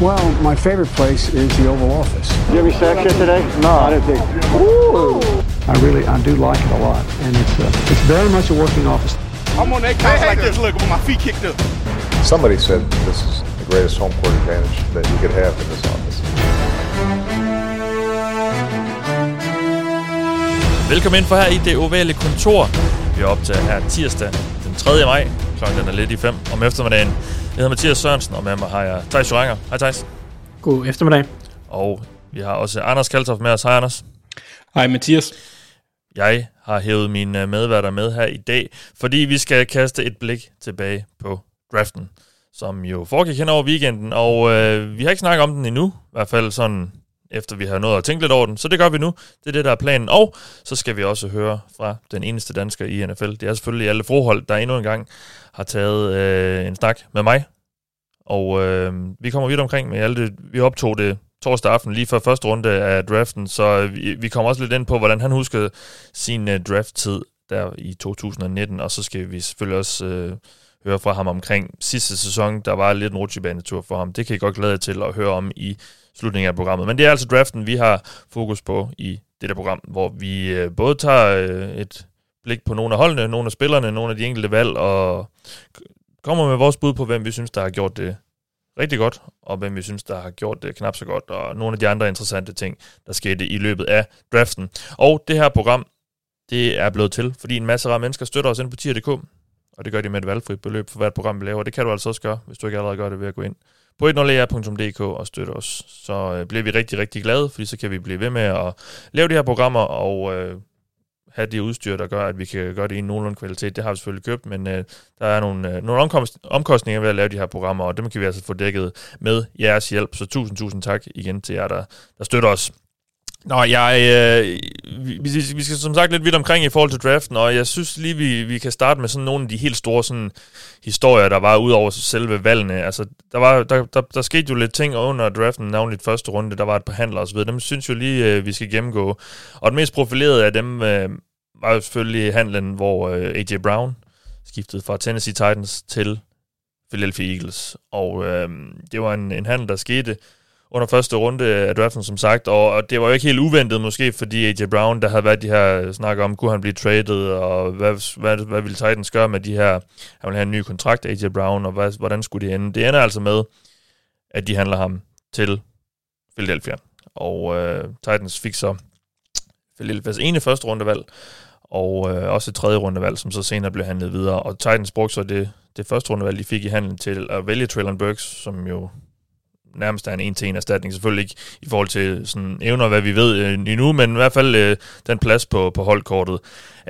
Well, my favorite place is the Oval Office. Did you have any sex yet today? No, I didn't think. Ooh. I really, I do like it a lot, and it's uh, it's very much a working office. I'm on that couch like this, look, with my feet kicked up. Somebody said this is the greatest home court advantage that you could have in this office. Velkommen ind for her i det ovale kontor. Vi er optaget her tirsdag den 3. maj. Klokken er lidt i 5 om eftermiddagen. Jeg hedder Mathias Sørensen, og med mig har jeg Thijs Joranger. Hej Thijs. God eftermiddag. Og vi har også Anders Kaltoff med os. Hej Anders. Hej Mathias. Jeg har hævet mine medværter med her i dag, fordi vi skal kaste et blik tilbage på draften, som jo foregik hen over weekenden, og øh, vi har ikke snakket om den endnu, i hvert fald sådan efter vi har nået at tænke lidt over den. Så det gør vi nu. Det er det, der er planen. Og så skal vi også høre fra den eneste dansker i NFL. Det er selvfølgelig alle forhold, der endnu en gang har taget øh, en snak med mig. Og øh, vi kommer vidt omkring med alt det. Vi optog det torsdag aften lige før første runde af draften, så øh, vi, vi kommer også lidt ind på, hvordan han huskede sin uh, drafttid der i 2019, og så skal vi selvfølgelig også øh, høre fra ham omkring sidste sæson. Der var lidt en rutsjebanetur for ham. Det kan I godt glæde jer til at høre om i slutningen af programmet. Men det er altså draften, vi har fokus på i det der program, hvor vi øh, både tager øh, et blik på nogle af holdene, nogle af spillerne, nogle af de enkelte valg, og kommer med vores bud på, hvem vi synes, der har gjort det rigtig godt, og hvem vi synes, der har gjort det knap så godt, og nogle af de andre interessante ting, der skete i løbet af draften. Og det her program, det er blevet til, fordi en masse rare mennesker støtter os ind på tier.dk, og det gør de med et valgfrit beløb for hvert program, vi laver. Det kan du altså også gøre, hvis du ikke allerede gør det ved at gå ind på 10er.dk og støtte os. Så øh, bliver vi rigtig, rigtig glade, fordi så kan vi blive ved med at lave de her programmer, og øh, have det udstyr, der gør, at vi kan gøre det i nogenlunde kvalitet. Det har vi selvfølgelig købt, men øh, der er nogle, øh, nogle omkostninger ved at lave de her programmer, og dem kan vi altså få dækket med jeres hjælp. Så tusind, tusind tak igen til jer, der, der støtter os. Nå, jeg, øh, vi, vi skal som sagt lidt vidt omkring i forhold til draften, og jeg synes lige, vi, vi kan starte med sådan nogle af de helt store sådan, historier, der var ud over selve valgene. Altså, der, var, der, der, der skete jo lidt ting under draften, navnligt første runde, der var et par handler osv. Dem synes jo lige, øh, vi skal gennemgå. Og den mest profilerede af dem øh, var jo selvfølgelig handlen, hvor øh, A.J. Brown skiftede fra Tennessee Titans til Philadelphia Eagles. Og øh, det var en, en handel, der skete under første runde af draften, som sagt, og, og det var jo ikke helt uventet måske, fordi A.J. Brown, der havde været de her snakker om, kunne han blive traded, og hvad, hvad, hvad ville Titans gøre med de her, han ville have en ny kontrakt, A.J. Brown, og hvad, hvordan skulle det ende? Det ender altså med, at de handler ham til Philadelphia, og øh, Titans fik så Philadelphia's ene første rundevalg, og øh, også et tredje rundevalg, som så senere blev handlet videre. Og Titans brugte så det, det første rundevalg, de fik i handlen til at vælge Traylon Burks, som jo nærmest er en en-til-en erstatning. Selvfølgelig ikke i forhold til sådan evner, hvad vi ved øh, endnu, men i hvert fald øh, den plads på, på holdkortet.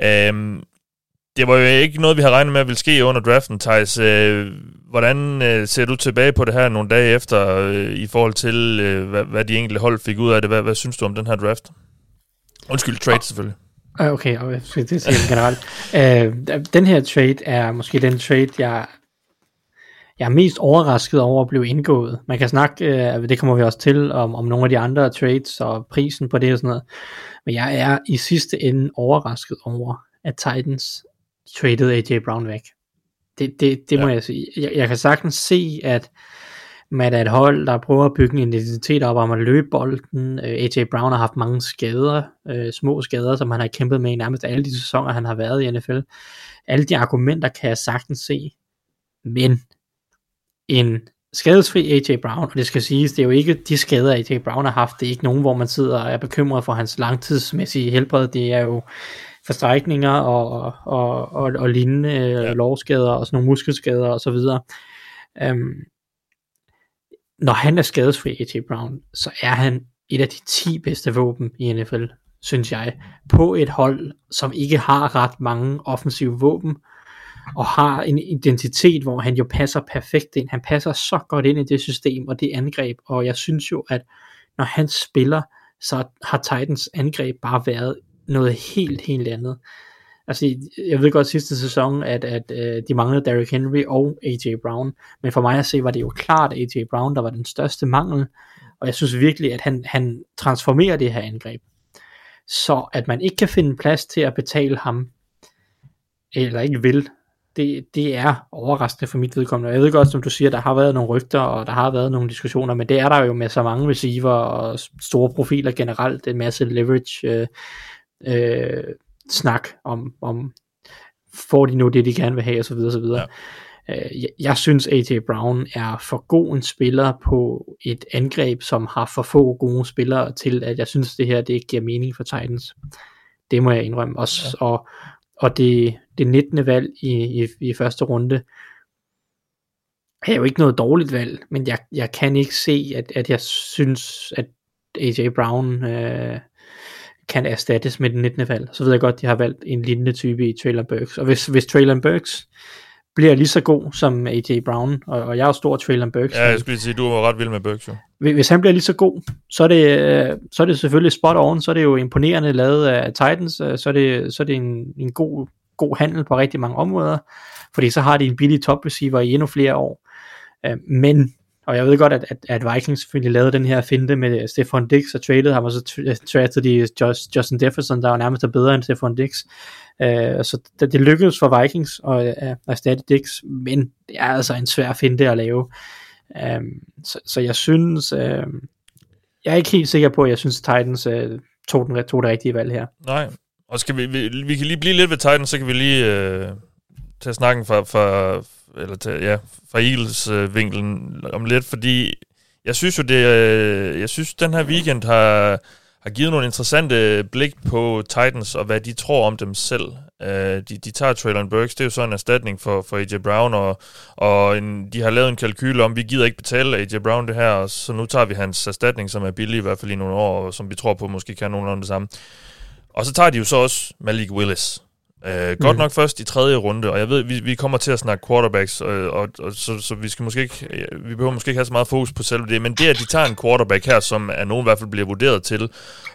Øhm, det var jo ikke noget, vi havde regnet med, at ville ske under draften, Thijs. Øh, hvordan øh, ser du tilbage på det her nogle dage efter, øh, i forhold til, øh, hvad, hvad de enkelte hold fik ud af det? Hvad, hvad synes du om den her draft? Undskyld, trade selvfølgelig. Okay, og jeg skal det sige generelt. uh, den her trade er måske den trade, jeg, jeg er mest overrasket over at blive indgået. Man kan snakke, uh, det kommer vi også til, om, om nogle af de andre trades og prisen på det og sådan noget. Men jeg er i sidste ende overrasket over, at Titans traded AJ Brown væk. Det, det, det må ja. jeg sige. Jeg, jeg kan sagtens se, at man er et hold, der prøver at bygge en identitet op om at løbe bolden. AJ Brown har haft mange skader, øh, små skader, som han har kæmpet med i nærmest alle de sæsoner, han har været i NFL. Alle de argumenter kan jeg sagtens se. Men en skadesfri AJ Brown, og det skal siges, det er jo ikke de skader, AJ Brown har haft. Det er ikke nogen, hvor man sidder og er bekymret for hans langtidsmæssige helbred. Det er jo forstrækninger og, og, og, og lignende ja. lovskader og sådan nogle muskelskader og så videre. Um, når han er skadesfri, A.J. Brown, så er han et af de 10 bedste våben i NFL, synes jeg, på et hold, som ikke har ret mange offensive våben, og har en identitet, hvor han jo passer perfekt ind. Han passer så godt ind i det system og det angreb, og jeg synes jo, at når han spiller, så har Titans angreb bare været noget helt, helt andet. Altså, jeg ved godt sidste sæson, at, at uh, de manglede Derrick Henry og A.J. Brown, men for mig at se, var det jo klart A.J. Brown, der var den største mangel, og jeg synes virkelig, at han, han transformerer det her angreb. Så at man ikke kan finde plads til at betale ham, eller ikke vil, det, det er overraskende for mit vedkommende. Jeg ved godt, som du siger, der har været nogle rygter, og der har været nogle diskussioner, men det er der jo med så mange receiver og store profiler generelt, en masse leverage øh, øh, snak om, om får de nu det, de gerne vil have, osv. osv. Ja. Øh, jeg, jeg synes, A.J. Brown er for god en spiller på et angreb, som har for få gode spillere til, at jeg synes, det her det ikke giver mening for Titans. Det må jeg indrømme. Også, ja. Og, og det, det 19. valg i, i, i første runde, er jo ikke noget dårligt valg, men jeg, jeg kan ikke se, at, at jeg synes, at A.J. Brown øh, kan erstattes med den 19. valg. Så ved jeg godt, at de har valgt en lignende type i Traylon Burks. Og hvis, hvis Traylon Burks bliver lige så god som A.J. Brown, og, og jeg er stor Traylon Burks. Ja, jeg skulle lige sige, du var ret vild med Burks jo. Hvis han bliver lige så god, så er det, øh, så er det selvfølgelig spot on, så er det jo imponerende lavet af Titans, øh, så er det, så er det en, en god, god handel på rigtig mange områder, fordi så har de en billig top receiver i endnu flere år. Øh, men og jeg ved godt, at, at, at Vikings selvfølgelig lavede den her finte med øh, Stefan Dix og traded ham, og så øh, traded de øh, Just, Justin Jefferson, der var nærmest bedre end Stefan Dix. Uh, så det, det lykkedes for Vikings at, at erstatte Dix, men det er altså en svær finte at lave. Um, så, så jeg synes, uh, jeg er ikke helt sikker på, at jeg synes, Titans uh, tog, den, tog det rigtige valg her. Nej, og skal vi, vi, vi kan lige blive lidt ved Titans, så kan vi lige uh, tage snakken fra, fra, eller til, ja, fra Eagles øh, vinkelen om lidt, fordi jeg synes jo, det, øh, jeg synes, den her weekend har, har givet nogle interessante blik på Titans, og hvad de tror om dem selv. Øh, de, de tager Traylon Burks, det er jo så en erstatning for, for AJ Brown, og, og en, de har lavet en kalkyl om, vi gider ikke betale AJ Brown det her, så nu tager vi hans erstatning, som er billig i hvert fald i nogle år, og som vi tror på måske kan nogenlunde det samme. Og så tager de jo så også Malik Willis, Uh, godt mm. nok først i tredje runde, og jeg ved, vi, vi kommer til at snakke quarterbacks, og, og, og så, så vi skal måske ikke, vi behøver måske ikke have så meget fokus på selve det, men det, at de tager en quarterback her, som er nogen i hvert fald bliver vurderet til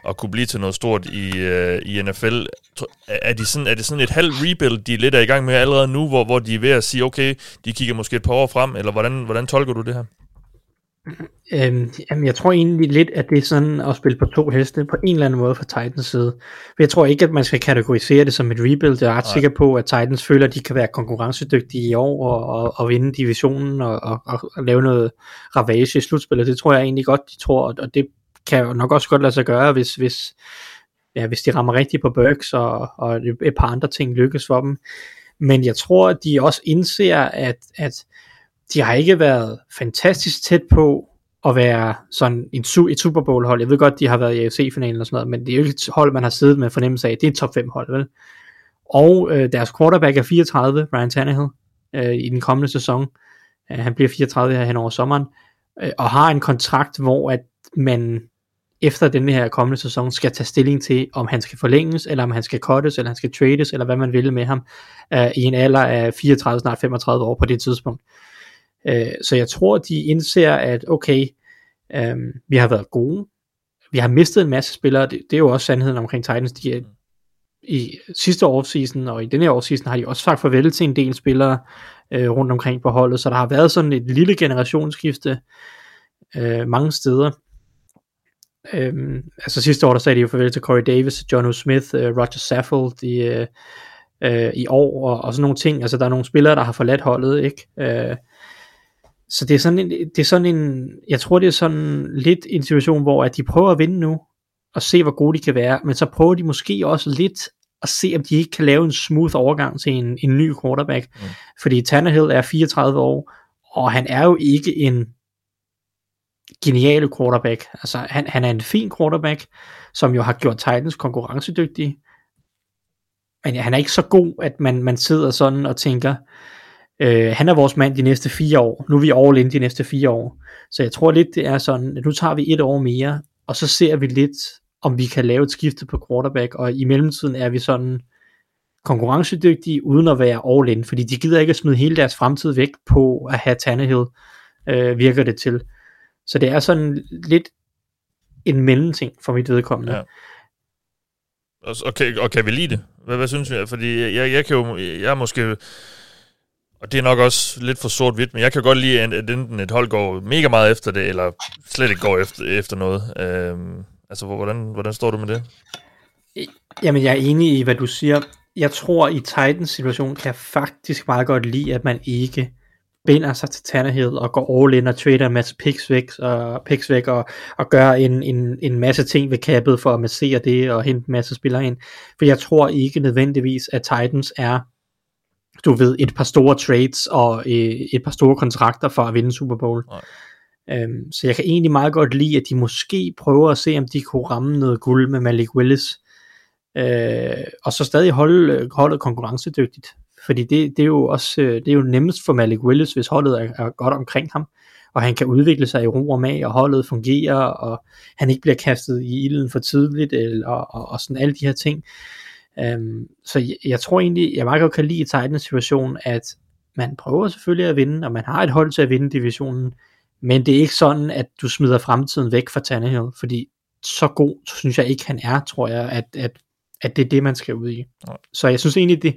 at kunne blive til noget stort i, uh, i NFL, er, de sådan, er det sådan et halv rebuild, de lidt er i gang med allerede nu, hvor, hvor de er ved at sige, okay, de kigger måske et par år frem, eller hvordan, hvordan tolker du det her? Øhm, jamen, jeg tror egentlig lidt, at det er sådan at spille på to heste på en eller anden måde fra Titans side. For jeg tror ikke, at man skal kategorisere det som et rebuild. Jeg er ret Nej. sikker på, at Titans føler, at de kan være konkurrencedygtige i år og, og, og vinde divisionen og, og, og lave noget ravage i slutspillet. Det tror jeg egentlig godt, de tror, og det kan jo nok også godt lade sig gøre, hvis, hvis, ja, hvis de rammer rigtigt på Burks og, og et par andre ting lykkes for dem. Men jeg tror, at de også indser, at, at de har ikke været fantastisk tæt på at være sådan en, su- et Super Bowl hold. Jeg ved godt, de har været i AFC-finalen og sådan noget, men det er jo ikke et hold, man har siddet med fornemmelse af. Det er et top 5 hold, vel? Og øh, deres quarterback er 34, Ryan Tannehill, øh, i den kommende sæson. Øh, han bliver 34 her hen over sommeren, øh, og har en kontrakt, hvor at man efter den her kommende sæson skal tage stilling til, om han skal forlænges, eller om han skal cuttes, eller han skal trades, eller hvad man vil med ham, øh, i en alder af 34, snart 35 år på det tidspunkt. Øh, Øh, så jeg tror, de indser, at okay, øh, vi har været gode, vi har mistet en masse spillere, det, det er jo også sandheden omkring Titans, de er, i sidste offseason og i denne her offseason har de også sagt farvel til en del spillere øh, rundt omkring på holdet, så der har været sådan et lille generationsskifte øh, mange steder. Øhm, altså sidste år, der sagde de jo farvel til Corey Davis, John O. Smith, øh, Roger Saffold i, øh, øh, i år, og, og sådan nogle ting. Altså der er nogle spillere, der har forladt holdet, ikke? Øh, så det er sådan en, det er sådan en, jeg tror det er sådan lidt en situation, hvor at de prøver at vinde nu, og se hvor gode de kan være, men så prøver de måske også lidt at se, om de ikke kan lave en smooth overgang til en, en ny quarterback. Mm. Fordi Tannehill er 34 år, og han er jo ikke en genial quarterback. Altså, han, han er en fin quarterback, som jo har gjort Titans konkurrencedygtige. Men ja, han er ikke så god, at man, man sidder sådan og tænker, Øh, han er vores mand de næste fire år. Nu er vi all in de næste fire år. Så jeg tror lidt, det er sådan, at nu tager vi et år mere, og så ser vi lidt, om vi kan lave et skifte på quarterback, og i mellemtiden er vi sådan konkurrencedygtige, uden at være all in, fordi de gider ikke at smide hele deres fremtid væk på at have Tannehill, øh, virker det til. Så det er sådan lidt en mellemting for mit vedkommende. Ja. Og, okay, og kan vi lide det? Hvad, hvad synes vi? Fordi jeg, jeg kan jo, jeg er måske og det er nok også lidt for sort-hvidt, men jeg kan godt lide, at enten et hold går mega meget efter det, eller slet ikke går efter, efter noget. Øhm, altså, hvordan, hvordan står du med det? Jamen, jeg er enig i, hvad du siger. jeg tror i Titans situation kan jeg faktisk meget godt lide, at man ikke binder sig til Tannehill og går all in og trader en masse picks væk og, picks væk og, og gør en, en, en masse ting ved kappet for at massere det og hente en masse spillere ind. For jeg tror ikke nødvendigvis, at Titans er du ved, et par store trades og øh, et par store kontrakter for at vinde Super Bowl. Nej. Øhm, så jeg kan egentlig meget godt lide, at de måske prøver at se, om de kunne ramme noget guld med Malik Willis, øh, og så stadig holde holdet konkurrencedygtigt. Fordi det, det er jo også øh, det er jo nemmest for Malik Willis, hvis holdet er, er godt omkring ham, og han kan udvikle sig i ro og mag, og holdet fungerer, og han ikke bliver kastet i ilden for tidligt, eller, og, og, og sådan alle de her ting. Um, så jeg, jeg tror egentlig, jeg meget godt kan lide i Titans situation, at man prøver selvfølgelig at vinde, og man har et hold til at vinde divisionen, men det er ikke sådan, at du smider fremtiden væk fra Tannehill, fordi så god synes jeg ikke han er, tror jeg, at, at, at det er det, man skal ud i. Nej. Så jeg synes egentlig, det,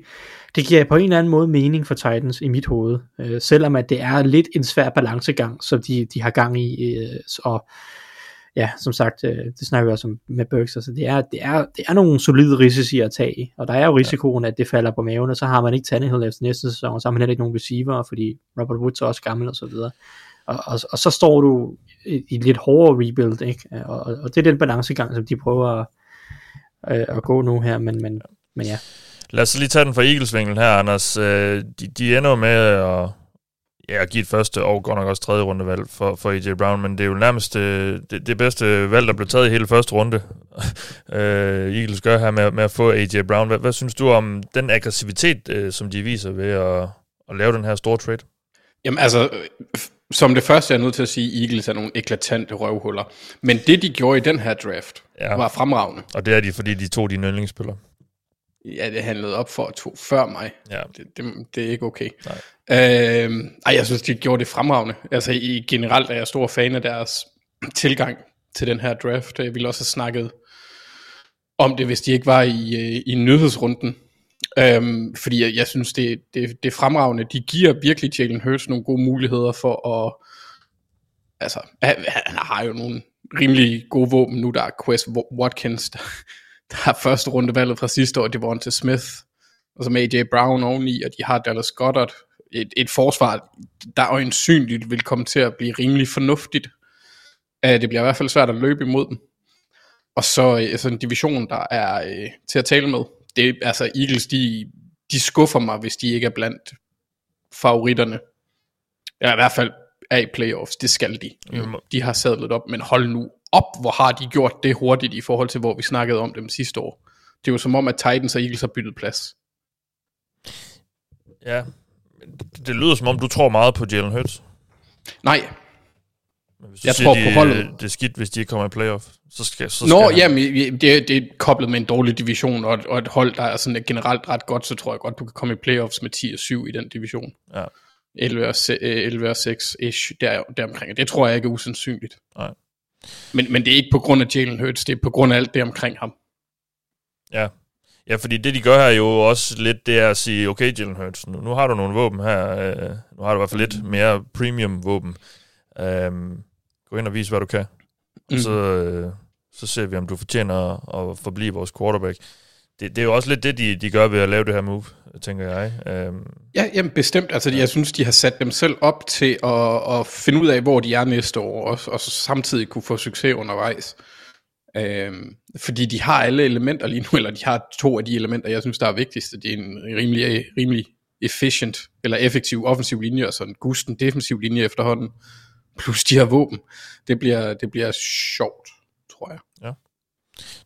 det giver på en eller anden måde mening for Titans i mit hoved, øh, selvom at det er lidt en svær balancegang, som de, de har gang i, øh, og ja, som sagt, øh, det snakker vi også om med Burks, altså det er, det er, det er nogle solide risici at tage i, og der er jo risikoen, at det falder på maven, og så har man ikke Tannehill efter næste sæson, og så har man heller ikke nogen receiver, fordi Robert Woods er også gammel og så videre. Og, og, og så står du i, i et lidt hårdere rebuild, ikke? Og, og, det er den balancegang, som de prøver at, øh, at gå nu her, men, men, men ja. Lad os lige tage den fra Eagles-vinklen her, Anders. Øh, De, de ender med at, ja, at give et første og godt nok også tredje rundevalg for, for AJ Brown, men det er jo nærmest øh, det, det bedste valg, der blev taget i hele første runde. øh, Eagles gør her med, med at få AJ Brown. Hvad, hvad synes du om den aggressivitet, øh, som de viser ved at, at lave den her store trade? Jamen altså, som det første er jeg nødt til at sige, Eagles er nogle eklatante røvhuller. Men det de gjorde i den her draft, ja. var fremragende. Og det er de, fordi de tog dine yndlingsspillere. Ja, det handlede op for to før mig. Ja. Det, det, det er ikke okay. Nej. Øh, ej, jeg synes, de gjorde det fremragende. Altså, i generelt er jeg stor fan af deres tilgang til den her draft. Jeg ville også have snakket om det, hvis de ikke var i, øh, i nyhedsrunden. Øhm, fordi jeg, jeg synes, det, det, det er fremragende. De giver virkelig Jalen Hurts nogle gode muligheder for at... Altså, han, han har jo nogle rimelig gode våben nu. Der er Quest Watkins, der, der er første rundevalget fra sidste år, Devonta Smith, og så med AJ Brown oveni, og de har Dallas Goddard. Et, et forsvar, der øjensynligt vil komme til at blive rimelig fornuftigt. Uh, det bliver i hvert fald svært at løbe imod dem. Og så uh, sådan en division, der er uh, til at tale med. Det altså Eagles, de, de skuffer mig, hvis de ikke er blandt favoritterne. Ja, i hvert fald er i playoffs, det skal de. Mm. De har sadlet op, men hold nu op, hvor har de gjort det hurtigt i forhold til, hvor vi snakkede om dem sidste år. Det er jo som om, at Titans og Eagles har byttet plads. Ja, det, lyder som om, du tror meget på Jalen Hurts. Nej, Men hvis Jeg tror de, på holdet. Det er skidt, hvis de ikke kommer i playoff. Så skal, så skal Nå, han- jamen, det, det er koblet med en dårlig division, og et, og et hold, der er sådan generelt ret godt, så tror jeg godt, du kan komme i playoffs med 10 og 7 i den division. Ja. 11 og, se- øh, 11 og 6 ish, der, deromkring. Det tror jeg ikke er usandsynligt. Nej. Men, men det er ikke på grund af Jalen Hurts, det er på grund af alt det omkring ham. Ja. Ja, fordi det de gør her er jo også lidt, det er at sige, okay Jalen Hurts, nu, nu har du nogle våben her, øh, nu har du i hvert fald lidt mere premium våben. Um, gå ind og vis, hvad du kan. Mm. Mm. Så, øh, så ser vi, om du fortjener at, forblive vores quarterback. Det, det er jo også lidt det, de, de gør ved at lave det her move, tænker jeg. Um, Ja, jamen bestemt. Altså, jeg synes, de har sat dem selv op til at, at finde ud af, hvor de er næste år, og, og så samtidig kunne få succes undervejs. Øhm, fordi de har alle elementer lige nu, eller de har to af de elementer, jeg synes, der er vigtigst. Det er en rimelig, rimelig efficient, eller effektiv offensiv linje, og så en gusten defensiv linje efterhånden. Plus de har våben. Det bliver, det bliver sjovt, tror jeg.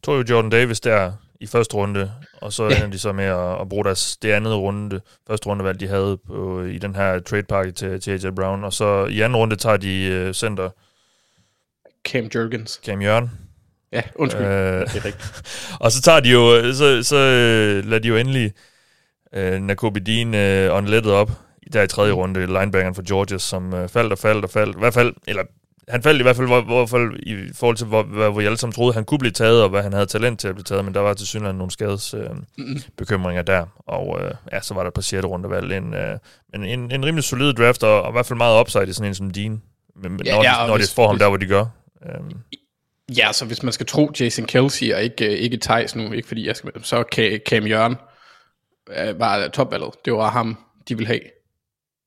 tog jo Jordan Davis der i første runde, og så Ja. ender de så med at, at bruge deres, det andet runde, første rundevalg, de havde på, i den her trade pakke til, til AJ Brown, og så i anden runde tager de uh, center Cam Jurgens. Cam Jørgen, Ja, undskyld. Øh, det er rigtigt. og så tager de jo, så, så uh, lader de jo endelig uh, Nakobe Dean uh, unlettet op, der i tredje runde, linebackeren for Georgia, som uh, faldt og faldt og faldt, i hvert fald, eller han faldt i hvert fald, hvor, hvor, hvor, i forhold til, hvor, hvor vi alle sammen troede, han kunne blive taget, og hvad han havde talent til at blive taget, men der var til synligheden nogle skades øh, bekymringer der, og øh, ja, så var der par sjette rundevalg, en, øh, men en, en rimelig solid draft, og, og i hvert fald meget upside i sådan en som Dean, men, Ja, når, ja, de, når hvis- de får ham der, hvor de gør. Øhm, Ja, så hvis man skal tro Jason Kelsey og ikke, øh, ikke Thijs nu, ikke fordi jeg skal, så kan Cam Jørgen øh, var topvalget. Det var ham, de ville have.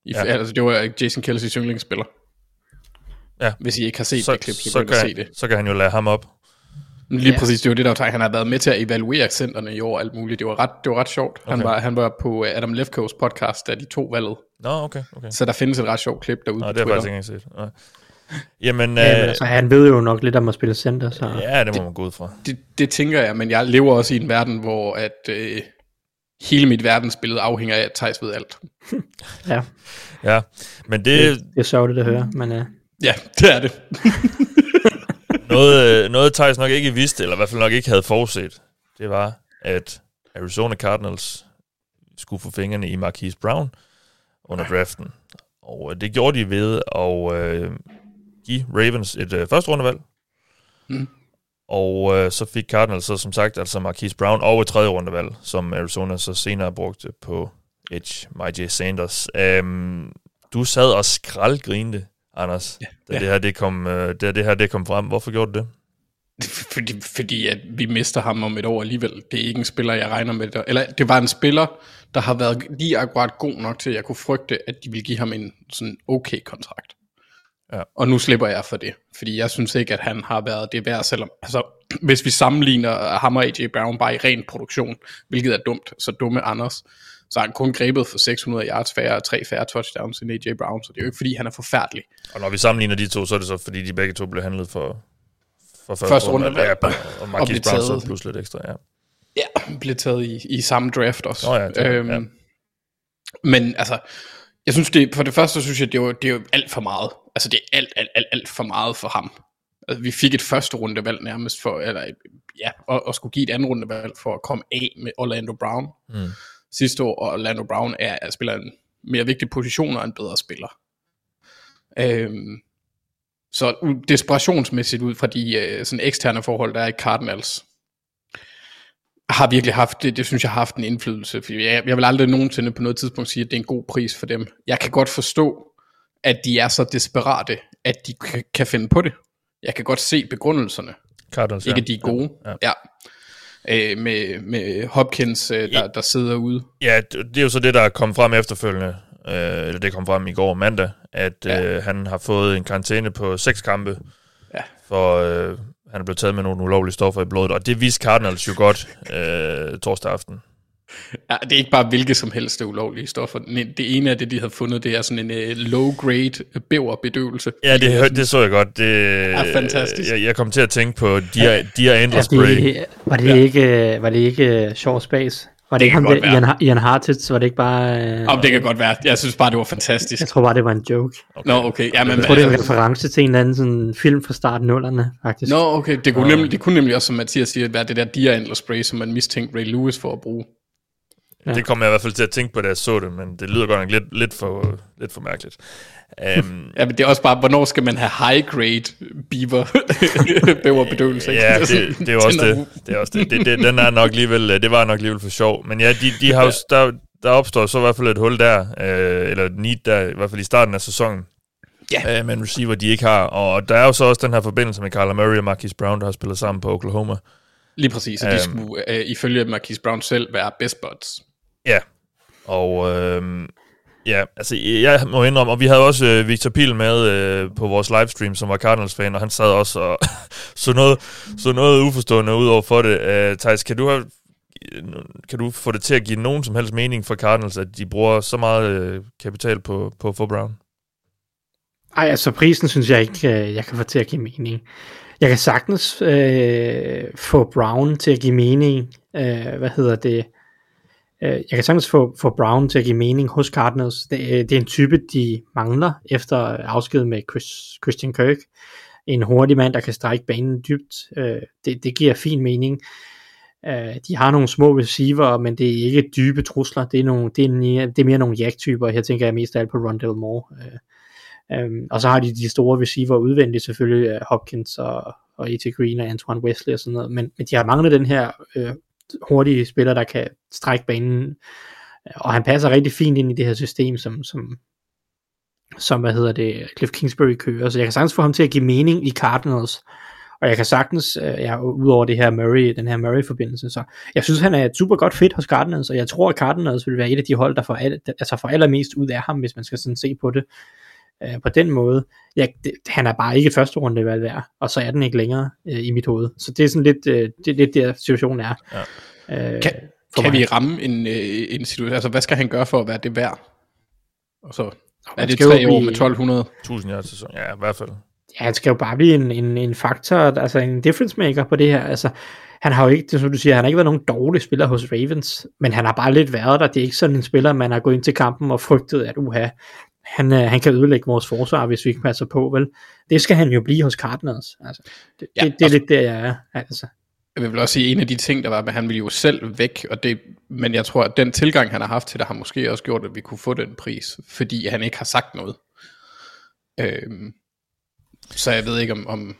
I, Ja. Altså, det var Jason Kelsey's yndlingsspiller. Ja. Hvis I ikke har set Så, det klip, så, så, kan se det. så kan han jo lade ham op. Men Lige Ja. præcis, det var det, der var. Han har været med til at evaluere centerne i år og alt muligt. Det var ret, det var ret sjovt. Okay. Han, var, han var på øh, Adam Lefkows podcast, da de to valget. Nå, okay. okay. Så der findes et ret sjovt klip derude Nå, på det har jeg faktisk ikke set. Nej. Jamen, Ja, men øh, altså, han ved jo nok lidt om at spille center, så... ja, det må man gå ud fra. Det, det tænker jeg, men jeg lever også i en verden, hvor at, øh, hele mit verdensbillede afhænger af, at Thijs ved alt. ja. Ja, men Det, det, det er sørgeligt at høre, men uh, Ja, det er det. noget, øh, noget Thijs nok ikke vidste, eller i hvert fald nok ikke havde forudset, det var, at Arizona Cardinals skulle få fingrene i Marquise Brown under draften. Og øh, det gjorde de ved at øh, give Ravens et øh, første rundevalg. Mm. Og øh, så fik Cardinals så som sagt altså Marquise Brown og et tredje rundevalg, som Arizona så senere brugte på Edge, J. Sanders. Um, du sad og skraldgrinte, Anders, ja, da ja. det her det kom, øh, da det her det kom frem. Hvorfor gjorde du det? Fordi, fordi at vi mister ham om et år alligevel. Det er ikke en spiller, jeg regner med. Der. Eller det var en spiller, der har været lige akkurat god nok til, at jeg kunne frygte, at de ville give ham en sådan okay kontrakt. Ja. Og nu slipper jeg for det. Fordi jeg synes ikke, at han har været det værd, selvom... Altså, hvis vi sammenligner ham og AJ Brown bare i ren produktion, hvilket er dumt, så dumme Anders, så har han kun grebet for 600 yards færre og tre færre touchdowns end AJ Brown, så det er jo ikke fordi, han er forfærdelig. Og når vi sammenligner de to, så er det så, fordi de begge to blev handlet for, for første, Første runde, runde. Ja, og- Marquise Brown taget. så plus lidt ekstra, ja. Ja, blev taget i, i samme draft også. Nå ja, det- ja. Men altså, jeg synes det, for det første synes jeg, det er jo, det er jo alt for meget. Altså det er alt, alt, alt, alt for meget for ham. Altså, vi fik et første rundevalg nærmest for, eller ja, og, og skulle give et andet rundevalg for at komme af med Orlando Brown Mm. sidste år, og Orlando Brown er, er spiller en mere vigtig position og en bedre spiller. Øhm, så desperationsmæssigt ud fra de øh, sådan eksterne forhold, der er i Cardinals, har virkelig haft, det, det synes jeg har haft en indflydelse, fordi jeg, jeg vil aldrig nogensinde på noget tidspunkt sige, at det er en god pris for dem. Jeg kan godt forstå, at de er så desperate, at de kan, kan finde på det. Jeg kan godt se begrundelserne. Cardinals, Ikke at de er gode. Ja. Ja. ja. Øh, med, med Hopkins, øh, der, der sidder ude. Ja, det er jo så det, der er kommet frem efterfølgende, øh, eller det kom frem i går mandag, at. Ja. øh, han har fået en karantæne på seks kampe, Ja. for øh, han er blevet taget med nogle ulovlige stoffer i blodet, og det viste Cardinals jo godt øh, torsdag aften. Ja, det er ikke bare hvilke som helst det ulovlige stoffer. Det ene af det, de havde fundet, det er sådan en uh, low-grade bæverbedøvelse. Ja, det, det så jeg godt. Det, Ja, fantastisk. Jeg, jeg kom til at tænke på Dear, Dear er Spray. det, var det ikke, var det ikke uh, Short Space? Var det, Det ikke kan ham være. Ian, Ian Hartitz, var det ikke bare... Uh, Om det kan godt være. Jeg synes bare, det var fantastisk. jeg tror bare, det var en joke. Okay. Nå, okay. Ja, men, Jeg tror, det er en reference til en eller anden sådan film fra starten nullerne, faktisk. Nå, okay. Det kunne, nemlig, det kunne nemlig også, som Mathias siger, være det der Deer spray, som man mistænkte Ray Lewis for at bruge. Ja. Det kom jeg i hvert fald til at tænke på, da jeg så det, men det lyder godt nok lidt, lidt, for, lidt for mærkeligt. Um, Ja, men det er også bare, hvornår skal man have high-grade beaver bæverbedøvelse? Ja, det, det er også det. det, er også det. det, det den er nok alligevel, øh, det var nok alligevel for sjov. Men ja, de, de har jo, der, der opstår så i hvert fald et hul der, øh, eller et need der, i hvert fald i starten af sæsonen, Ja. øh, med en receiver, de ikke har. Og der er jo så også den her forbindelse med Kyler Murray og Marquise Brown, der har spillet sammen på Oklahoma. Lige præcis, og de Øhm. skulle øh, ifølge Marquise Brown selv være best buds. Ja, og øh, ja, altså jeg må indrømme, og vi havde også øh, Victor Pil med øh, på vores livestream, som var Cardinals-fan, og han sad også og så noget, så noget uforstående ud over for det. Øh, Thijs, kan du, have, kan du få det til at give nogen som helst mening for Cardinals, at de bruger så meget øh, kapital på, på for Brown? Ej, altså prisen synes jeg ikke, øh, jeg kan få til at give mening. Jeg kan sagtens øh, få Brown til at give mening. Øh, hvad hedder det? Øh, jeg kan sagtens få, få Brown til at give mening hos Cardinals. Det, øh, det er en type, de mangler efter afsked med Chris, Christian Kirk. En hurtig mand, der kan strække banen dybt. Øh, det, det giver fin mening. De har nogle små receiver, men det er ikke dybe trusler. Det er, nogle, det er, mere, det er mere nogle jack-typer. Her tænker jeg mest af alt på Rondell Moore. Og så har de de store receiver udvendigt selvfølgelig, Hopkins og, og E.T. Green og Antoine Wesley og sådan noget, men, men de har manglet den her øh, hurtige spiller, der kan strække banen, og han passer rigtig fint ind i det her system, som, som, som hvad hedder det, Cliff Kingsbury kører, så jeg kan sagtens få ham til at give mening i Cardinals, og Og jeg kan sagtens, øh, ja, udover det her Murray, den her Murray-forbindelse, så jeg synes, han er et super godt fit hos Cardinals, og jeg tror, at Cardinals vil være et af de hold, der får, al, altså får allermest ud af ham, hvis man skal sådan se på det øh, på den måde. Ja, det, han er bare ikke et første runde valg værd, og så er den ikke længere øh, i mit hoved. Så det er sådan lidt, øh, det lidt der situationen er. Ja. Øh, Kan, for kan mig. vi ramme en, øh, en situation? Altså, hvad skal han gøre for at være det værd? Og så er det skal jo tre år blive- med 1200. 1000 yards sæson. Ja, i hvert fald. Ja, han skal jo bare blive en, en, en faktor, altså en difference maker på det her. Altså, han har jo ikke, det er som du siger, han har ikke været nogen dårlig spiller hos Ravens, men han har bare lidt været der. Det er ikke sådan en spiller, man har gået ind til kampen og frygtet, at uha, han, øh, han kan ødelægge vores forsvar, hvis vi ikke passer på, vel? Det skal han jo blive hos Cardinals. Altså, det, Ja, det, det er lidt der, jeg er. Altså. Jeg vil også sige, en af de ting, der var, at han ville jo selv væk, og det, men jeg tror, at den tilgang, han har haft til det, har måske også gjort, at vi kunne få den pris, fordi han ikke har sagt noget. Øhm, så jeg ved ikke, om, om,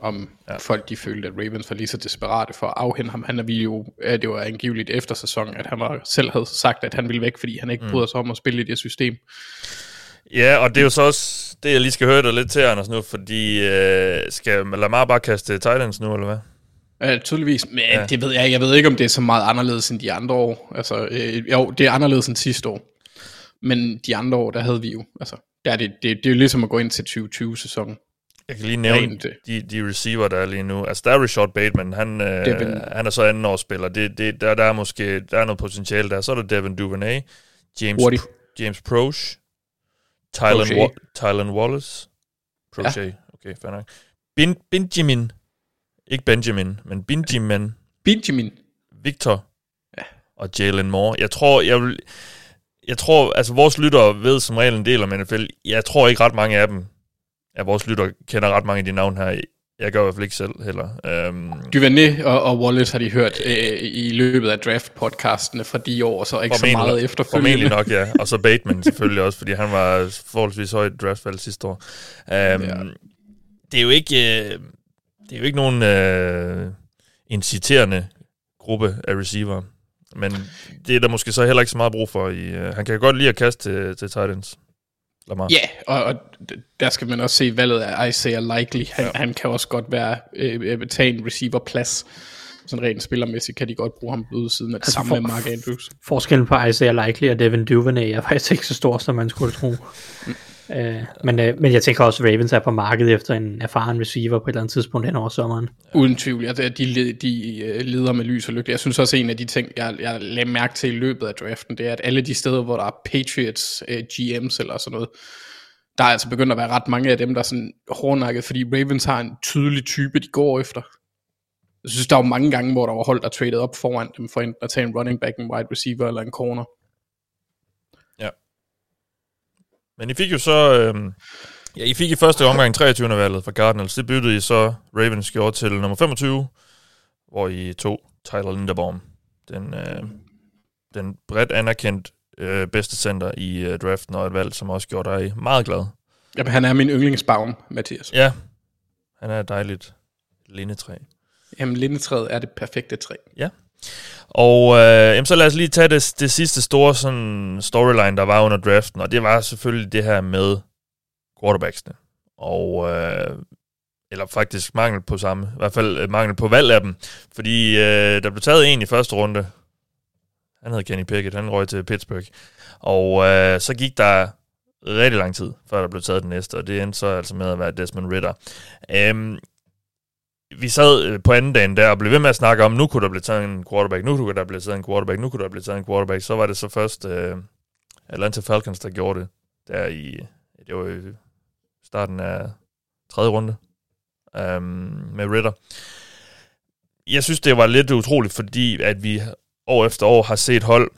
om ja. folk de følte, at Ravens var lige så desperate for at afhente ham. Han er vi jo, ja, det var angiveligt efter sæson, at han var, selv havde sagt, at han ville væk, fordi han ikke mm. bryder sig om at spille i det system. Ja, og det er jo så også det, jeg lige skal høre dig lidt til, Anders, nu, fordi øh, skal Lamar bare kaste Titans nu, eller hvad? Ja, tydeligvis, men Ja. det ved jeg, jeg ved ikke, om det er så meget anderledes end de andre år. Altså, øh, jo, det er anderledes end sidste år. Men de andre år, der havde vi jo, altså, der er det, det, det er jo ligesom at gå ind til 2020-sæsonen. Jeg kan lige nævne Rent, øh. de, de receiver, der er lige nu. Altså, der er Rashad Bateman, han, øh, Devin- han er så anden årsspiller. Det, det, der, der er måske der er noget potentiale der. Så er der Devin Duvernay, James, Hurtig. James Proche, Tylen. Wa- Tylen Wallace, Proche, ja. okay, fair nok. Bin, Benjamin, ikke Benjamin, men Benjamin, Benjamin. Victor ja. og Jalen Moore. Jeg tror, jeg vil, jeg tror, altså vores lyttere ved som regel en del om NFL. Jeg tror ikke ret mange af dem, af vores lyttere kender ret mange af de navne her. Jeg gør i hvert fald ikke selv heller. Um, Duvernay og, og Wallace har de hørt øh, i løbet af draft-podcastene fra de år, så ikke så meget efterfølgende. Formentlig nok, ja. Og så Bateman selvfølgelig også, fordi han var forholdsvis højt draftvalg sidste år. Um, ja. Det er jo ikke, øh, det er jo ikke nogen øh, inciterende gruppe af receiver. Men det er der måske så heller ikke så meget brug for. I, øh, han kan godt lide at kaste til, til Titans. Lamar. Ja, og, og der skal man også se valget af Isaiah Likely. Han, ja. han kan også godt være øh, øh, tage en receiver-plads. Sådan rent spillermæssigt kan de godt bruge ham på udsiden af det Altså altså samme for- med Mark Andrews. Forskellen på Isaiah Likely og Devin Duvernay er faktisk ikke så stor, som man skulle tro. øh, men, øh, men jeg tænker også, at Ravens er på markedet efter en erfaren receiver på et eller andet tidspunkt hen over sommeren. Uden tvivl. Ja, det- de, led- de øh, leder med lys og lygte. Jeg synes også, at en af de ting, jeg, jeg lagde mærke til i løbet af draften, det er, at alle de steder, hvor der er Patriots, øh, GM's eller sådan noget, der er altså begyndt at være ret mange af dem, der er sådan hårdnakket, fordi Ravens har en tydelig type, de går efter. Jeg synes, der var mange gange, hvor der var hold, der traded op foran dem, for enten at tage en running back, en wide receiver eller en corner. Men I fik jo så... Øh, ja, I fik i første omgang 23. valget fra Cardinals. Det byttede I så Ravens gjorde til nummer 25, hvor I tog Tyler Linderbaum. Den, øh, den bredt anerkendt øh, bedste center i øh, draften, og et valg, som også gjorde dig meget glad. Jamen, han er min yndlingsbaum, Mathias. Ja, han er et dejligt lindetræ. Jamen, lindetræet er det perfekte træ. Og øh, jamen, så lad os lige tage det, det sidste store sådan, storyline, der var under draften, og det var selvfølgelig det her med quarterbacksene. Og, øh, eller faktisk mangel på samme, i hvert fald øh, mangel på valg af dem, fordi øh, der blev taget en i første runde, han hed Kenny Pickett, han røg til Pittsburgh, og øh, så gik der rigtig lang tid, før der blev taget den næste, og det endte så altså med at være Desmond Ritter. Øhm, vi sad øh, på anden dagen der og blev ved med at snakke om, nu kunne der blive taget en quarterback, nu kunne der blive taget en quarterback, nu kunne der blive taget en quarterback. Så var det så først øh, Atlanta Falcons, der gjorde det der i, det var i starten af tredje runde um, med Ritter. Jeg synes, det var lidt utroligt, fordi at vi år efter år har set hold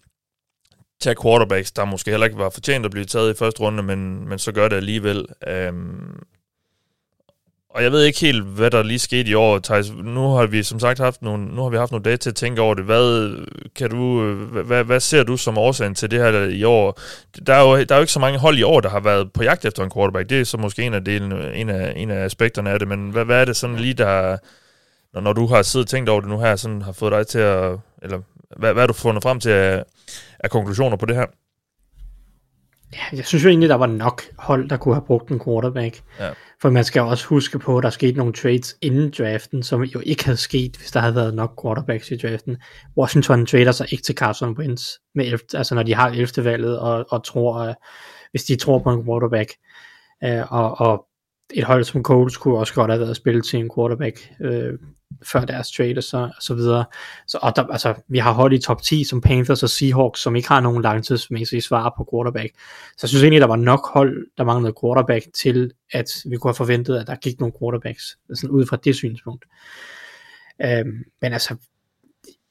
tage quarterbacks, der måske heller ikke var fortjent at blive taget i første runde, men, men så gør det alligevel. Um, og jeg ved ikke helt, hvad der lige skete i år, Thijs. Nu har vi som sagt haft nogle, nu har vi haft nogle dage til at tænke over det. Hvad, kan du, øh, hvad, hvad ser du som årsagen til det her i år? Der er, jo, der er jo ikke så mange hold i år, der har været på jagt efter en quarterback. Det er så måske en af, delene, en af, en af aspekterne af det, men hvad, hvad er det sådan lige, der... Når, når du har siddet og tænkt over det nu her, sådan har fået dig til at... Eller hvad, hvad har du fundet frem til af, af konklusioner på det her? Ja, jeg synes jo egentlig, der var nok hold, der kunne have brugt en quarterback. Ja. For man skal også huske på, at der skete nogle trades inden draften, som jo ikke havde sket, hvis der havde været nok quarterbacks i draften. Washington trader sig ikke til Carson Wentz, med 11, altså når de har 11. valget, og, og tror, uh, hvis de tror på en quarterback. Uh, og, og et hold som Colts kunne også godt have været spillet til en quarterback øh, før deres trade og så, og så videre. Så, og der, altså, vi har hold i top 10 som Panthers og Seahawks, som ikke har nogen langtidsmæssige svar på quarterback. Så jeg synes egentlig, der var nok hold, der manglede quarterback til, at vi kunne have forventet, at der gik nogle quarterbacks, sådan ud fra det synspunkt. Øhm, men altså,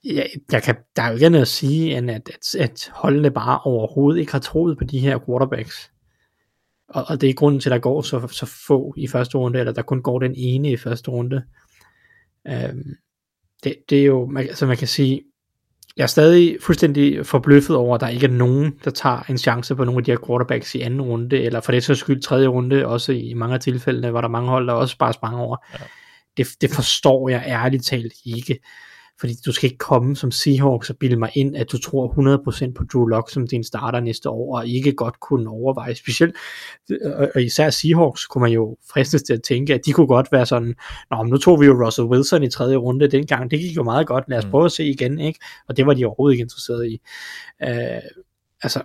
jeg, jeg kan, der er jo ikke andet at sige, end at, at, at holdene bare overhovedet ikke har troet på de her quarterbacks. Og, og det er grunden til, at der går så, så få i første runde, eller der kun går den ene i første runde. Øhm, det, det er jo, man, altså man kan sige, jeg er stadig fuldstændig forbløffet over, at der ikke er nogen, der tager en chance på nogle af de her quarterbacks i anden runde, eller for det så skyld tredje runde, også i mange af tilfældene, var der mange hold, der også bare sprang over. Ja. Det, det forstår jeg ærligt talt ikke. Fordi du skal ikke komme som Seahawks og bilde mig ind, at du tror 100% på Drew Lock som din starter næste år, og ikke godt kunne overveje. Specielt, og især Seahawks kunne man jo fristes til at tænke, at de kunne godt være sådan, Nå, men nu tog vi jo Russell Wilson i tredje runde dengang, det gik jo meget godt, lad os prøve at se igen, ikke? Og det var de overhovedet ikke interesseret i. Uh, altså,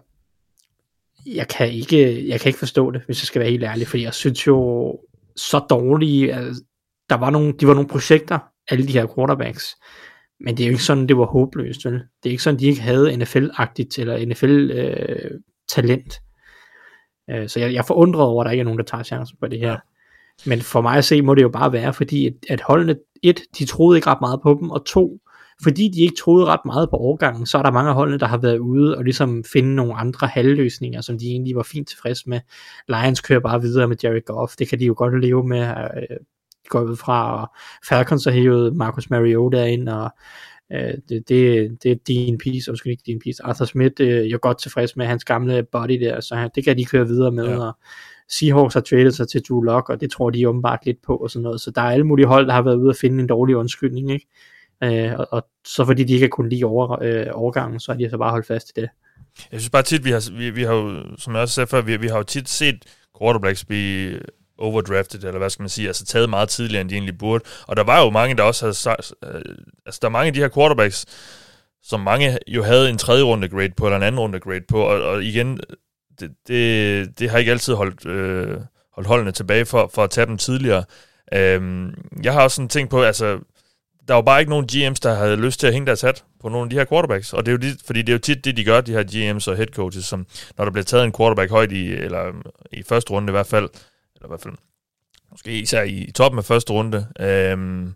jeg kan, ikke, jeg kan ikke forstå det, hvis jeg skal være helt ærlig, fordi jeg synes jo så dårlige, altså, der var nogle, de var nogle projekter, alle de her quarterbacks, men det er jo ikke sådan, det var håbløst, vel? Det er ikke sådan, de ikke havde NFL-agtigt eller NFL-talent. Øh, øh, så jeg, jeg er forundret over, at der ikke er nogen, der tager chancen på det her. Men for mig at se, må det jo bare være, fordi at, at holdene, et, de troede ikke ret meget på dem, og to, fordi de ikke troede ret meget på overgangen, så er der mange af holdene, der har været ude og ligesom finde nogle andre halvløsninger, som de egentlig var fint tilfreds med. Lions kører bare videre med Jared Goff, det kan de jo godt leve med. Øh, Går ud fra, og Falcons har hævet Marcus Mariota ind, og øh, det, det, det er Dean og måske ikke Dean Peace, Arthur Smith, øh, jeg er godt tilfreds med hans gamle body der, så han, det kan de køre videre med, ja. og Seahawks har traded sig til Drew Lock, og det tror de åbenbart lidt på, og sådan noget, så der er alle mulige hold, der har været ude at finde en dårlig undskyldning, ikke? Øh, og, og, så fordi de ikke har kunnet lide over, øh, overgangen, så har de så bare holdt fast i det. Jeg synes bare tit, vi har, vi, vi har jo, som jeg også sagde før, vi, vi har jo tit set quarterbacks blive overdrafted, eller hvad skal man sige, altså taget meget tidligere, end de egentlig burde. Og der var jo mange, der også havde sagt, øh, altså der er mange af de her quarterbacks, som mange jo havde en tredje runde grade på, eller en anden runde grade på, og, og igen, det, det, det har ikke altid holdt, øh, holdt holdene tilbage for, for at tage dem tidligere. Øhm, jeg har også sådan tænkt på, altså, der var bare ikke nogen GM's, der havde lyst til at hænge deres hat på nogle af de her quarterbacks. Og det er jo det, fordi det er jo tit det, de gør, de her GM's og head coaches, som når der bliver taget en quarterback højt i, eller i første runde i hvert fald, eller i hvert fald måske især i toppen af første runde, øhm,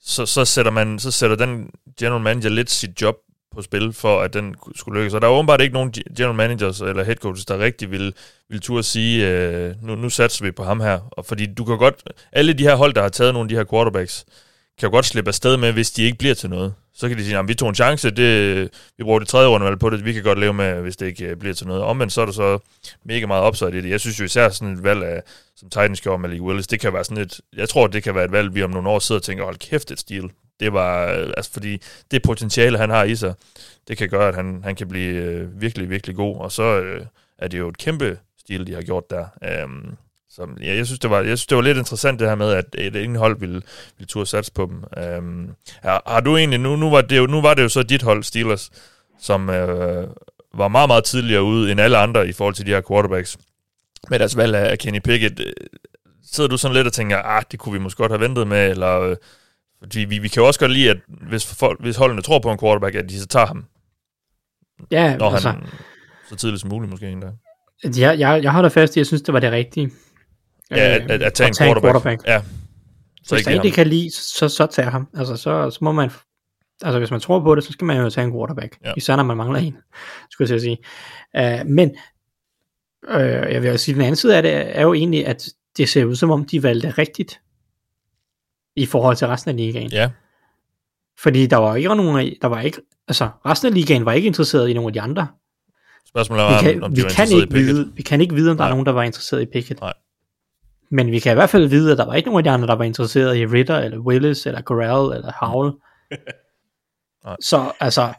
så, så, sætter man, så sætter den general manager lidt sit job på spil, for at den skulle lykkes. Og der er åbenbart ikke nogen general managers eller head coaches, der rigtig vil, vil turde sige, øh, nu, nu satser vi på ham her. Og fordi du kan godt, alle de her hold, der har taget nogle af de her quarterbacks, kan jo godt slippe afsted med, hvis de ikke bliver til noget. Så kan de sige, at vi tog en chance, det, vi bruger det tredje runde på det, vi kan godt leve med, hvis det ikke øh, bliver til noget. Omvendt så er der så mega meget upside i det. Jeg synes jo især sådan et valg af, som Titans gjorde med Malik Willis, det kan være sådan et, jeg tror, det kan være et valg, vi om nogle år sidder og tænker, hold kæft, et stil. Det var, øh, altså fordi det potentiale, han har i sig, det kan gøre, at han, han kan blive øh, virkelig, virkelig god. Og så øh, er det jo et kæmpe stil, de har gjort der. Um, så ja, jeg synes, det var, jeg synes, det var lidt interessant det her med, at et indhold ville, ville turde satse på dem. Øhm, har, har du egentlig, nu, nu, var det jo, nu var det jo så dit hold, Steelers, som øh, var meget, meget tidligere ude end alle andre i forhold til de her quarterbacks. Med deres valg af Kenny Pickett. Øh, sidder du sådan lidt og tænker, ah, det kunne vi måske godt have ventet med, eller... Øh, fordi vi, vi kan jo også godt lide, at hvis, folk, hvis holdene tror på en quarterback, at de så tager ham. Ja, når altså, han så tidligt som muligt måske endda. Jeg, jeg, jeg holder fast i, at jeg synes, det var det rigtige. Ja, at, at, at tage, en, quarterback. quarterback. Ja. Så hvis ikke kan lide, så, så tager ham. Altså, så, så må man... Altså, hvis man tror på det, så skal man jo tage en quarterback. Ja. Især når man mangler en, skulle jeg sige. Uh, men, uh, jeg vil også sige, den anden side af det er jo egentlig, at det ser ud som om, de valgte rigtigt i forhold til resten af ligaen. Ja. Fordi der var ikke nogen, der var ikke, altså resten af ligaen var ikke interesseret i nogen af de andre. Spørgsmålet er, vi kan, om, om vi kan ikke vide, Vi kan ikke vide, om der Nej. er nogen, der var interesseret i Pickett. Nej. Men vi kan i hvert fald vide, at der var ikke nogen af de andre, der var interesseret i Ritter, eller Willis, eller Corral, eller Howell. så altså,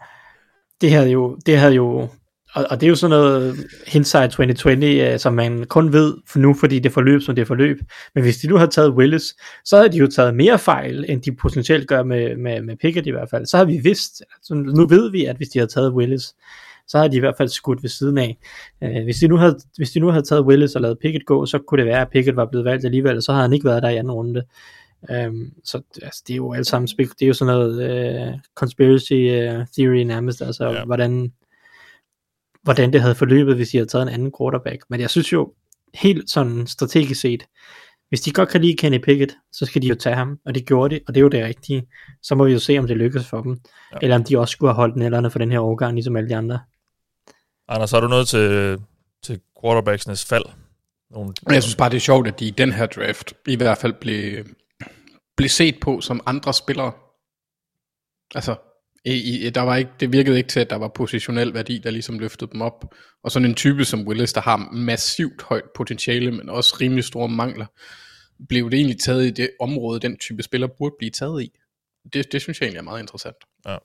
det havde jo, det havde jo, og, og det er jo sådan noget hindsight 2020, uh, som man kun ved for nu, fordi det forløb, som det forløb. Men hvis de nu havde taget Willis, så havde de jo taget mere fejl, end de potentielt gør med, med, med Pickett i hvert fald. Så har vi vidst, altså nu ved vi, at hvis de havde taget Willis, så havde de i hvert fald skudt ved siden af. Uh, hvis, de nu havde, hvis de nu havde taget Willis og lavet Pickett gå, så kunne det være, at Pickett var blevet valgt alligevel, og så havde han ikke været der i anden runde. Um, så altså, det er jo alt sammen det er jo sådan noget uh, conspiracy uh, theory nærmest, altså Ja. hvordan, hvordan det havde forløbet, hvis de havde taget en anden quarterback. Men jeg synes jo, helt sådan strategisk set, hvis de godt kan lide Kenny Pickett, så skal de jo tage ham, og det gjorde de, og det er jo det rigtige. Så må vi jo se, om det lykkes for dem, ja. eller om de også skulle have holdt nælderne for den her årgang, ligesom alle de andre. Anders, har du noget til, til quarterbacksnes fald? Nogle, jeg synes bare, det er sjovt, at de i den her draft i hvert fald blev, blev set på som andre spillere. Altså, i, der var ikke, det virkede ikke til, at der var positionel værdi, der ligesom løftede dem op. Og sådan en type som Willis, der har massivt højt potentiale, men også rimelig store mangler, blev det egentlig taget i det område, den type spiller burde blive taget i. Det, det synes jeg egentlig er meget interessant. Ja.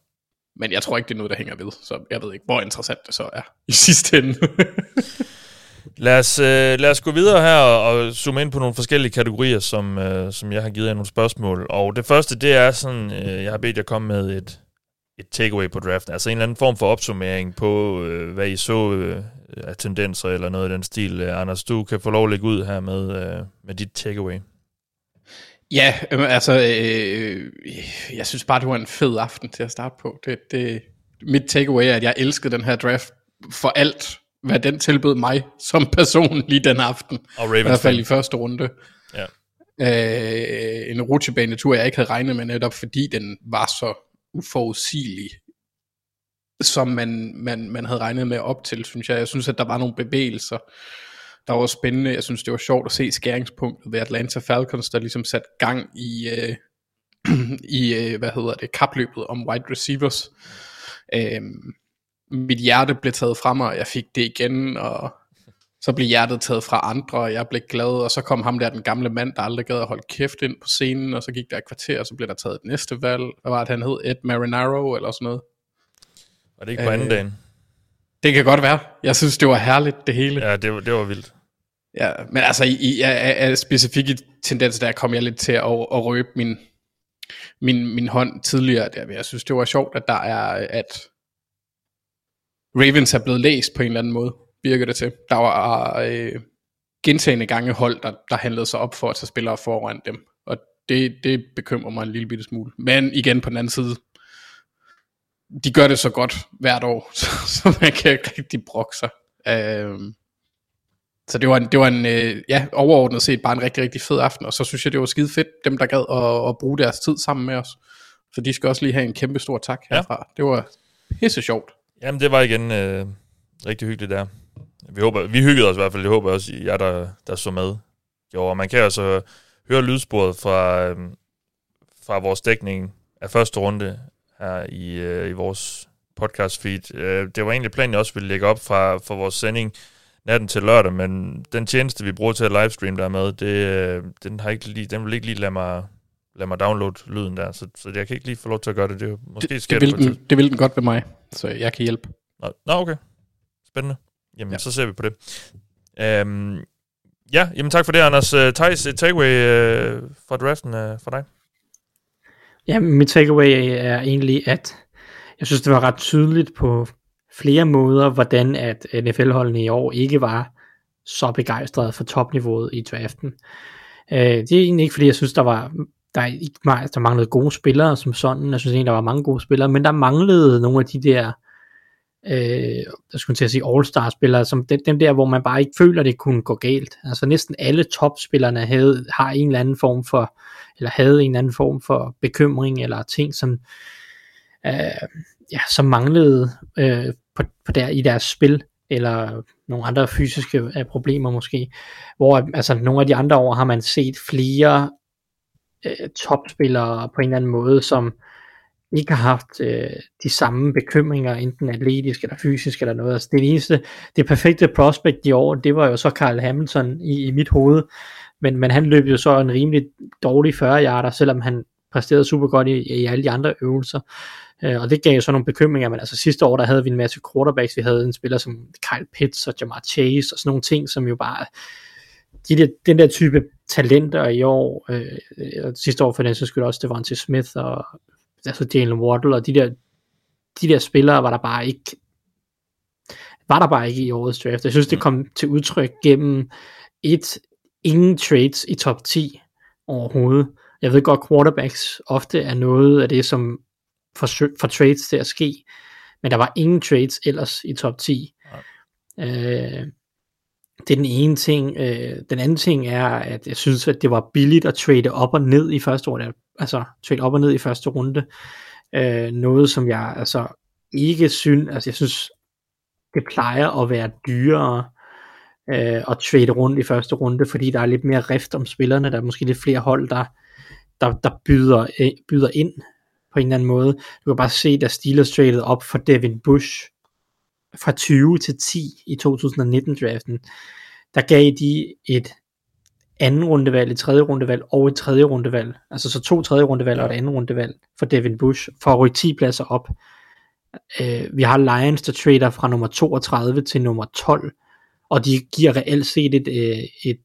Men jeg tror ikke, det er noget, der hænger ved, så jeg ved ikke, hvor interessant det så er i sidste ende. Lad os, øh, lad os gå videre her og, zoome ind på nogle forskellige kategorier, som, øh, som jeg har givet jer nogle spørgsmål. Og det første, det er sådan, øh, jeg har bedt jer komme med et, et takeaway på draften. Altså en eller anden form for opsummering på, øh, hvad I så øh, af tendenser eller noget i den stil. Øh, Anders, du kan få lov at lægge ud her med, øh, med dit takeaway. Ja, øhm, altså, øh, jeg synes bare, det var en fed aften til at starte på. Det, det, mit takeaway er, at jeg elskede den her draft for alt, hvad den tilbød mig som person lige den aften. Og I Ravens. hvert fald i første runde. Ja. Øh, en rutsjebanetur, jeg ikke havde regnet med netop, fordi den var så uforudsigelig, som man, man, man havde regnet med op til, synes jeg. Jeg synes, at der var nogle bevægelser, der var spændende. Jeg synes, det var sjovt at se skæringspunktet ved Atlanta Falcons, der ligesom satte gang i, øh, i øh, hvad hedder det, kapløbet om wide receivers. Øh, mit hjerte blev taget fra mig, og jeg fik det igen, og så blev hjertet taget fra andre, og jeg blev glad, og så kom ham der, den gamle mand, der aldrig gad at holde kæft ind på scenen, og så gik der et kvarter, og så blev der taget et næste valg. Hvad var det, han hed? Ed Marinaro, eller sådan noget. Og det ikke på Øh, anden dagen. Det kan godt være. Jeg synes, det var herligt, det hele. Ja, det, var- det var vildt. Ja, men altså, i, i af, af specifikke tendenser, der kom jeg lidt til at, at røbe min, min, min hånd tidligere der. Jeg synes, det var sjovt, at der er, at Ravens er blevet læst på en eller anden måde, virker det til. Der var øh, gentagende gange hold, der, der handlede sig op for at tage spillere foran dem. Og det, det bekymrer mig en lille bitte smule. Men igen på den anden side, de gør det så godt hvert år, så, så man kan ikke rigtig brokke sig. Øhm, så det var en, det var en øh, ja, overordnet set bare en rigtig, rigtig fed aften, og så synes jeg, det var skide fedt, dem der gad at, at bruge deres tid sammen med os. Så de skal også lige have en kæmpe stor tak Ja. herfra. Det var pisse sjovt. Jamen, det var igen øh, rigtig hyggeligt der. Vi, håber, vi hyggede os i hvert fald. Det håber jeg også, jer, der, der så med. Jo, og man kan altså høre lydsporet fra, øh, fra vores dækning af første runde her i, øh, i vores podcast feed. Øh, det var egentlig planen, jeg også ville lægge op fra, fra vores sending natten til lørdag, men den tjeneste, vi bruger til at livestream der med, det, øh, den, har ikke lige, den vil ikke lige lade mig, lade mig downloade lyden der, så, så jeg kan ikke lige få lov til at gøre det. det måske Det, sker det, det, vil på et den, det vil den godt ved mig, så jeg kan hjælpe. Nå, nå okay. Spændende. Jamen, ja. Så ser vi på det. Øhm, ja, jamen tak for det, Anders. Uh, Thijs, et takeaway uh, fra draften uh, fra dig. Ja, mit takeaway er egentlig, at jeg synes, det var ret tydeligt på flere måder, hvordan at NFL-holdene i år ikke var så begejstrede for topniveauet i draften. Øh, det er egentlig ikke, fordi jeg synes, der var der, er ikke, der manglede gode spillere som sådan. Jeg synes egentlig, der var mange gode spillere, men der manglede nogle af de der øh, der skulle til at sige all-star-spillere, som dem, dem der, hvor man bare ikke føler, det kunne gå galt. Altså næsten alle topspillerne havde, har en eller anden form for, eller havde en eller anden form for bekymring, eller ting, som, øh, ja, som manglede øh, på, på der, i deres spil, eller nogle andre fysiske øh, problemer måske, hvor altså nogle af de andre år har man set flere øh, topspillere på en eller anden måde, som ikke har haft øh, de samme bekymringer, enten atletisk eller fysisk eller noget. Altså det eneste, det perfekte prospect i år, det var jo så Carl Hamilton i, i mit hoved, men, men han løb jo så en rimelig dårlig 40 yarder, selvom han præsterede super godt i, i alle de andre øvelser. Øh, og det gav jo så nogle bekymringer, men altså sidste år, der havde vi en masse quarterbacks, vi havde en spiller som Kyle Pitts og Jamar Chase og sådan nogle ting, som jo bare, de der, den der type talenter i år, øh, og sidste år for den så skyld også Devontae Smith og altså Jalen Waddle og de der, de der spillere var der bare ikke var der bare ikke i årets draft. Jeg synes, det kom til udtryk gennem et, ingen trades i top 10 overhovedet. Jeg ved godt, quarterbacks ofte er noget af det, som for, for trades til at ske, men der var ingen trades ellers i top 10. Øh, det er den ene ting. Øh, den anden ting er, at jeg synes, at det var billigt at trade op og ned i første runde. Altså trade op og ned i første runde. Øh, noget, som jeg altså ikke synes, altså jeg synes, det plejer at være dyrere øh, at trade rundt i første runde, fordi der er lidt mere rift om spillerne, der er måske lidt flere hold, der, der, der byder, øh, byder ind på en eller anden måde. Du kan bare se, da Steelers traded op for Devin Bush fra 20 til 10 i 2019-draften, der gav de et anden rundevalg, et tredje rundevalg og et tredje rundevalg. Altså så to tredje rundevalg ja. og et andet rundevalg for Devin Bush, for at rykke 10 pladser op. Uh, vi har Lions, der trader fra nummer 32 til nummer 12, og de giver reelt set et, et, øh, et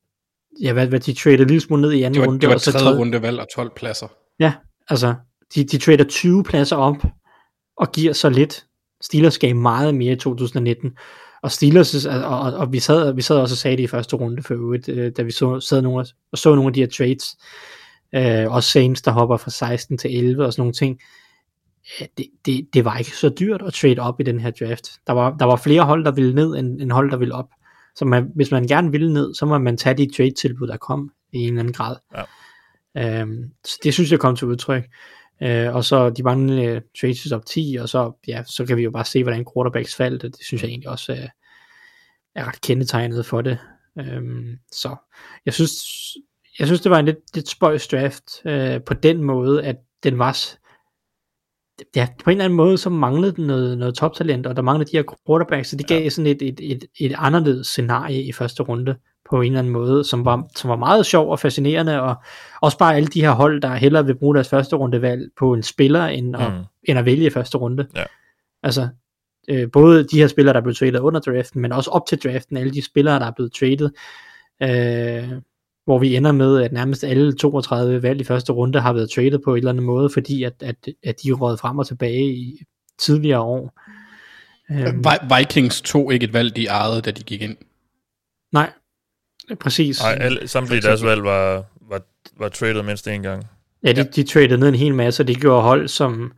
ja, hvad, hvad de trader lige smule ned i anden det var, runde. Det var og så tredje rundevalg og 12 pladser. Ja, altså, de, de trader 20 pladser op, og giver så lidt. Steelers gav meget mere i 2019. Og Steelers, og, og, og vi, sad, vi sad også og sagde det i første runde for øvrigt, øh, da vi så, sad nogle, og så nogle af de her trades. Øh, også Saints, der hopper fra 16 til 11 og sådan nogle ting. Det, det, det var ikke så dyrt at trade op i den her draft. Der var, der var flere hold, der ville ned, end, end hold, der ville op. Så man, hvis man gerne ville ned, så må man tage de trade-tilbud, der kom i en eller anden grad. Ja. Øhm, så det synes jeg kom til udtryk. Øh, og så de manglende trades op 10, og så, ja, så kan vi jo bare se, hvordan quarterbacks faldt, og det synes jeg egentlig også er, er ret kendetegnet for det. Øhm, så jeg synes, jeg synes, det var en lidt, lidt spøjs draft øh, på den måde, at den var ja, på en eller anden måde, så manglede den noget, noget toptalent, og der manglede de her quarterbacks, så det gav ja. sådan et, et, et, et anderledes scenarie i første runde, på en eller anden måde, som var, som var meget sjov og fascinerende, og også bare alle de her hold, der hellere vil bruge deres første rundevalg på en spiller, end at, mm. end at vælge første runde. Ja. Altså, øh, både de her spillere, der er blevet traded under draften, men også op til draften, alle de spillere, der er blevet traded, øh, hvor vi ender med, at nærmest alle 32 valg i første runde har været traded på en eller anden måde, fordi at, at, at de er rådet frem og tilbage i tidligere år. Um, Vikings tog ikke et valg, de ejede, da de gik ind. Nej, præcis. Nej, alle, samtlige deres valg var, var, var traded mindst en gang. Ja, de, ja. de traded ned en hel masse, og det gjorde hold som,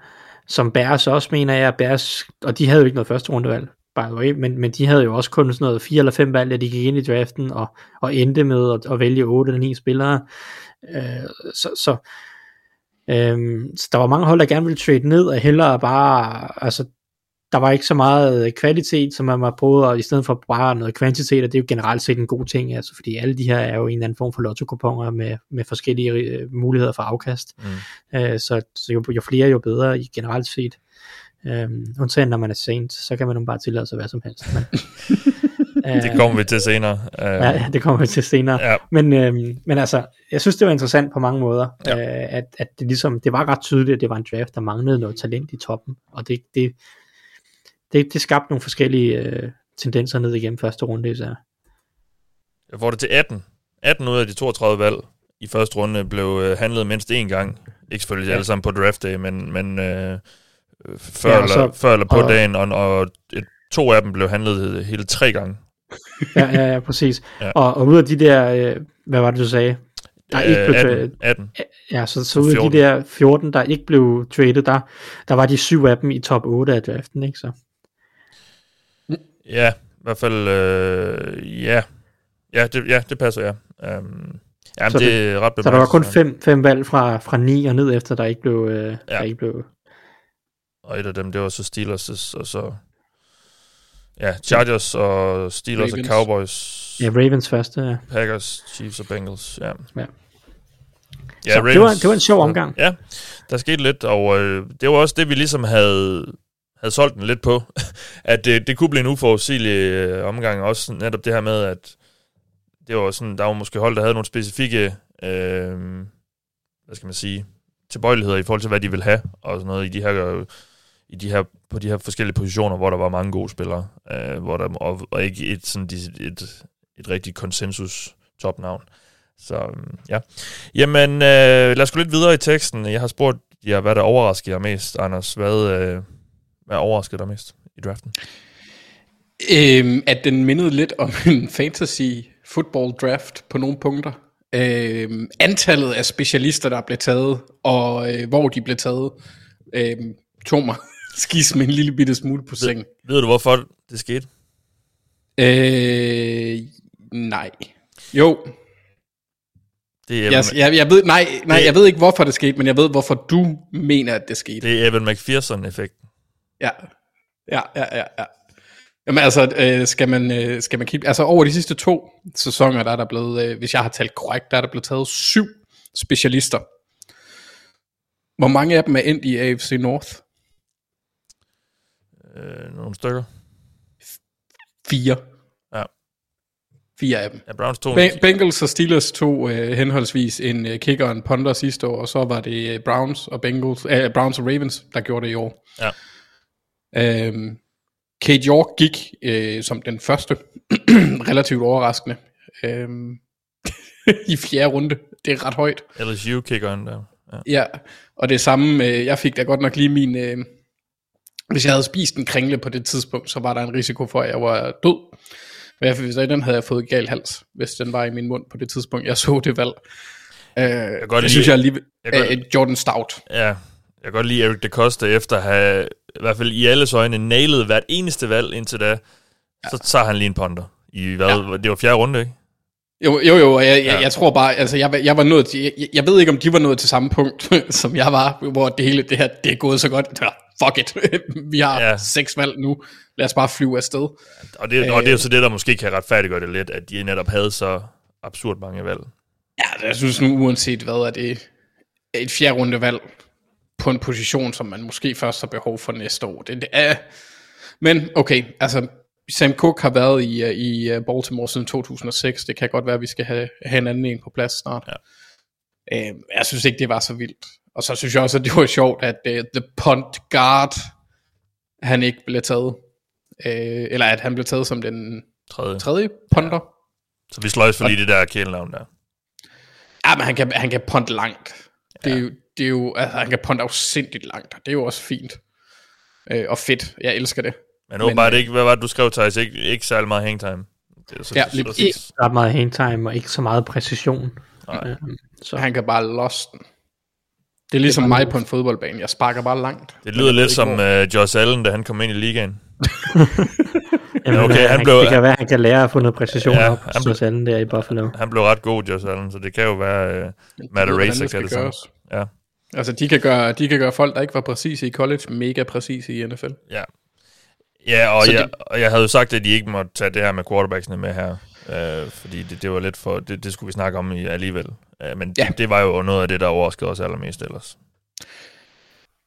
som Bears også, mener jeg, Bears, og de havde jo ikke noget første rundevalg by the way, men, men de havde jo også kun sådan noget fire eller fem valg, da de gik ind i draften, og, og endte med at, at vælge otte eller ni spillere. Øh, så, så, øh, så der var mange hold, der gerne ville trade ned, og hellere bare, altså, der var ikke så meget kvalitet, som man var prøvet, og i stedet for bare noget kvantitet, og det er jo generelt set en god ting, altså, fordi alle de her er jo en eller anden form for lotto med, med forskellige øh, muligheder for afkast. Mm. Øh, så så jo, jo flere, jo bedre i generelt set. Øhm, undtagen når man er sent, så kan man jo bare tillade sig hvad som helst. Men, øh, det kommer vi til senere. Uh, ja, det kommer vi til senere. Ja. Men, øhm, men altså, jeg synes, det var interessant på mange måder, ja. øh, at, at det ligesom, det var ret tydeligt, at det var en draft, der manglede noget talent i toppen, og det, det, det, det skabte nogle forskellige øh, tendenser ned igennem første runde især. Jeg får det til 18. 18 ud af de 32 valg i første runde blev øh, handlet mindst én gang. Ikke selvfølgelig ja. alle sammen på draft day, men, men øh, før, ja, eller, så, før eller på og, dagen, og, og et, to af dem blev handlet hele tre gange. ja, ja, ja, præcis. Ja. Og, og ud af de der, øh, hvad var det, du sagde? Der ikke blev 18, 18. Ja, så, så ud af de der 14, der ikke blev traded, der, der var de syv af dem i top 8 af draften, ikke så? Ja, i hvert fald, øh, ja. Ja det, ja, det passer, ja. Um, jamen, så det, det er ret Så der var kun fem, fem valg fra, fra 9 og ned efter, der ikke blev, øh, ja. der ikke blev og et af dem, det var så Steelers, og så ja, Chargers og Steelers Ravens. og Cowboys. Ja, Ravens første, ja. Packers, Chiefs og Bengals, ja. Ja, ja så Ravens, det, var, det var en sjov omgang. Ja, der skete lidt, og øh, det var også det, vi ligesom havde, havde solgt den lidt på, at det, det kunne blive en uforudsigelig øh, omgang, også netop det her med, at det var sådan, der var måske hold, der havde nogle specifikke, øh, hvad skal man sige, tilbøjeligheder i forhold til, hvad de vil have, og sådan noget i de her, i de her, på de her forskellige positioner, hvor der var mange gode spillere, øh, hvor der, og, og ikke et, sådan, et, et, et rigtigt konsensus topnavn. Så øh, ja. Jamen, øh, lad os gå lidt videre i teksten. Jeg har spurgt jer, hvad der overrasker jer mest, Anders. Hvad, øh, hvad overraskede dig mest i draften? Øhm, at den mindede lidt om en fantasy football draft på nogle punkter. Øhm, antallet af specialister, der blev taget, og øh, hvor de blev taget, øhm, tog mig skis med en lille bitte smule på sengen. Ved du, hvorfor det skete? Øh, nej. Jo, Det er jeg, jeg, jeg ved, nej, nej, Det- jeg ved ikke, hvorfor det skete, men jeg ved, hvorfor du mener, at det skete. det er Evan McPherson-effekten. Ja, ja, ja, ja. ja. Jamen altså, øh, skal man, øh, skal man kigge, altså over de sidste to sæsoner, der er der blevet, øh, hvis jeg har talt korrekt, der er der blevet taget syv specialister. Hvor mange af dem er endt i AFC North? Øh, nogle stykker. Fire. Ja. Fire af dem. Ja, Browns tog Be- Bengals og Steelers tog øh, henholdsvis en øh, kicker og en punter sidste år, og så var det øh, Browns og Bengals, øh, Browns og Ravens, der gjorde det i år. Ja. Øhm, Kate York gik øh, som den første, relativt overraskende, øhm, i fjerde runde. Det er ret højt. LSU-kickeren der. Ja. Ja, og det samme, øh, jeg fik da godt nok lige min, øh, hvis jeg havde spist en kringle på det tidspunkt, så var der en risiko for, at jeg var død. Men jeg, så den havde jeg fået gal hals, hvis den var i min mund på det tidspunkt, jeg så det valg. Øh, jeg godt det lide- synes jeg alligevel, jeg godt- øh, Jordan Stout. ja. Jeg kan godt lide Eric DeCosta efter at have, i hvert fald i alles øjne, nailet hvert eneste valg indtil da. Så tager han lige en ponder. I hvad? Ja. Det var fjerde runde, ikke? Jo, jo, jo, jeg, jeg, Ja. jeg tror bare, altså jeg, jeg var nået til, jeg, jeg ved ikke, om de var nået til samme punkt, som jeg var, hvor det hele, det her, det er gået så godt, ja, fuck it, vi har Ja. ja. seks valg nu, lad os bare flyve afsted. Og det, og det er jo så det, der måske kan retfærdiggøre det lidt, at de netop havde så absurd mange valg. Ja, jeg synes nu, uanset hvad, er det et fjerde runde valg på en position, som man måske først har behov for næste år. Det, det er, men okay, altså Sam Cook har været i, øh, i øh, Baltimore siden 2006. Det kan godt være, at vi skal have, have en anden en på plads snart. Ja. Øh, jeg synes ikke, det var så vildt. Og så synes jeg også, at det var sjovt, at uh, The Punt Guard, han ikke blev taget. Øh, eller at han blev taget som den Tredje. tredje punter. Så vi sløjs for lige det der kælenavn der. Ja, men han kan, han kan punt langt. Det er jo, det er jo altså, han kan punt afsindigt langt, og det er jo også fint. Øh, og fedt, jeg elsker det. Men åbenbart øh, ikke, hvad var det, du skrev, Thijs? Ikke, ikke særlig meget hangtime. Det er så, Ja, så- lige så- Ikke ret meget hangtime og ikke så meget præcision. Nej. Øhm, Så Så han kan bare lost den. Det er ligesom Det er mig på en fodboldbane. Jeg sparker bare langt. Det lyder lidt som uh, Josh Allen, da han kom ind i ligaen. Jamen, okay, øh, han blev- det kan være, at han kan lære at få noget præcision Ja, op, han han blev- anden der i Buffalo. Han blev ret god, Josh Allen, så det kan jo være uh, Matt Eraser, kan det så. Ja. Altså, de kan, gøre, de kan gøre folk, der ikke var præcise i college, mega præcise i NFL. Ja, ja og, Så jeg, det- og jeg havde jo sagt, at de ikke måtte tage det her med quarterbacksene med her, øh, fordi det, det var lidt for, det, det skulle vi snakke om i alligevel. Øh, men ja. Ja. det, det var jo noget af det, der overraskede os allermest ellers.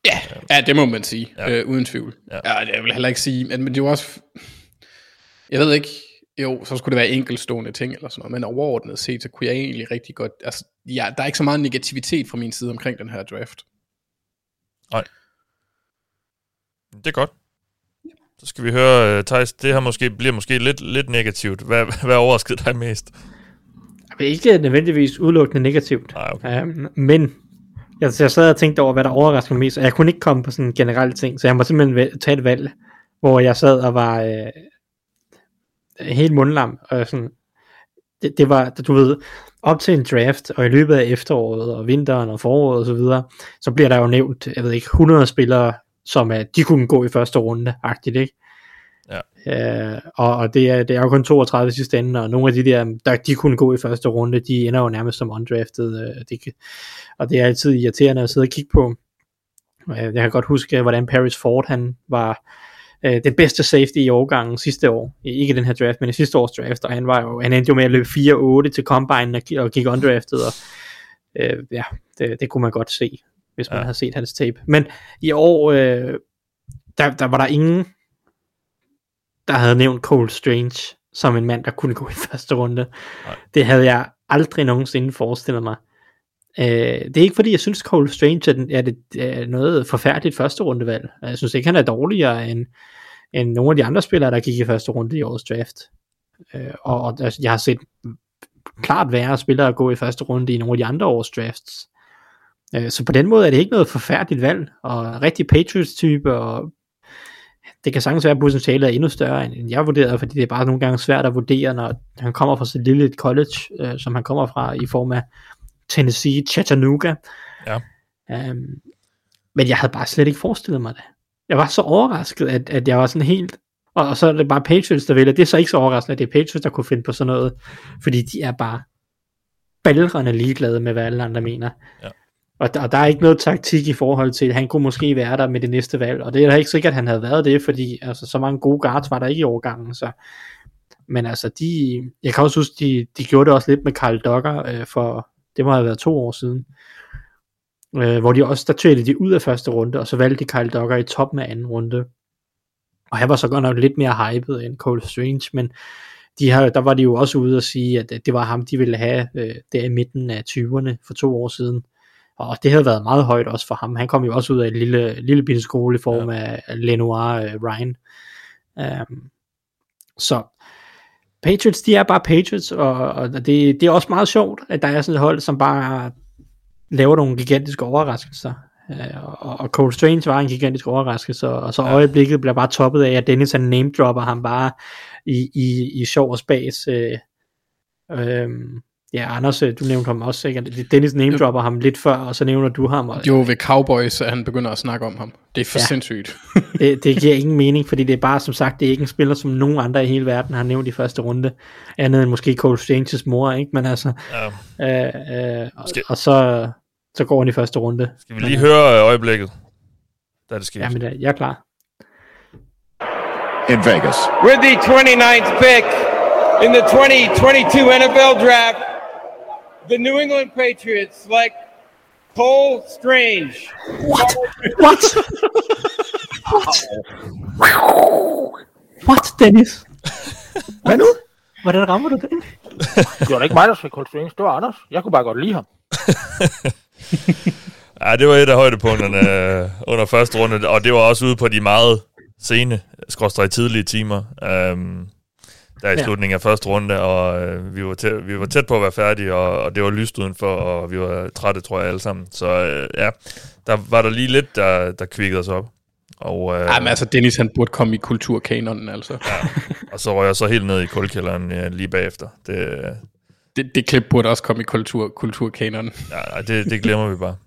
Ja, ja det må man sige, Ja. ja. øh, uden tvivl. Ja. Ja. ja, jeg vil heller ikke sige, men, det er jo også, jeg ved ikke, jo, så skulle det være enkeltstående ting eller sådan noget, men overordnet set, så kunne jeg egentlig rigtig godt, altså, ja, der er ikke så meget negativitet fra min side omkring den her draft. Det er godt. Så skal vi høre, uh, Thijs, det her måske, bliver måske lidt, lidt negativt. Hvad, hvad overraskede dig mest? Det er ikke nødvendigvis udelukkende negativt. Nej, okay. Um, men jeg, jeg sad og tænkte over, hvad der overraskede mig mest, og jeg kunne ikke komme på sådan en generel ting, så jeg må simpelthen tage et valg, hvor jeg sad og var øh, helt mundlam, og sådan, det, det var, du ved, op til en draft, og i løbet af efteråret, og vinteren, og foråret, og så videre, så bliver der jo nævnt, jeg ved ikke, 100 spillere, som er, de kunne gå i første runde, agtigt, ikke? Ja. Øh, og, og det, er, det er jo kun 32 sidste ende, og nogle af de der, der de kunne gå i første runde, de ender jo nærmest som undrafted. Øh, det, kan- og det er altid irriterende at sidde og kigge på. Øh, jeg kan godt huske, hvordan Paris Ford, han var øh, det bedste safety i årgangen sidste år. Ikke den her draft, men i sidste års draft, og han, var jo, han endte jo med at løbe 4-8 til combine og, og gik undrafted, og øh, ja, det, det kunne man godt se, hvis man ja. havde set hans tape. Men i år, øh, der, der var der ingen, der havde nævnt Cole Strange som en mand, der kunne gå i første runde. Nej. Det havde jeg aldrig nogensinde forestillet mig. Øh, det er ikke fordi, jeg synes, Cole Strange er, den, er, det, er noget forfærdeligt første rundevalg. Jeg synes ikke, han er dårligere end, end nogle af de andre spillere, der gik i første runde i årets draft. Øh, og, og altså, jeg har set klart værre spillere gå i første runde i nogle af de andre års drafts. Øh, så på den måde er det ikke noget forfærdeligt valg, og rigtig Patriots-type, og det kan sagtens være, at potentialet er endnu større, end jeg vurderede, fordi det er bare nogle gange svært at vurdere, når han kommer fra så lille et college, øh, som han kommer fra i form af Tennessee, Chattanooga. Ja. Um, men jeg havde bare slet ikke forestillet mig det. Jeg var så overrasket, at, at jeg var sådan helt... Og, og så er det bare Patriots, der vælger. Det er så ikke så overraskende, at det er Patriots, der kunne finde på sådan noget. Fordi de er bare balrende ligeglade med, hvad alle andre mener. Ja. Og, der, og der er ikke noget taktik i forhold til, at han kunne måske være der med det næste valg. Og det er da ikke sikkert, at han havde været det, fordi altså, så mange gode guards var der ikke i overgangen. Så. Men altså, de, jeg kan også huske, de, de gjorde det også lidt med Carl Dogger øh, for, det må have været to år siden, øh, hvor de også, der tradede de ud af første runde, og så valgte de Kyle Duggar i toppen af anden runde. Og han var så godt nok lidt mere hyped end Cole Strange, men de har, der var de jo også ude og sige, at det var ham, de ville have øh, der i midten af 20'erne for to år siden. Og det havde været meget højt også for ham. Han kom jo også ud af en lille, lille bitte skole i form ja. af Lenoir øh, Ryan. Um, så Patriots, de er bare Patriots, og, og det, det er også meget sjovt, at der er sådan et hold, som bare laver nogle gigantiske overraskelser. Uh, og, og Cole Strange var en gigantisk overraskelse, og så øjeblikket bliver bare toppet af, at Dennis han name dropper ham bare i, i, i sjov og spas. Uh, um, Ja, Anders, øh, du nævnte ham også, ikke? Dennis name dropper ham lidt før, og så nævner du ham. Og, jo, ved Cowboys, at han begynder at snakke om ham. Det er for ja. sindssygt. det, det giver ingen mening, fordi det er bare, som sagt, det er ikke en spiller, som nogen andre i hele verden har nævnt i første runde. Andet end måske Cole Stranges mor, ikke? Men altså, ja. øh, øh, og, og så, så går han i første runde. Skal vi lige Men, høre øh, øjeblikket, da det sker? Jamen, jeg er klar. In Vegas. With the 29th pick in the 2022 NFL Draft, the New England Patriots select Cole Strange. What? What? What? What, Dennis? Hvad nu? Hvordan rammer du det? Det var ikke mig, der skulle Cole Strange. Det var Anders. Jeg kunne bare godt lide ham. ja, det var et af højdepunkterne øh, under første runde, og det var også ude på de meget sene, skråstrej tidlige timer. Um, der i ja. slutningen af første runde, og øh, vi, var tæt, vi var tæt på at være færdige, og, og det var lyst udenfor, og vi var trætte, tror jeg, alle sammen. Så øh, ja, der var der lige lidt, der, der kvikkede os op. Og, øh, Ej, men altså, Dennis han burde komme i kulturkanonen, altså. Ja, og så røg jeg så helt ned i kulkælderen ja, lige bagefter. Det, det, det klip burde også komme i kultur, kulturkanonen. Ja, det, det glemmer vi bare.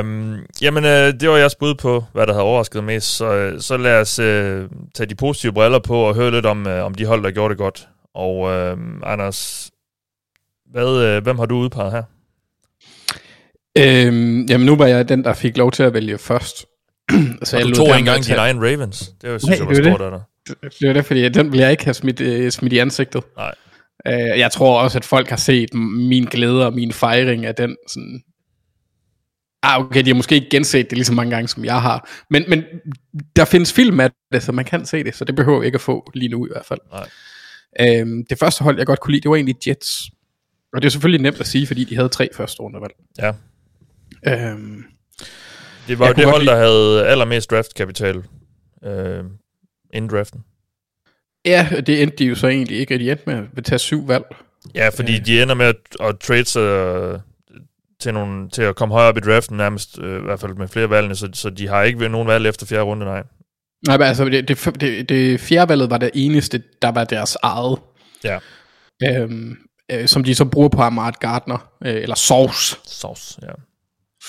Um, jamen, øh, det var jeres bud på, hvad der havde overrasket mest. Så, øh, så lad os øh, tage de positive briller på og høre lidt om, øh, om de hold, der gjorde det godt. Og øh, Anders, hvad, øh, hvem har du udpeget her? Øhm, jamen, nu var jeg den, der fik lov til at vælge først. så og jeg du tog engang din egen Ravens. Det var, synes Nej, jeg var stort af dig. Det, var det, fordi den vil jeg ikke have smidt, øh, smidt i ansigtet. Nej. Øh, jeg tror også, at folk har set min glæde og min fejring af den sådan Ah, okay, de har måske ikke genset det lige så mange gange, som jeg har. Men, men der findes film af det, så man kan se det, så det behøver jeg ikke at få lige nu i hvert fald. Nej. Øhm, det første hold, jeg godt kunne lide, det var egentlig Jets. Og det er selvfølgelig nemt at sige, fordi de havde tre første rundevalg. Ja. Øhm, det var jo det hold, lide... der havde allermest draftkapital øh, inden draften. Ja, det endte de jo så egentlig ikke, at de endte med at tage syv valg. Ja, fordi øh. de ender med at, at trade sig til, nogle, til at komme højere op i draften nærmest, øh, i hvert fald med flere valgene, så, så de har ikke nogen valg efter fjerde runde, nej. Nej, men altså, det, det, det, det fjerde valget var det eneste, der var deres eget. Ja. Øhm, øh, som de så bruger på Amart Gardner, øh, eller Sauce. Sauce, ja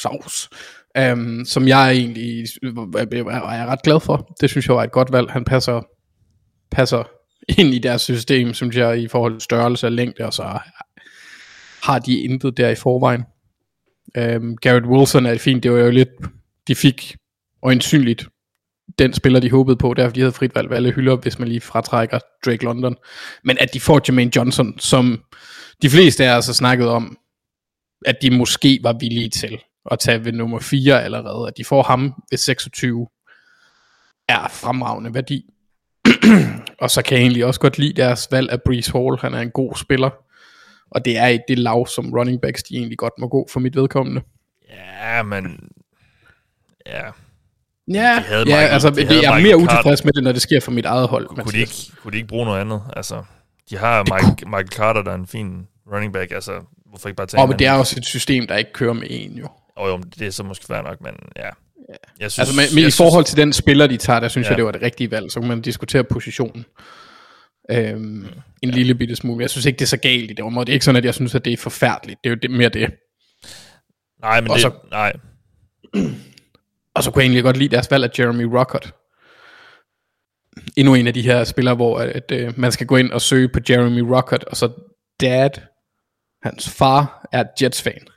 sovs, Øhm, som jeg egentlig er, er ret glad for. Det synes jeg var et godt valg. Han passer, passer ind i deres system, synes jeg, i forhold til størrelse og længde, og så har de intet der i forvejen. Um, Garrett Wilson er fint, det var jo lidt, de fik øjensynligt den spiller, de håbede på, derfor de havde frit valg ved alle hylder, hvis man lige fratrækker Drake London. Men at de får Jermaine Johnson, som de fleste af os har snakket om, at de måske var villige til at tage ved nummer 4 allerede, at de får ham ved 26, er fremragende værdi. og så kan jeg egentlig også godt lide deres valg af Breeze Hall, han er en god spiller, Og det er i det lav, som running backs, de egentlig godt må gå for mit vedkommende. Ja, men... Ja. Ja, havde ja Michael- altså, de det, jeg er Michael mere utilfreds med det, når det sker for mit eget hold. Kunne de, Mathias. ikke, kunne de ikke bruge noget andet? Altså, de har Mike, Michael Carter, der er en fin running back. Altså, hvorfor ikke bare tage Og en men det er også et system, der ikke kører med en jo. Og jo, det er så måske fair nok, men ja. Jeg synes, Altså, men, men jeg i forhold til den spiller, de tager, der synes Ja. ja. jeg, det var det rigtige valg. Så kan man diskutere positionen. Øhm, en lille bitte smule. Jeg synes ikke, det er så galt i det område. Det er ikke sådan, at jeg synes, at det er forfærdeligt. Det er jo det, mere det. Nej, men og det, så- nej. Og så kunne jeg egentlig godt lide deres valg af Jeremy Rockert. Endnu en af de her spillere, hvor at, at, øh, man skal gå ind og søge på Jeremy Rockert, og så dad, hans far, er Jets-fan.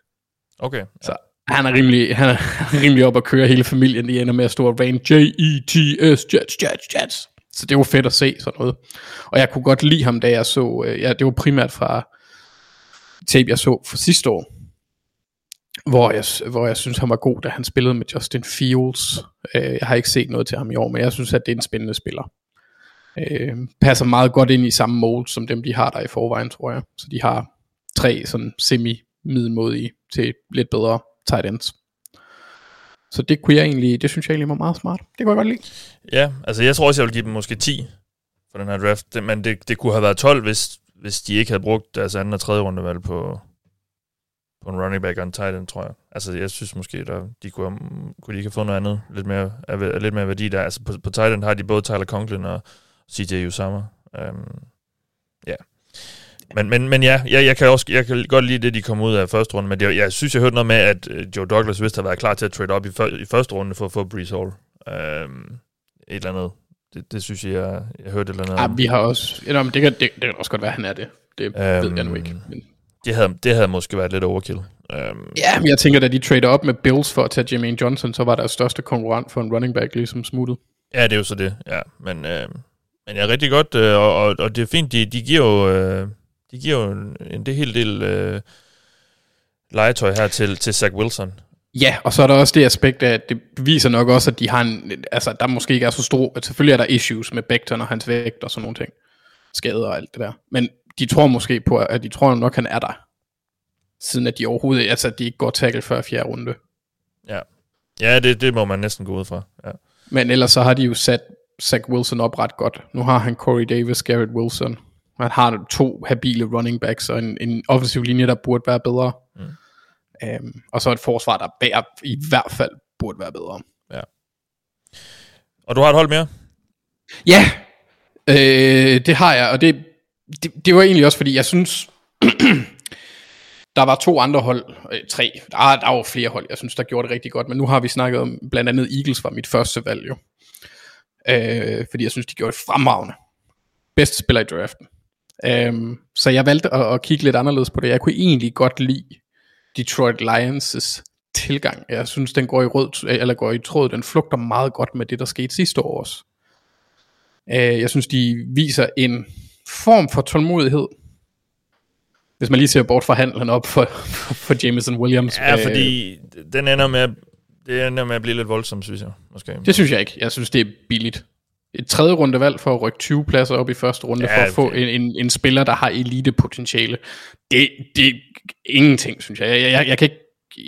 Okay. Så han er rimelig, han er rimelig op at køre hele familien. De ender med at stå og rane J-E-T-S, Jets, Jets, Jets. Så det var fedt at se sådan noget. Og jeg kunne godt lide ham, da jeg så, øh, ja, det var primært fra tape, jeg så for sidste år, hvor jeg, hvor jeg synes, han var god, da han spillede med Justin Fields. Øh, jeg har ikke set noget til ham i år, men jeg synes, at det er en spændende spiller. Øh, passer meget godt ind i samme mold, som dem, de har der i forvejen, tror jeg. Så de har tre sådan semi-middelmodige til lidt bedre tight ends. Så det kunne jeg egentlig, det synes jeg egentlig var meget smart. Det kunne jeg godt lide. Ja, altså jeg tror også, jeg vil give dem måske 10 for den her draft. Men det, det kunne have været 12, hvis, hvis de ikke havde brugt deres anden og tredje rundevalg på, på en running back og en tight end, tror jeg. Altså jeg synes måske, der, de kunne, have- kunne de ikke have fået noget andet, lidt mere, af, lidt mere værdi der. Altså på, på tight end har de både Tyler Conklin og CJ Usama. Um. Men, men, men ja, jeg, jeg, kan også jeg kan godt lide det, de kom ud af første runde, men det, jeg synes, jeg hørte noget med, at øh, Joe Douglas vist har været klar til at trade op i, i første runde for at få Brees Hall. Um, et eller andet. Det, det synes jeg, jeg, jeg hørte et eller andet. Ja, om. vi har også, ja, men det, kan, det, det kan også godt være, han er det. Det um, ved jeg nu ikke. Men, det, havde, det havde måske været lidt overkill. Um, ja, men jeg tænker, da de trader op med Bills for at tage Jermaine Johnson, så var deres største konkurrent for en running back ligesom smuttet. Ja, det er jo så det, ja. Men, øh, men ja, rigtig godt, øh, og, og, og det er fint, de, de giver jo, øh, de giver jo en, en det hel del øh, legetøj her til, til Zach Wilson. Ja, og så er der også det aspekt at det viser nok også, at de har en, altså der måske ikke er så stor, at selvfølgelig er der issues med Becton og hans vægt og sådan nogle ting. Skader og alt det der. Men de tror måske på, at de tror nok, han er der. Siden at de overhovedet, altså at de ikke går tackle før fjerde runde. Ja, ja det, det må man næsten gå ud fra. Ja. Men ellers så har de jo sat Zach Wilson op ret godt. Nu har han Corey Davis, Garrett Wilson. Han har to habile running backs og en, en offensiv linje, der burde være bedre. Mm. Um, og så et forsvar, der bærer, i hvert fald burde være bedre. Ja. Og du har et hold mere? Ja, øh, det har jeg, og det, det, det var egentlig også fordi, jeg synes, der var to andre hold, øh, tre, der, er- der var flere hold, jeg synes, der gjorde det rigtig godt, men nu har vi snakket om, blandt andet Eagles var mit første valg jo, øh, fordi jeg synes, de gjorde det fremragende. Bedste spiller i draften. Øh, så jeg valgte at, at kigge lidt anderledes på det. Jeg kunne egentlig godt lide Detroit Lions' tilgang. Jeg synes, den går i, rød, eller går i tråd, den flugter meget godt med det, der skete sidste år også. Øh, jeg synes, de viser en form for tålmodighed. Hvis man lige ser bort fra handlen op for, for Jameson Williams. Ja, Øh, fordi den ender med, det ender med at blive lidt voldsomt, synes jeg. Måske. Det synes jeg ikke. Jeg synes, det er billigt. Et tredje runde valg for at rykke 20 pladser op i første runde, Ja, for at få en, en, en spiller, der har elite-potentiale. Det, det er ingenting, synes jeg. Jeg, jeg, jeg kan ikke...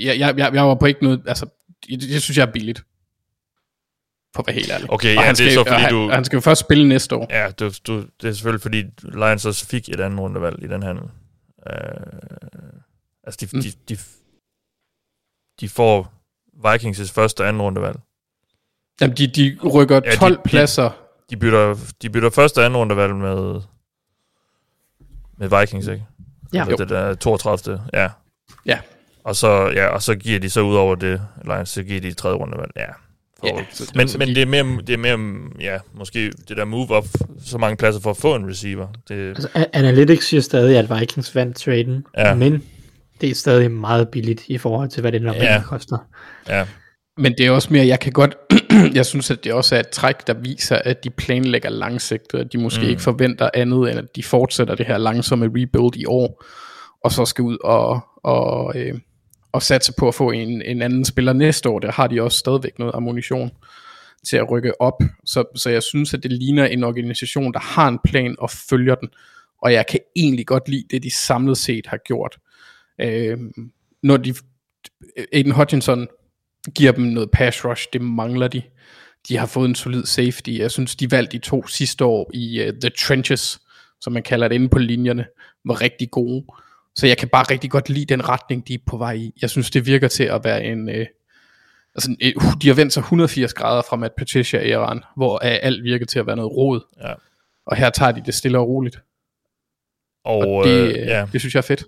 Jeg, jeg, jeg jeg var på ikke noget... Altså, det, det synes jeg er billigt. For at være helt ærlig. Okay, Og ja, han det er skal, så, fordi han, du- Han skal jo først spille næste år. Ja, du, du, det er selvfølgelig, fordi Lions også fik et andet rundevalg i den handel. Uh, altså, de, Mm. de, de, de får Vikings' første og anden rundevalg. Jamen, de, de rykker Ja, de- 12 de- pladser. De bytter, de bytter første og anden rundevalg med, med Vikings, ikke? Ja. Altså, det der 32. Ja. Ja. Og så, ja, og så giver de så ud over det, Lions, så giver de tredje rundevalg. Ja. Så- men så men de- det, er mere, det er mere, ja, måske det der move op så mange pladser for at få en receiver. Det, Altså, Analytics siger stadig, at Vikings vandt traden, Ja. men det er stadig meget billigt i forhold til, hvad det normalt Ja. ja. koster. ja. Men det er også mere, jeg kan godt, jeg synes, at det også er et træk, der viser, at de planlægger langsigtet, at de måske Mm. ikke forventer andet, end at de fortsætter det her langsomme rebuild i år, og så skal ud og, og, øh, og satse på at få en, en anden spiller næste år. Der har de også stadigvæk noget ammunition til at rykke op. Så, så jeg synes, at det ligner en organisation, der har en plan og følger den, og jeg kan egentlig godt lide det, de samlet set har gjort. Øh, når de, Aiden Hutchinson giver dem noget pass rush, det mangler de. De har fået en solid safety. Jeg synes, de valgte de to sidste år i uh, The Trenches, som man kalder det inde på linjerne, var rigtig gode. Så jeg kan bare rigtig godt lide den retning, de er på vej i. Jeg synes, det virker til at være en... Uh, altså, uh, de har vendt sig 180 grader fra Matt Patricia-æraen, hvor uh, alt virker til at være noget rod. Ja. Og her tager de det stille og roligt. Og, Og det, øh, ja, det synes jeg er fedt.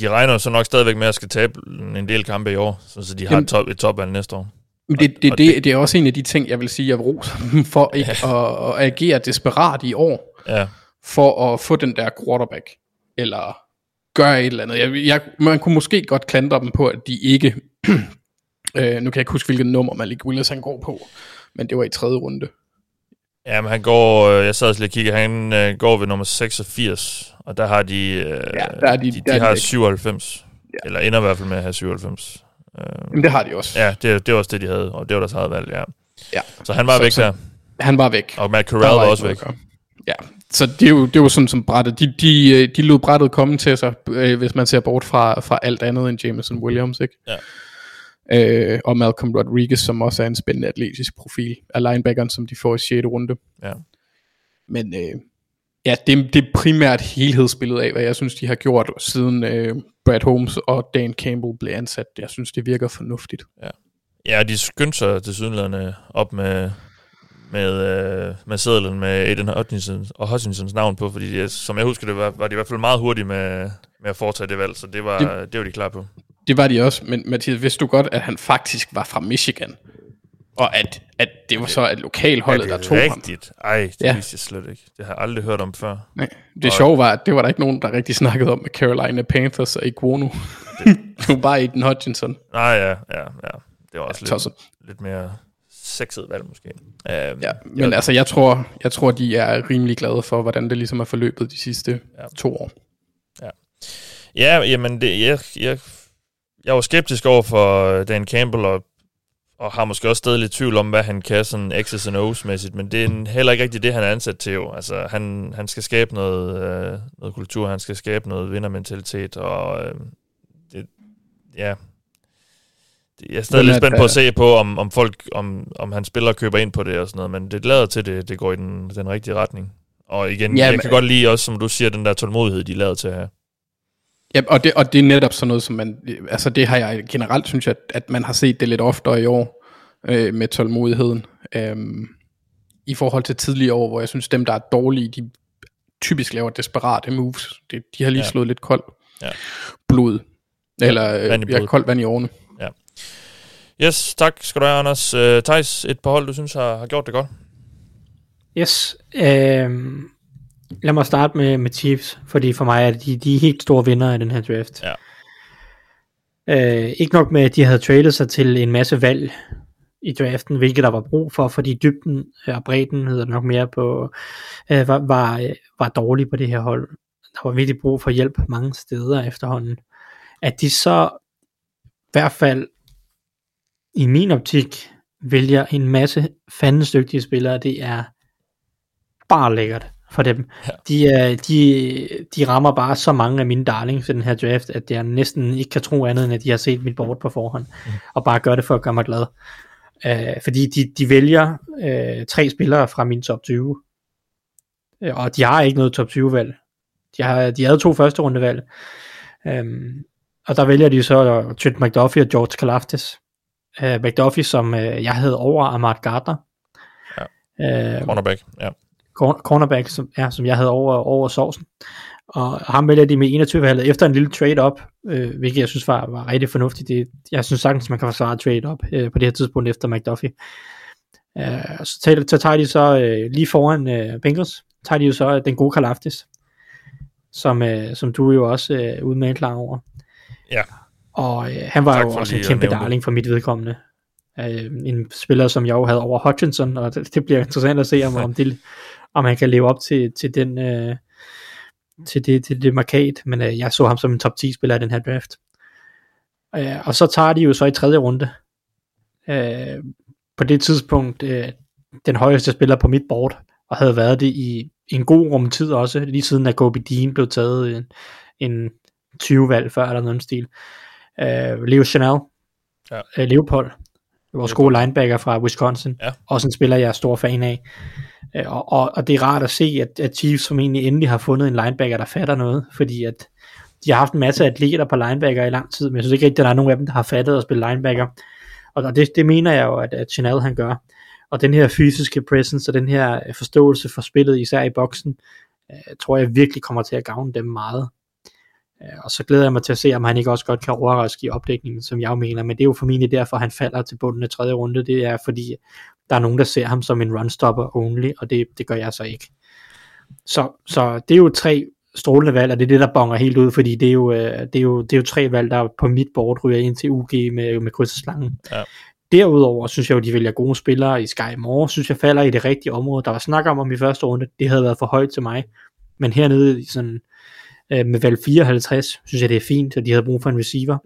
De regner så nok stadigvæk med at skal tabe en del kampe i år, så, de har Jamen- et, top, et topvalg næste år. Men det, det, det, det er også en af de ting, jeg vil sige, jeg vil rose dem for ikke at, at agere desperat i år, Ja, for at få den der quarterback, eller gøre et eller andet. Jeg, jeg, man kunne måske godt klandre dem på, at de ikke, øh, nu kan jeg ikke huske, hvilket nummer Malik Willis han går på, men det var i tredje runde. Ja men han går, øh, jeg sad også lige og kiggede, han øh, går ved nummer 86, og der har de, øh, Ja, der er de- de, der de er de har væk. 97, ja. eller ender i hvert fald med at have 97. Øh, Men det har de også. ja, det, det var også det, de havde, og det var deres eget valg, ja. Ja. Så han var Så- væk så- der, Han var væk. og Matt Corral var ikke også væk. Ja, så det er jo, det var sådan som brættet. De, de, de lod brættet komme til sig, øh, hvis man ser bort fra, fra alt andet end Jameson Williams, ikke? Ja. Øh, og Malcolm Rodriguez, som også er en spændende atletisk profil af linebackeren, som de får i 6. runde. Ja. Men øh, ja, det, det er primært helhedsbilledet af, hvad jeg synes, de har gjort, siden øh, Brad Holmes og Dan Campbell blev ansat. Jeg synes, det virker fornuftigt. Ja, de skyndte sig til sydenlandene op med, med, øh, med sædlen med Aiden Hutchinson og Hutchinsons navn på, fordi jeg, som jeg husker det, var, var de i hvert fald meget hurtige med, med at foretage det valg, så det var, det, det var de klar på. Det var de også, men Mathias, vidste du godt, at han faktisk var fra Michigan? Og at, at det var så et lokalholdet, der tog ham. rigtigt? Ej, det Ja. ja. vidste jeg slet ikke. Det har jeg aldrig hørt om før. Nej. Det sjove var, at det var der ikke nogen, der rigtig snakkede om med Carolina Panthers og Iguonu. det var bare Aiden Hutchinson. Nej, ja, ja, ja. Det var også Ja, lidt, tosset. lidt mere sexet valg, måske. Uh, Ja, men altså, jeg tror, jeg tror, de er rimelig glade for, hvordan det ligesom er forløbet de sidste Ja. to år. Ja, jamen, det, jeg, jeg, jeg var skeptisk over for Dan Campbell, og, og har måske også stadig lidt tvivl om, hvad han kan sådan X's and O's mæssigt, men det er heller ikke rigtigt det, han er ansat til jo. Altså, han, han skal skabe noget, øh, noget kultur, han skal skabe noget vindermentalitet, og øh, det, ja, jeg er stadig lidt spændt på øh, at se på, om, om folk, om, om han spiller køber ind på det og sådan noget, men det lader til, det, det går i den, den rigtige retning. Og igen, Ja, jeg men- kan godt lide også, som du siger, den der tålmodighed, de lader til at have. Ja, og det, og det er netop sådan noget, som man, altså det har jeg generelt, synes jeg, at, at man har set det lidt oftere i år, øh, med tålmodigheden, øhm, i forhold til tidligere år, hvor jeg synes, dem, der er dårlige, de typisk laver desperate moves. Det, de har lige Ja. ja. slået lidt koldt Ja. blod, eller vand i vand ja, koldt vand i årene. Yes, tak skal du have, Anders. Uh, Thijs, et par hold, du synes har, har gjort det godt? Yes. Øhm, lad mig starte med, med Chiefs, fordi for mig er de, de er helt store vinder af den her draft. Ja. Øh, ikke nok med, at de havde tradet sig til en masse valg i draften, hvilket der var brug for, fordi dybden og bredden hedder nok mere på, øh, var, var, øh, var dårlig på det her hold. Der var virkelig brug for hjælp mange steder efterhånden. At de så i hvert fald i min optik vælger en masse fandens dygtige spillere, det er bare lækkert for dem. Ja. De, er, de, de rammer bare så mange af mine darlings i den her draft, at jeg næsten ikke kan tro andet, end at de har set mit board på forhånd, mm. og bare gør det for at gøre mig glad. Uh, fordi de, de vælger uh, tre spillere fra min top 20, uh, og de har ikke noget top 20 valg. De, har, de havde to første runde valg, um, og der vælger de så Trent McDuffie og George Kalafdis. Uh, McDuffie, som uh, jeg havde over Ahmad Gardner. Ja. Uh, Cornerback, ja. Corner- cornerback, som, ja, som jeg havde over, over sovsen. Og ham vælger de med 21 valget efter en lille trade-up, øh, hvilket jeg synes var, var rigtig fornuftigt. Det, jeg synes sagtens, man kan forsvare trade-up øh, på det her tidspunkt efter McDuffie. Øh, så, tager, så tager de så øh, lige foran øh, Bengals, tager de jo så den gode Kalaftis, som, øh, som du jo også øh, udmærket klar over. Ja. Og øh, han var Tak jo også en kæmpe darling for mit vedkommende. Øh, en spiller, som jeg jo havde over Hutchinson, og det, det bliver interessant at se, om, om, det, om han kan leve op til, til den øh, til det, til det markat, men øh, jeg så ham som en top 10 spiller i den her draft. Øh, og så tager de jo så i tredje runde, øh, på det tidspunkt, øh, den højeste spiller på mit board, og havde været det i en god rumtid også, lige siden at Kobe Dean blev taget en, en 20-valg før, eller noget stil. Uh, Leo Chanel, Ja. uh, Leopold, vores gode linebacker fra Wisconsin, Ja. også en spiller, jeg er stor fan af. Uh, og, og, og det er rart at se, at, at Chiefs som egentlig endelig har fundet en linebacker, der fatter noget, fordi at de har haft en masse atleter på linebacker i lang tid, men jeg synes ikke rigtigt, at der er nogen af dem, der har fattet at spille linebacker. Og og det, det mener jeg jo, at, at Chanel han gør. Og den her fysiske presence og den her øh, forståelse for spillet, især i boksen, øh, tror jeg virkelig kommer til at gavne dem meget. Øh, og så glæder jeg mig til at se, om han ikke også godt kan overraske i opdækningen, som jeg jo mener. Men det er jo formentlig derfor, han falder til bunden af tredje runde. Det er fordi, der er nogen, der ser ham som en runstopper only, og det, det gør jeg så ikke. Så, så det er jo tre strålende valg, og det er det, der bonger helt ud, fordi det er jo, øh, det er jo, det er jo tre valg, der på mit board ryger ind til UG med, med krydseslangen. Ja. Derudover synes jeg jo, de vælger gode spillere i Sky Moore, synes jeg falder i det rigtige område. Der var snak om om i første runde, det havde været for højt til mig. Men hernede i sådan, øh, med valg 54, synes jeg det er fint, at de havde brug for en receiver.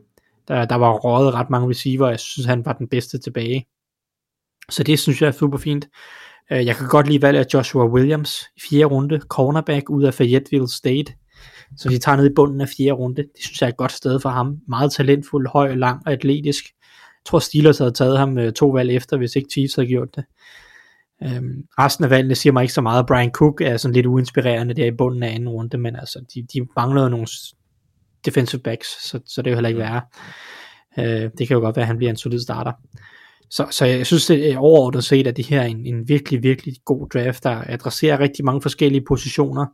Der, der var røget ret mange receiver, og jeg synes han var den bedste tilbage. Så det synes jeg er super fint. Øh, Jeg kan godt lide valget af Joshua Williams i fjerde runde, cornerback ud af Fayetteville State. Så de tager ned i bunden af fjerde runde. Det synes jeg er et godt sted for ham. Meget talentfuld, høj, lang og atletisk. Jeg tror Steelers havde taget ham øh, to valg efter, hvis ikke Chiefs havde gjort det. Øhm, resten af valgene siger mig ikke så meget. Brian Cook er sådan lidt uinspirerende der i bunden af anden runde, men altså, de, de manglede nogle defensive backs, så, så det er jo heller ikke værre. Øh, det kan jo godt være, at han bliver en solid starter. Så, så jeg synes, det er overordnet set, at det her er en, en virkelig, virkelig god draft, der adresserer rigtig mange forskellige positioner.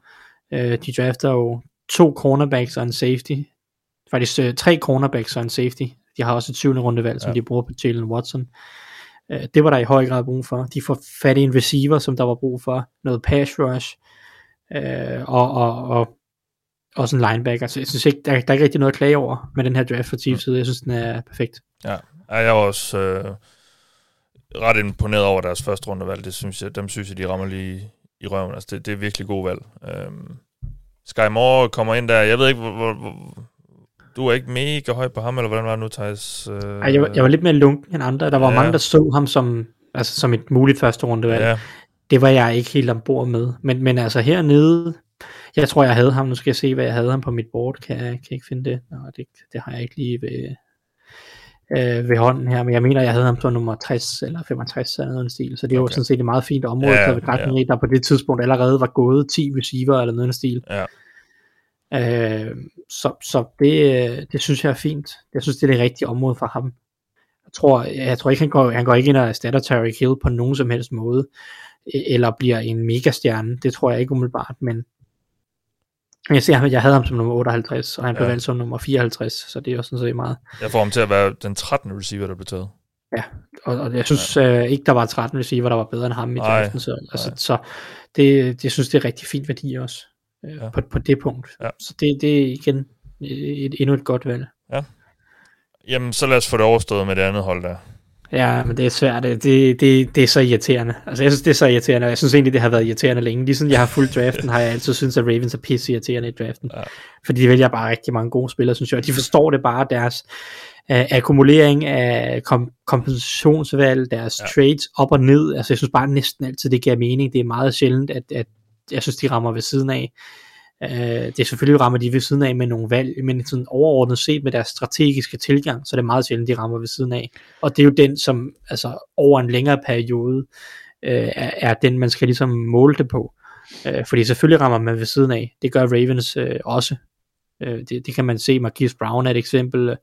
Øh, de drafter jo to cornerbacks og en safety. Faktisk øh, tre cornerbacks og en safety. De har også et syvende rundevalg, som Ja. de bruger på Jalen Watson. Øh, det var der i høj grad brug for. De får fat i en receiver, som der var brug for. Noget pass rush. Øh, og, og, og også en linebacker. Så jeg synes ikke, der, der er ikke rigtig noget at klage over med den her draft for Chiefs side. Jeg synes, den er perfekt. Ja, Ja, jeg er også øh, ret imponeret over deres første rundevalg. Det synes jeg, dem synes jeg, de rammer lige i røven. Altså, det, det er virkelig god valg. Øhm, Sky Moore kommer ind der. Jeg ved ikke, hvor, hvor, hvor, du er ikke mega høj på ham, eller hvordan var det nu, Thijs? Øh, Ej, jeg, var, jeg var lidt mere lunken end andre. Der var Ja. mange, der så ham som, altså, som et muligt første rundevalg. Ja, Det var jeg ikke helt ombord med. Men, men altså hernede, jeg tror, jeg havde ham. Nu skal jeg se, hvad jeg havde ham på mit board. Kan jeg, kan jeg ikke finde det? Nå, det, det har jeg ikke lige ved, øh, ved hånden her. Men jeg mener, jeg havde ham som nummer 60 eller 65 eller noget stil. Så det var Okay. sådan set et meget fint område. Ja, Ja, ja. ja. Der på det tidspunkt allerede var gået 10 receiver eller noget stil. Ja. Øh, så så det, øh, det synes jeg er fint. Jeg synes, det er det rigtige område for ham. Jeg tror, jeg tror ikke, han går, han går ikke ind og erstatter Tyreek Hill på nogen som helst måde, e- eller bliver en megastjerne. Det tror jeg ikke umiddelbart, men jeg ser jeg havde ham som nummer 58, og han blev Ja. valgt som nummer 54, så det er jo sådan set meget. jeg får ham til at være den 13. receiver, der blev taget. Og, og jeg synes ja. øh, ikke, der var 13 receiver, der var bedre end ham i draften, så, altså, så det, det synes det er rigtig fint værdi også, øh, Ja. ja. på, på det punkt. Ja. Så det, det er igen et, endnu et godt valg. Jamen, så lad os få det overstået med det andet hold der. Ja, men det er svært. Det, det, det, er så irriterende. Altså, jeg synes, det er så irriterende, og jeg synes egentlig, det har været irriterende længe. Lige siden jeg har fulgt draften, har jeg altid synes at Ravens er pisse irriterende i draften. Ja. Fordi de vælger bare rigtig mange gode spillere, synes jeg. Og de forstår det bare, deres uh, akkumulering af kom, kompensationsvalg, deres ja. trades op og ned. Altså, jeg synes bare næsten altid, det giver mening. Det er meget sjældent, at, at jeg synes, de rammer ved siden af. Uh, det er selvfølgelig rammer de ved siden af med nogle valg, men sådan overordnet set med deres strategiske tilgang, så er det meget sjældent, de rammer ved siden af. Og det er jo den, som altså, over en længere periode øh, er, er den, man skal ligesom måle det på. Øh, fordi selvfølgelig rammer man ved siden af. Det gør Ravens øh, også. Øh, det, det kan man se. Marquise Brown er et eksempel.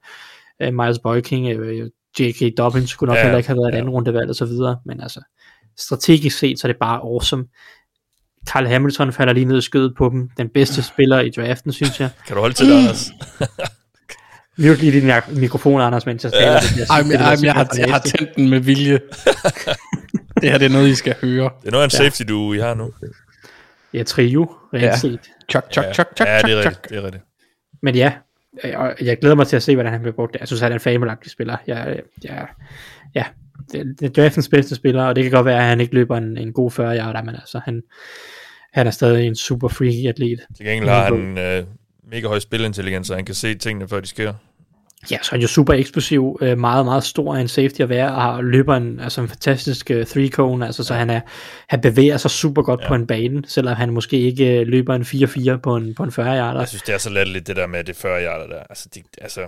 Øh, Miles Boyking, øh, J.K. Dobbins skulle nok Ja, heller ikke have været et ja. andet rundevalg og så videre. Men altså, strategisk set, så er det bare awesome. Carl Hamilton falder lige ned i skødet på dem. Den bedste spiller i draften, synes jeg. Kan du holde til det, Anders? Mute lige din mikrofon, Anders, mens jeg taler. Det bliver- Ej, men, ej, men jeg, har, jeg har tændt den med vilje. det her det er noget, I skal høre. Det er noget af en safety, du I har nu. Ja, trio, reelt Ja. ja. set. Chok, chok, chok, chok, ja, det er rigtigt. Det er rigtigt. Men ja, øh, og jeg glæder mig til at se, hvordan han bliver brugt. Jeg synes, han er en fabelagtig spiller. Jeg, jeg, ja, det, det er draftens bedste spiller, og det kan godt være, at han ikke løber en, en god 40 yarder, men altså, han, han er stadig en super freaky atlet. Til gengæld har han øh, mega høj spilintelligens, så han kan se tingene, før de sker. Ja, så er han jo super eksplosiv, øh, meget, meget stor af en safety at være, og har løber en, altså en fantastisk uh, three cone, altså så han, er, han bevæger sig super godt ja. på en bane, selvom han måske ikke uh, løber en 4-4 på en, på en 40 yarder. Jeg synes, det er så latterligt, det der med det 40 yarder der. Altså, de, altså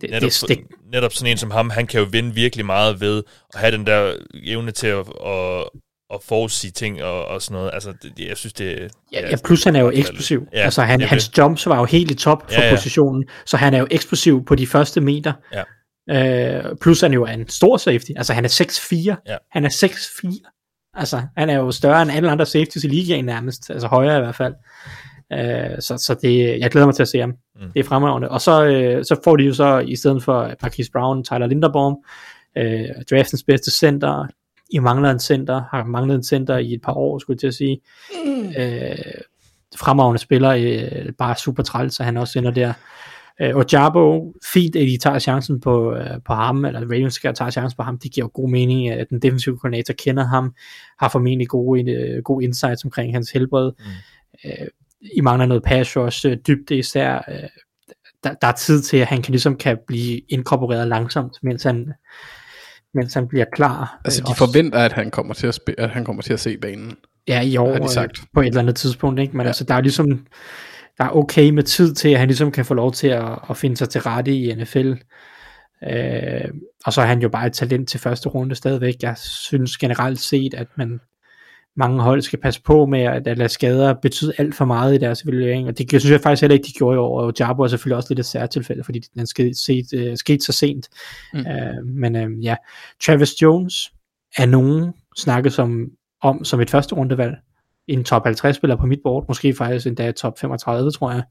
Det, netop, det, stik, netop sådan en som ham, han kan jo vinde virkelig meget ved at have den der evne til at, at, at forudsige ting og, og sådan noget. Altså, det, jeg synes, det ja, ja, plus han er jo eksplosiv. Ja, altså han, det hans jumps var jo helt i top for Ja, ja. positionen, så han er jo eksplosiv på de første meter. Ja. Øh, plus han jo er en stor safety. Altså han er 6'4. Ja. Han er 6'4. Altså han er jo større end alle andre safeties i ligaen nærmest. Altså højere i hvert fald. Øh, så, så det, jeg glæder mig til at se ham. Mm. Det er fremragende. Og så, øh, så får de jo så, i stedet for Marquise Brown, Tyler Linderbaum, øh, draftens bedste center. I mangler en center, har manglet en center i et par år, skulle jeg til at sige. Mm. Øh, fremragende spiller, øh, bare super træls, så han også ender der. Øh, og Jabo, fint at de tager chancen på, øh, på ham, eller Ravens skal tage chancen på ham, det giver jo god mening, at den defensive koordinator kender ham, har formentlig gode, øh, gode insights omkring hans helbred. Mm. Øh, I mangler noget pass rush, øh, dybde især, øh, der, der er tid til, at han kan, ligesom kan blive inkorporeret langsomt, mens han, mens han bliver klar. Altså, Øh, de også- forventer, at han kommer til at, spi- at, han kommer til at se banen. Ja, i år har de øh, sagt. på et eller andet tidspunkt, ikke? Men ja. altså, der er ligesom, der er okay med tid til, at han ligesom kan få lov til at, at finde sig til rette i NFL. Øh, og så er han jo bare et talent til første runde stadigvæk. Jeg synes generelt set, at man mange hold skal passe på med at, at lade skader betyde alt for meget i deres evaluering, og det synes jeg faktisk heller ikke, de gjorde i år, og Jabo er selvfølgelig også lidt et særtilfælde, fordi den skete, set, skete så sent. Mm. Uh, men uh, ja, Travis Jones er nogen snakket som, om som et første rundevalg, en top 50 spiller på mit board, måske faktisk endda top 35, tror jeg.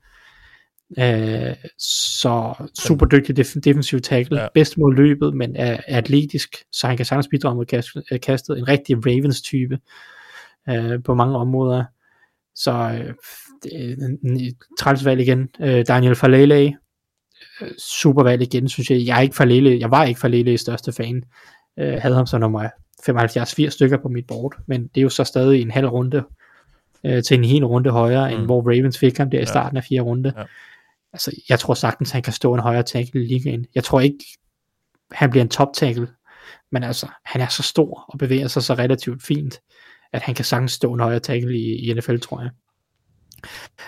Uh, så super dygtig def- defensiv tackle, Ja. bedst mod løbet, men er, er atletisk, så han kan sagtens bidrage mod kast- øh, kastet. En rigtig Ravens-type øh, på mange områder. Så øh, det træls valg igen. Øh, Daniel Falele, øh, super valg igen, synes jeg. Jeg er ikke Falele, jeg var ikke Falele største fan. Øh, havde ham som nummer 75-80 stykker på mit board, men det er jo så stadig en halv runde øh, til en hel runde højere, mm. end hvor Ravens fik ham der i starten af fire runde. Ja. Altså, jeg tror sagtens, han kan stå en højere tackle i ligaen. Jeg tror ikke, han bliver en top tackle, men altså, han er så stor og bevæger sig så relativt fint, at han kan sagtens stå en højere tackle i, i NFL, tror jeg.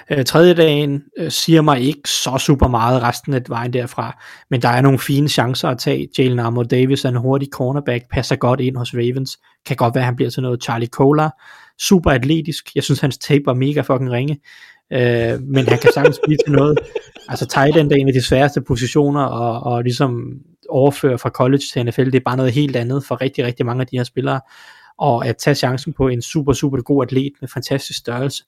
Øh, tredje dagen øh, siger mig ikke så super meget resten af vejen derfra, men der er nogle fine chancer at tage. Jalen Armour Davis er en hurtig cornerback, passer godt ind hos Ravens, kan godt være, at han bliver til noget Charlie Cola, super atletisk, jeg synes hans tape var mega fucking ringe, øh, men han kan sagtens blive til noget. Altså tight end er en af de sværeste positioner og, og ligesom overføre fra college til NFL, det er bare noget helt andet for rigtig, rigtig mange af de her spillere, og at tage chancen på en super, super god atlet med fantastisk størrelse,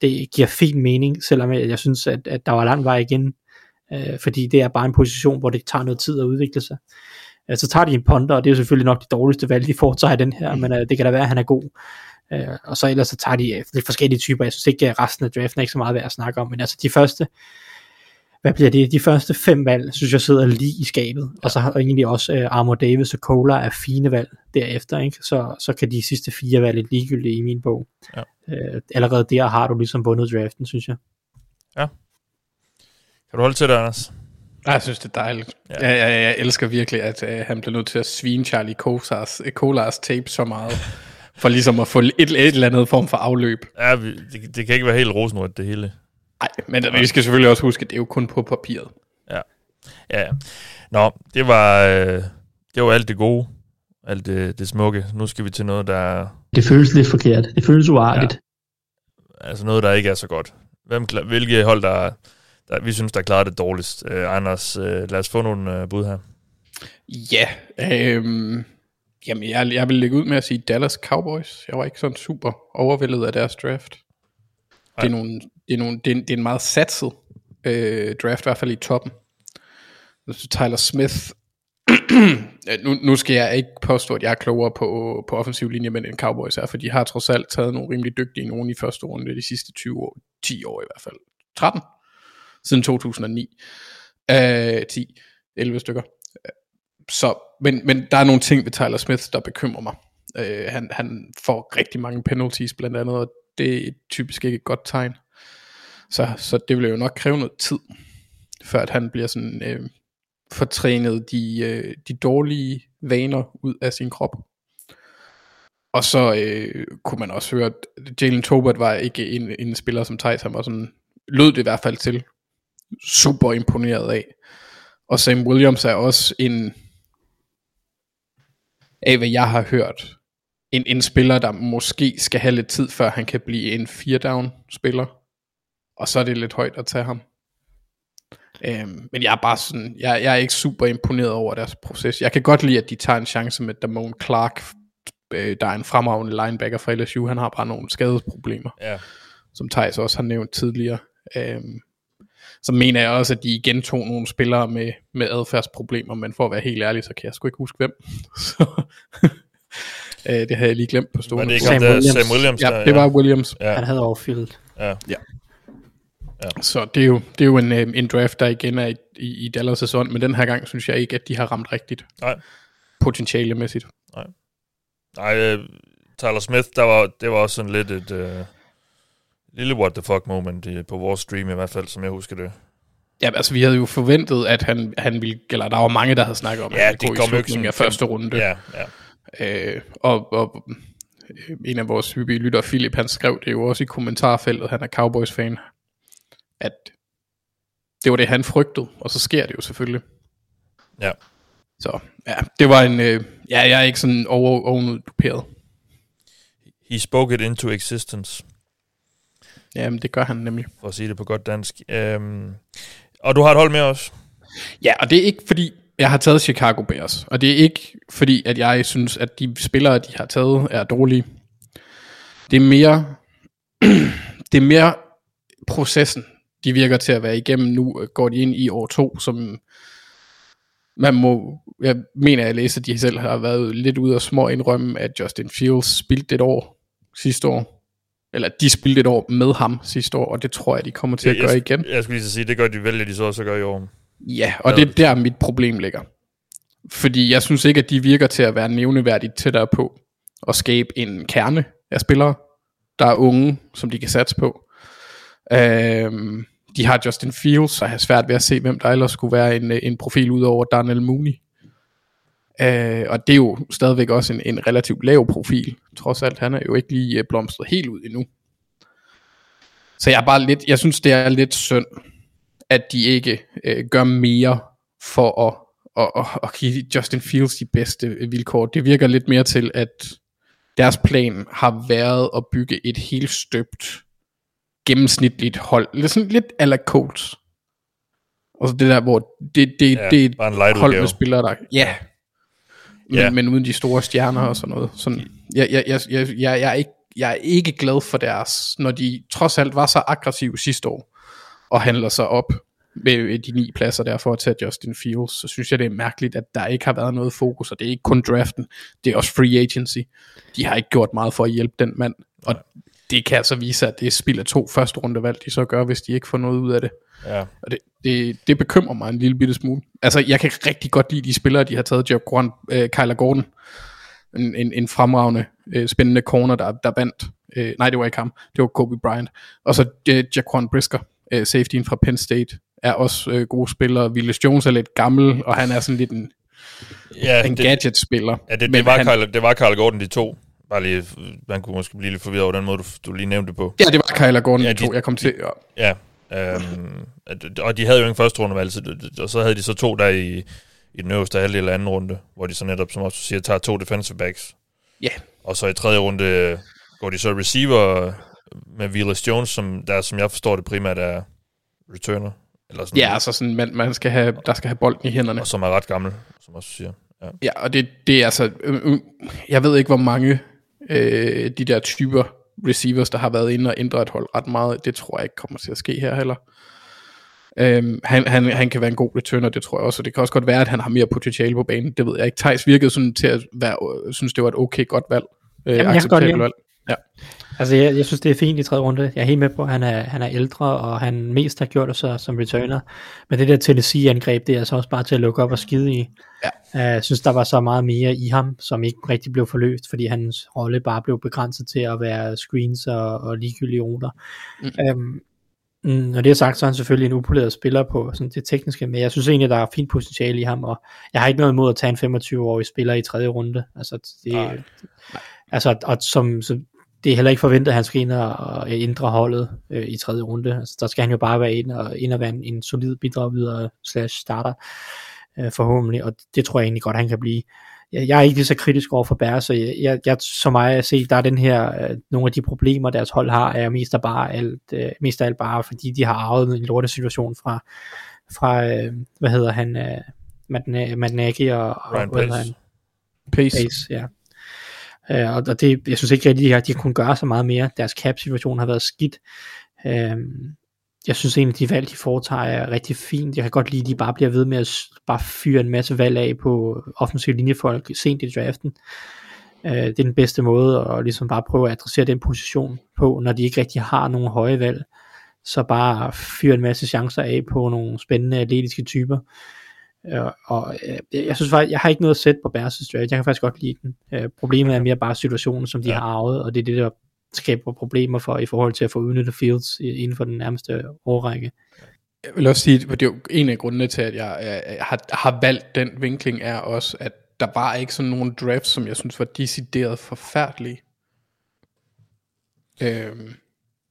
det giver fin mening, selvom jeg, jeg synes, at, at der var lang vej igen, øh, fordi det er bare en position, hvor det tager noget tid at udvikle sig. Øh, så tager de en ponder, og det er jo selvfølgelig nok det dårligste valg, de foretager i den her, men øh, det kan da være, at han er god. Øh, og så ellers så tager de øh, lidt forskellige typer, jeg synes ikke, at resten af draften er ikke så meget værd at snakke om, men altså de første, hvad bliver det, de første fem valg, synes jeg sidder lige i skabet, og så har der egentlig også øh, Armour Davis og Kohler er fine valg derefter, ikke? Så, så kan de sidste fire være lidt ligegyldige i min bog. Ja. Øh, allerede der har du ligesom vundet draften, synes jeg. Kan du holde til det, Anders? Ej, Jeg synes, det er dejligt. Ja. Ja. Jeg, jeg, jeg elsker virkelig, at uh, han blev nødt til at svine Charlie Kolars, Kolars tape så meget, for ligesom at få et, et eller andet form for afløb. Ja, vi, det, det kan ikke være helt rosenrødt, det hele. Nej, men ja. vi skal selvfølgelig også huske, at det er jo kun på papiret. Ja, ja. Nå, det var, øh, det var alt det gode, alt det, det smukke. Nu skal vi til noget, der Det føles lidt forkert. Det føles uartigt. altså noget, der ikke er så godt. Hvem, hvilke hold, der, der vi synes, der klarer det dårligst? Øh, Anders, øh, lad os få nogle øh, bud her. Ja, øhm, jamen jeg, jeg vil lægge ud med at sige Dallas Cowboys. Jeg var ikke sådan super overvældet af deres draft. Det er, nogle, det, er nogle, det, er, en- det er en meget satset øh, draft, i hvert fald i toppen. Så Tyler Smith, nu, nu skal jeg ikke påstå, at jeg er klogere på, på offensiv linje, men en Cowboys er, for de har trods alt taget nogle rimelig dygtige nogen i første runde de sidste 20 år, 10 år i hvert fald. 13? Siden 2009. Øh, 10, 11 stykker. Så, men, men der er nogle ting ved Tyler Smith, der bekymrer mig. Øh, han, han får rigtig mange penalties blandt andet, og det er typisk ikke et godt tegn. Så, så det vil jo nok kræve noget tid, før at han bliver sådan øh, fortrænet de, øh, de dårlige vaner ud af sin krop. Og så øh, kunne man også høre, at Jalen Tobert var ikke en, en spiller som Thijs, han var sådan, lød det i hvert fald til, super imponeret af. Og Sam Williams er også en, af hvad jeg har hørt, en, en spiller, der måske skal have lidt tid, før han kan blive en 4-down spiller. Og så er det lidt højt at tage ham. Øhm, men jeg er bare sådan, jeg, jeg er ikke super imponeret over deres proces. Jeg kan godt lide, at de tager en chance med Damone Clark, øh, der er en fremragende linebacker fra LSU. Han har bare nogle skadesproblemer, Ja. som Thijs også har nævnt tidligere. Øhm, så mener jeg også, at de igen tog nogle spillere med, med adfærdsproblemer, men for at være helt ærlig, så kan jeg sgu ikke huske hvem. Så, øh, det havde jeg lige glemt på Var stående. det ikke Sam Williams. Sam Williams? Ja, der, det var Williams. Ja, Han havde overfyldt. ja. Så det er jo, det er jo en, øh, en draft, der igen er i, i, i Dallas' sæson, men den her gang synes jeg ikke, at de har ramt rigtigt. Nej. Potentialemæssigt. Nej, øh, Tyler Smith, der var, det var også sådan lidt et øh, lille what the fuck moment i, på vores stream i hvert fald, som jeg husker det. Ja, altså vi havde jo forventet, at han, han ville, eller der var mange, der havde snakket om, Ja, at han det i kom ikke slutningen af første runde. Ja, ja. Øh, og, og øh, en af vores hyppige lyttere, Philip, han skrev det jo også i kommentarfeltet, han er Cowboys-fan, at det var det, han frygtede, og så sker det jo selvfølgelig. Ja. Så ja, det var en, øh, ja, jeg er ikke sådan over, overduperet. He spoke it into existence, Jamen, det gør han nemlig. for at sige det på godt dansk. Øhm, og du har et hold med os. Ja, og det er ikke fordi, jeg har taget Chicago Bears, og det er ikke fordi, at jeg synes, at de spillere, de har taget, er dårlige. Det er mere, det er mere processen, de virker til at være igennem nu, øh, går de ind i år to, som man må, jeg mener, jeg læser, at de selv har været lidt ude og små indrømme, at Justin Fields spildte et år sidste år, eller de spildte et år med ham sidste år, og det tror jeg, de kommer til at gøre igen. Jeg, jeg skulle lige så sige, det gør de vælger de så også at gøre i år. Ja, og det er der mit problem ligger. Fordi jeg synes ikke, at de virker til at være nævneværdigt tættere på at skabe en kerne af spillere, der er unge, som de kan satse på. Øhm, de har Justin Fields, så jeg har svært ved at se, hvem der ellers skulle være en, øh, en profil ud over Darnell Mooney. Øh, og det er jo stadigvæk også en, en relativt lav profil. Trods alt, han er jo ikke lige øh, blomstret helt ud endnu. Så jeg er bare lidt, jeg synes det er lidt synd, at de ikke øh, gør mere for at, at, at, at give Justin Fields de bedste øh, vilkår. Det virker lidt mere til, at deres plan har været at bygge et helt støbt, gennemsnitligt hold. Lidt sådan lidt ala Colts. Og så det der, hvor det, det, Ja, det er et hold med spillere, der... Ja. Men, Ja. men uden de store stjerner og sådan noget. Sådan, jeg, jeg, jeg, jeg, jeg, jeg, er ikke, jeg er ikke glad for deres, når de trods alt var så aggressive sidste år, og handler sig op med de ni pladser der for at tage Justin Fields, så synes jeg, det er mærkeligt, at der ikke har været noget fokus, og det er ikke kun draften, det er også free agency. De har ikke gjort meget for at hjælpe den mand, og det kan altså vise, at det er spild af to første rundevalg, de så gør, hvis de ikke får noget ud af det. Ja. Og det, det, det bekymrer mig en lille bitte smule. Altså, jeg kan rigtig godt lide de spillere, de har taget. Jaquan, øh, Kyler Gordon, en, en, en fremragende, øh, spændende corner, der, der vandt. Øh, nej, det var ikke ham. Det var Kobe Bryant. Og så øh, Jaquan Brisker, øh, safetyen fra Penn State, er også øh, gode spillere. Willis Jones er lidt gammel, og han er sådan lidt en, Ja, en det, gadget-spiller. ja, det, det, var han, Kyle, det var Carl Gordon, de to. Bare lige, man kunne måske blive lidt forvirret over den måde, du, du lige nævnte det på. Ja, det var Kyler Gordon, Ja, de to. Jeg kom til... Ja. Ja, øhm, og de havde jo en første rundevalg, så- og så havde de så to der i, i den øverste halvdel af anden runde, hvor de så netop, som også siger, tager to defensive backs. Ja. Og så i tredje runde øh, går de så receiver med Willis Jones, som der, som jeg forstår det primært er returner. Eller sådan ja, altså sådan, man, man skal have, der skal have bolden i hænderne. Og som er ret gammel, som også siger. Ja. Ja, og det, det er altså, øh, øh, jeg ved ikke, hvor mange øh, de der typer receivers, der har været inde og ændre et hold ret meget. Det tror jeg ikke kommer til at ske her heller. Øhm, han, han, han kan være en god returner, det tror jeg også, og det kan også godt være, at han har mere potentiale på banen, det ved jeg ikke. Thijs virkede sådan til at være, øh, synes, det var et okay godt valg. Øh, Jamen, jeg kan godt lide valg. Ja. Altså, jeg, jeg synes, det er fint i tredje runde. Jeg er helt med på, at han er, han er ældre, og han mest har gjort det så som returner. Men det der Tennessee-angreb, det er altså også bare til at lukke op og skide i. Ja. Uh, jeg synes, der var så meget mere i ham, som ikke rigtig blev forløst, fordi hans rolle bare blev begrænset til at være screens og, og ligegyldige ruter. Mm. Um, Mm, når det er sagt, så er han selvfølgelig en upoleret spiller på sådan det tekniske, men jeg synes egentlig, der er fint potentiale i ham, og jeg har ikke noget imod at tage en 25-årig spiller i tredje runde. Altså, det, Nej. altså og som, som, det er heller ikke forventet, at han skal ind og, ændre holdet øh, i tredje runde. Altså, der skal han jo bare være ind og, ind og være en, en solid bidragvidere slash starter øh, forhåbentlig, og det tror jeg egentlig godt, han kan blive. Jeg, jeg er ikke lige så kritisk over for Bears, så jeg, jeg, jeg så mig at se, der er den her, øh, nogle af de problemer, deres hold har, er mest af, bare alt, øh, mest af alt bare, fordi de har arvet en lortesituation fra, fra øh, hvad hedder han, øh, Matt, Matt Nagy og, og Ryan hvad hedder Pace. han? Pace. Pace, ja. Øh, og og det, jeg synes ikke rigtig, at de kunne gøre så meget mere. Deres cap-situation har været skidt. Øh, jeg synes egentlig, de valg, de foretager, er rigtig fint. Jeg kan godt lide, at de bare bliver ved med at bare fyre en masse valg af på offensiv linjefolk sent i draften. Øh, det er den bedste måde at ligesom bare prøve at adressere den position på, når de ikke rigtig har nogen høje valg. Så bare fyre en masse chancer af på nogle spændende atletiske typer. Øh, og øh, jeg synes faktisk, jeg har ikke noget at sætte på Bears' draft. Jeg kan faktisk godt lide den. Øh, problemet er mere bare situationen, som de Ja. har arvet, og det er det, der skaber problemer for i forhold til at få udnyttet Fields inden for den nærmeste årrække. Jeg vil også sige, at det er jo en af grundene til, at jeg, jeg har, har valgt den vinkling, er også, at der var ikke sådan nogle drafts, som jeg synes var decideret forfærdelige. Øhm,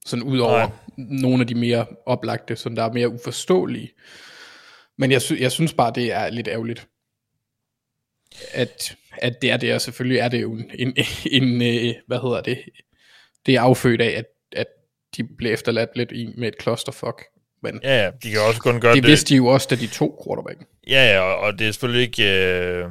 sådan ud over Nej. nogle af de mere oplagte, sådan der er mere uforståelige. Men jeg, sy- jeg synes bare, det er lidt ærgerligt. At, at det er det, og selvfølgelig er det jo en, en, en øh, hvad hedder det, det er affødt af, at, at de blev efterladt lidt i, med et clusterfuck. Men Ja, ja, de kan også kun gøre det det. vidste de jo også, da de to quarterback. Ja, ja, og, og det er selvfølgelig ikke... Øh,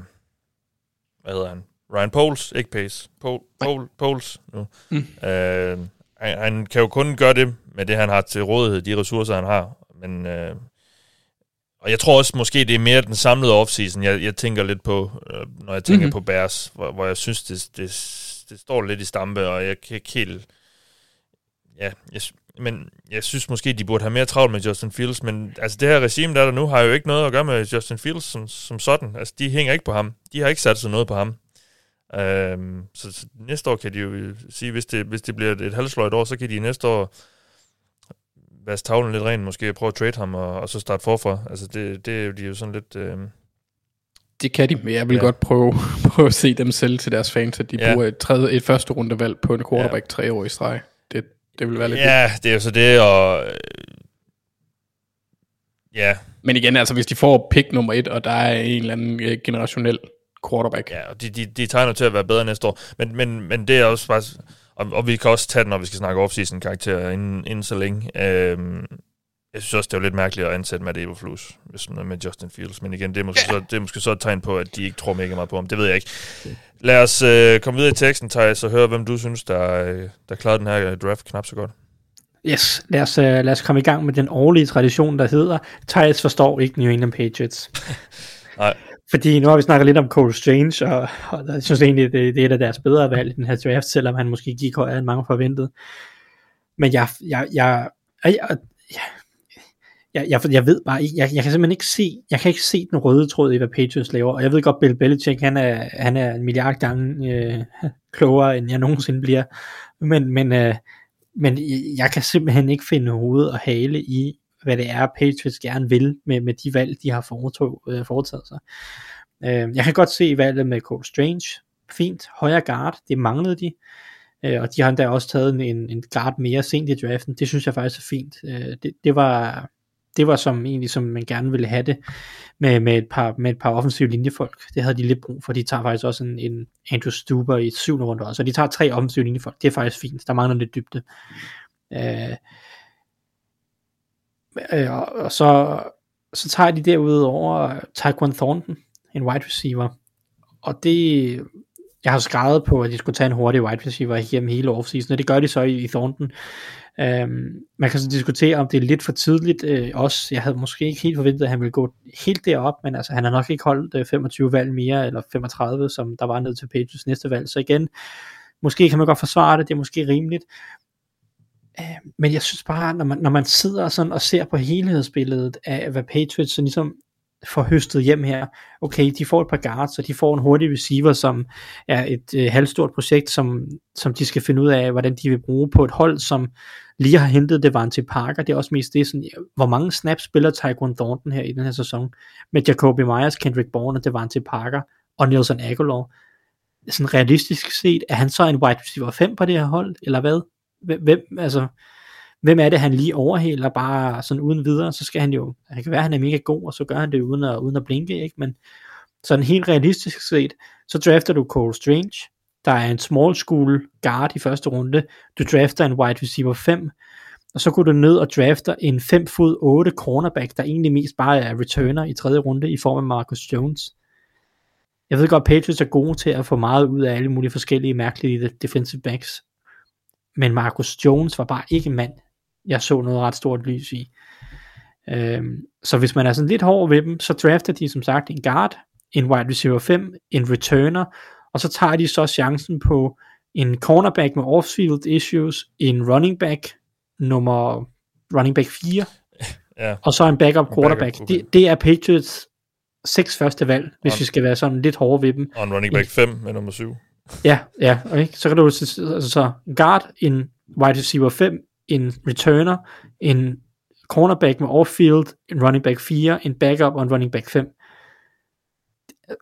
hvad hedder han? Ryan Poles, ikke Pace. Pol, Pol, Poles nu. Mm. Øh, han, han kan jo kun gøre det med det, han har til rådighed, de ressourcer, han har. Men, øh, og jeg tror også, måske det er mere den samlede offseason, jeg, jeg tænker lidt på, øh, når jeg tænker Mhm. mm-hmm. på Bears, hvor, hvor jeg synes, det, det, det står lidt i stampe, og jeg kan ikke helt... Ja, jeg, men jeg synes måske, de burde have mere travlt med Justin Fields, men altså det her regime, der er der nu, har jo ikke noget at gøre med Justin Fields som, som sådan. Altså de hænger ikke på ham. De har ikke sat sig noget på ham. Øhm, så, så næste år kan de jo sige, hvis det, hvis det bliver et halvsløjt år, så kan de næste år vaske tavlen lidt ren, måske prøve at trade ham, og, og så starte forfra. Altså det, det er jo de er jo sådan lidt... Øhm, Det kan de, men jeg vil Ja. godt prøve, prøve at se dem selv til deres fans, at de Ja. bruger et, tredje, et første rundevalg på en quarterback ja. tre år i streg. Det, det vil være lidt ja, det er jo så det, og... Øh, ja, Men igen, altså hvis de får pick nummer et, og der er en eller anden øh, generationel quarterback. Ja, og de, de, de tegner til at være bedre næste år. Men, men, men det er også bare... Og, og vi kan også tage den, når vi skal snakke off-season karakter inden, inden så længe. Øhm, jeg synes også, det er jo lidt mærkeligt at ansætte Matt Eberflus hvis man er med Justin Fields. Men igen, det er, måske så, det er måske så et tegn på, at de ikke tror mega meget på ham. Det ved jeg ikke. Lad os øh, komme videre i teksten, Thijs, og høre, hvem du synes, der, øh, der klarede den her øh, draft knap så godt. Yes, lad os, uh, lad os komme i gang med den årlige tradition, der hedder, Thijs forstår ikke New England Patriots. Nej. Fordi nu har vi snakket lidt om Cole Strange, og, og jeg synes egentlig, det, det er et af deres bedre valg i den her draft, selvom han måske gik højere end mange forventede. Men jeg, jeg, jeg, jeg, jeg, jeg, jeg, jeg ved bare jeg, jeg kan simpelthen ikke se, jeg kan ikke se den røde tråd i, hvad Patriots laver, og jeg ved godt, Bill Belichick, han er, han er en milliard gange øh, klogere, end jeg nogensinde bliver, men, men, øh, men jeg kan simpelthen ikke finde hoved og hale i, hvad det er, Patriots gerne vil med, med de valg, de har foretog, øh, foretaget sig. Øh, jeg kan godt se valget med Cole Strange, fint, højre guard, det manglede de, øh, og de har endda også taget en, en guard mere sent i draften, det synes jeg faktisk er fint. Øh, det, det var det var som egentlig, som man gerne ville have det, med, med, et, par, med et par offensive linjefolk. Det havde de lidt brug for. De tager faktisk også en, en Andrew Stuber i syvende runde også, så de tager tre offensive linjefolk. Det er faktisk fint. Der mangler lidt dybde. Øh, øh, og, så, så tager de derudover Taekwon Thornton, en wide receiver. Og det, jeg har skrevet på, at de skulle tage en hurtig wide receiver igennem hele offseason, og det gør de så i, i Thornton. Øhm, man kan så diskutere, om det er lidt for tidligt øh, også. Jeg havde måske ikke helt forventet, at han ville gå helt derop, men altså, han har nok ikke holdt øh, 25 valg mere, eller 35, som der var ned til Patriots næste valg. Så igen, måske kan man godt forsvare det, det er måske rimeligt. Øh, men jeg synes bare, når man, når man sidder sådan og ser på helhedsbilledet af, hvad Patriots så ligesom får høstet hjem her. Okay, de får et par guards, og de får en hurtig receiver, som er et øh, halvstort projekt, som, som de skal finde ud af, hvordan de vil bruge på et hold, som lige har hentet Devante Parker. Det er også mest det, sådan, ja, hvor mange snaps spiller Tyquan Thornton her i den her sæson, med Jacoby Myers, Kendrick Bourne og Devante Parker, og Nelson Aguilar. Sådan realistisk set, er han så en wide receiver 5 på det her hold, eller hvad? Hvem, altså, hvem er det, han lige overhaler bare sådan uden videre, så skal han jo, han kan være, at han er mega god, og så gør han det uden at, uden at blinke, ikke? men sådan helt realistisk set, så drafter du Cole Strange, der er en small school guard i første runde, du drafter en wide receiver 5, og så går du ned og drafter en 5 fod 8 cornerback, der egentlig mest bare er returner i tredje runde i form af Marcus Jones. Jeg ved godt, Patriots er gode til at få meget ud af alle mulige forskellige mærkelige defensive backs, men Marcus Jones var bare ikke en mand, jeg så noget ret stort lys i. Øhm, så hvis man er sådan lidt hård ved dem, så drafter de som sagt en guard, en wide receiver 5, en returner, og så tager de så chancen på en cornerback med off-field issues, en running back nummer running back 4, Ja. og så en backup quarterback. backup, okay. det, det er Patriots seks første valg, hvis Og- vi skal være sådan lidt hårde ved dem. Og en running back 5 med nummer 7. Ja, ja, ikke? så kan du altså så guard, en wide receiver 5, en returner, en cornerback med off-field, en running back 4, en backup og en running back 5.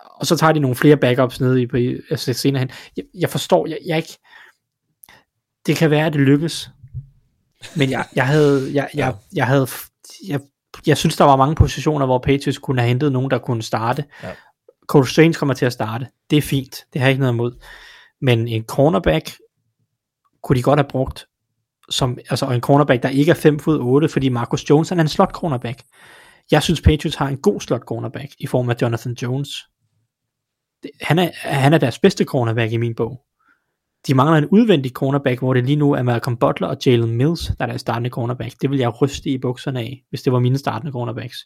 Og så tager de nogle flere backups ned i, på, altså senere hen. Jeg, jeg forstår, jeg, jeg ikke, det kan være, at det lykkes, men jeg, jeg havde, jeg, jeg, jeg havde, jeg, jeg synes, der var mange positioner, hvor Patriots kunne have hentet nogen, der kunne starte. Ja. Cole Strange kommer til at starte. Det er fint. Det har jeg ikke noget imod. Men en cornerback kunne de godt have brugt som, altså en cornerback, der ikke er 5 fod 8, fordi Marcus Jones han er en slot cornerback. Jeg synes Patriots har en god slot cornerback i form af Jonathan Jones. Det, han, er, han er deres bedste cornerback i min bog. De mangler en udvendig cornerback, hvor det lige nu er Malcolm Butler og Jalen Mills, der er deres startende cornerback. Det vil jeg ryste i bukserne af, hvis det var mine startende cornerbacks.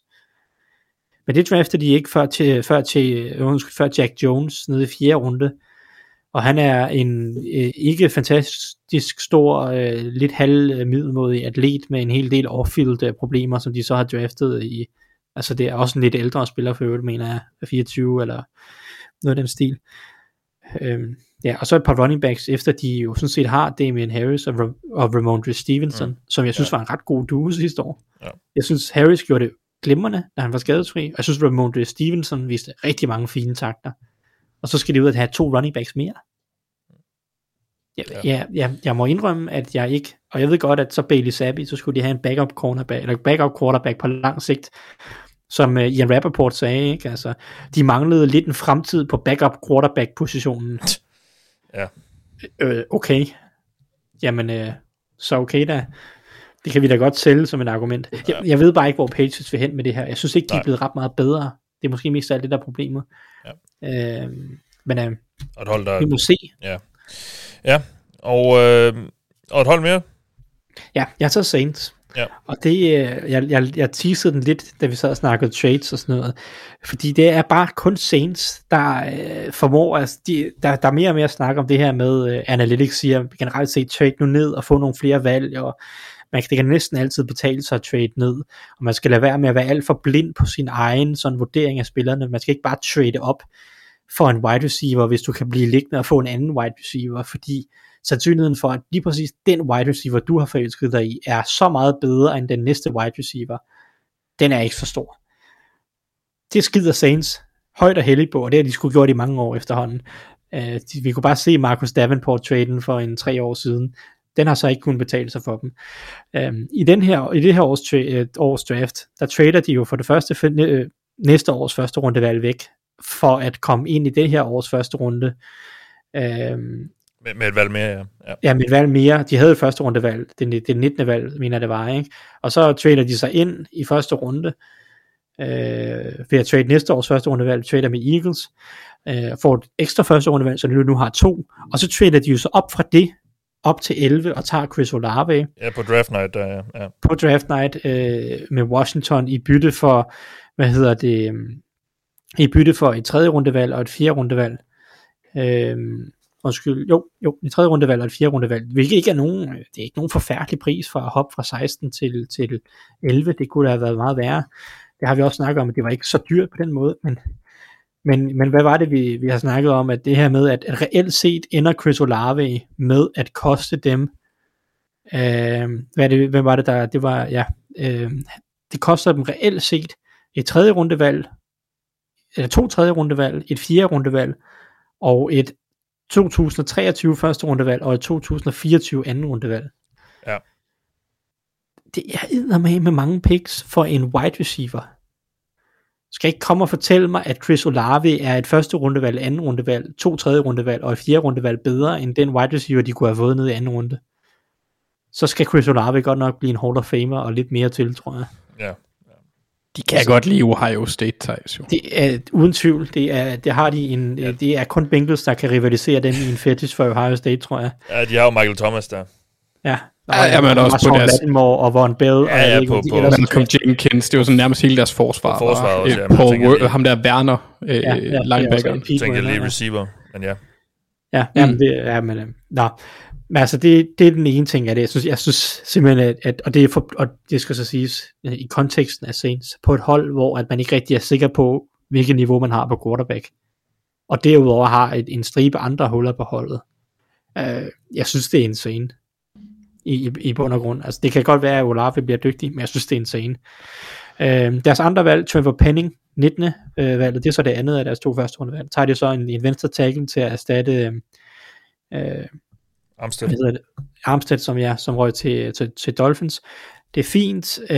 Men det draftede de ikke før til, før til øh, undskyld, før Jack Jones nede i fjerde runde. Og han er en øh, ikke fantastisk stor, øh, lidt halv middelmodig atlet med en hel del off-field øh, problemer, som de så har draftet i, altså det er også en lidt ældre spiller for øvrigt, mener jeg, er 24 eller noget af den stil. Øhm, ja, og så et par running backs, efter de jo sådan set har Damian Harris og, Ra- og Ramondre Stevenson, mm. som jeg synes Ja. var en ret god duo sidste år. Ja. Jeg synes Harris gjorde det glimrende, da han var skadesfri, og jeg synes Ramondre Stevenson viste rigtig mange fine takter. Og så skal de ud at have to running backs mere. Ja, Ja. ja. Ja, jeg må indrømme, at jeg ikke, og jeg ved godt, at så Bailey Zappi, så skulle de have en backup cornerback, eller backup quarterback på lang sigt, som uh, Ian Rappaport sagde, ikke? Altså, de manglede lidt en fremtid på backup quarterback positionen. Ja. Øh, okay. Jamen, øh, så okay da. Det kan vi da godt sælge som et argument. Jeg, jeg ved bare ikke, hvor Patriots vil hen med det her. Jeg synes ikke, de er Nej. blevet ret meget bedre. Det er måske mest alt det, der er problemet. Ja. Øh, men øh, Og et hold, der... vi må se. Ja, og, øh, og et hold mere. Ja, jeg har taget Saints. Ja. Og det, øh, jeg, jeg, jeg teasede den lidt, da vi sad og snakkede trades og sådan noget. Fordi det er bare kun Saints, der øh, formår, altså de, der, der er mere og mere snak om det her med, øh, Analytics siger generelt set, trade nu ned og få nogle flere valg, og man kan, det kan næsten altid betale sig at trade ned, og man skal lade være med at være alt for blind på sin egen sådan vurdering af spillerne. Man skal ikke bare trade op for en wide receiver, hvis du kan blive liggende og få en anden wide receiver, fordi sandsynligheden for, at lige præcis den wide receiver, du har forelsket dig i, er så meget bedre end den næste wide receiver, den er ikke så stor. Det skider Saints højt og heldigt på, og det har de skulle gjort i mange år efterhånden. Uh, de, vi kunne bare se Marcus Davenport-traden for en tre år siden. Den har så ikke kunnet betale sig for dem. Um, I, den her, I det her års, tra- uh, års draft, der trader de jo for det første uh, næste års første rundevalg væk, for at komme ind i det her års første runde. Um, Med, med et valg mere, ja. ja. Ja, med et valg mere. De havde et første rundevalg, det, det 19. valg, mener det var, ikke? Og så trader de sig ind i første runde, øh, ved at trade næste års første rundevalg, trader med Eagles, øh, får et ekstra første rundevalg, så de nu har to, og så trader de jo så op fra det, op til 11, og tager Chris Olave Ja, på draft night, der, ja. ja. på draft night øh, med Washington i bytte for, hvad hedder det, øh, i bytte for et tredje rundevalg og et fjerde rundevalg. Øh, undskyld, jo, jo, et tredje rundevalg og et fjerde rundevalg, hvilket ikke er nogen, det er ikke nogen forfærdelig pris for at hoppe fra 16 til, til 11, det kunne da have været meget værre. Det har vi også snakket om, at det var ikke så dyrt på den måde, men, men, men hvad var det, vi, vi har snakket om, at det her med, at, at reelt set ender Chris Olave med at koste dem, øh, hvad er det, hvem var det der, det var, ja, øh, det koster dem reelt set et tredje rundevalg, eller to tredje rundevalg, et fjerde rundevalg, og et 2023 første rundevalg, og et 2024 anden rundevalg. Ja. Det er med med mange picks for en wide receiver. Skal ikke komme og fortælle mig, at Chris Olave er et første rundevalg, anden rundevalg, to tredje rundevalg og et fjerde rundevalg bedre end den wide receiver, de kunne have fået ned i anden runde. Så skal Chris Olave godt nok blive en Hall of Famer og lidt mere til, tror jeg. Ja. De kan godt lide Ohio State Tigers jo. Det er uden tvivl, det, er, det har de en, ja. det er kun Bengals, der kan rivalisere dem i en fetish for Ohio State, tror jeg. ja, de har jo Michael Thomas der. Ja, Ja, ja, men også på Marshawn deres- Lattimore og Von Bell. og Ja, jeg ja, ved ikke, på- om de på- Jenkins, det er jo sådan nærmest hele deres forsvar. Og forsvaret og, også, øh, ja, Paul tænker Wor- lige- ham der Werner, øh, Ja, ja, linebackeren. også en Tænker lige receiver, men ja. Ja, jamen, Mm. det, ja, men, øh, nå. Men altså, det, det er den ene ting af det. Jeg synes, jeg synes simpelthen, at, at og, det er for, og det skal så siges øh, i konteksten af Saints, på et hold, hvor at man ikke rigtig er sikker på, hvilket niveau man har på quarterback. Og derudover har et, en stribe andre huller på holdet. Uh, jeg synes, det er insane. I, i, bund og grund. Altså, det kan godt være, at Olave bliver dygtig, men jeg synes, det er insane. Uh, deres andre valg, Trevor Penning, 19. Uh, valget, det er så det andet af deres to første rundevalg. Tager de så en, en venstre tackle til at erstatte uh, Amsted. hvad hedder det, Armstead, som jeg som røg til, til, til Dolphins. Det er fint. Øh,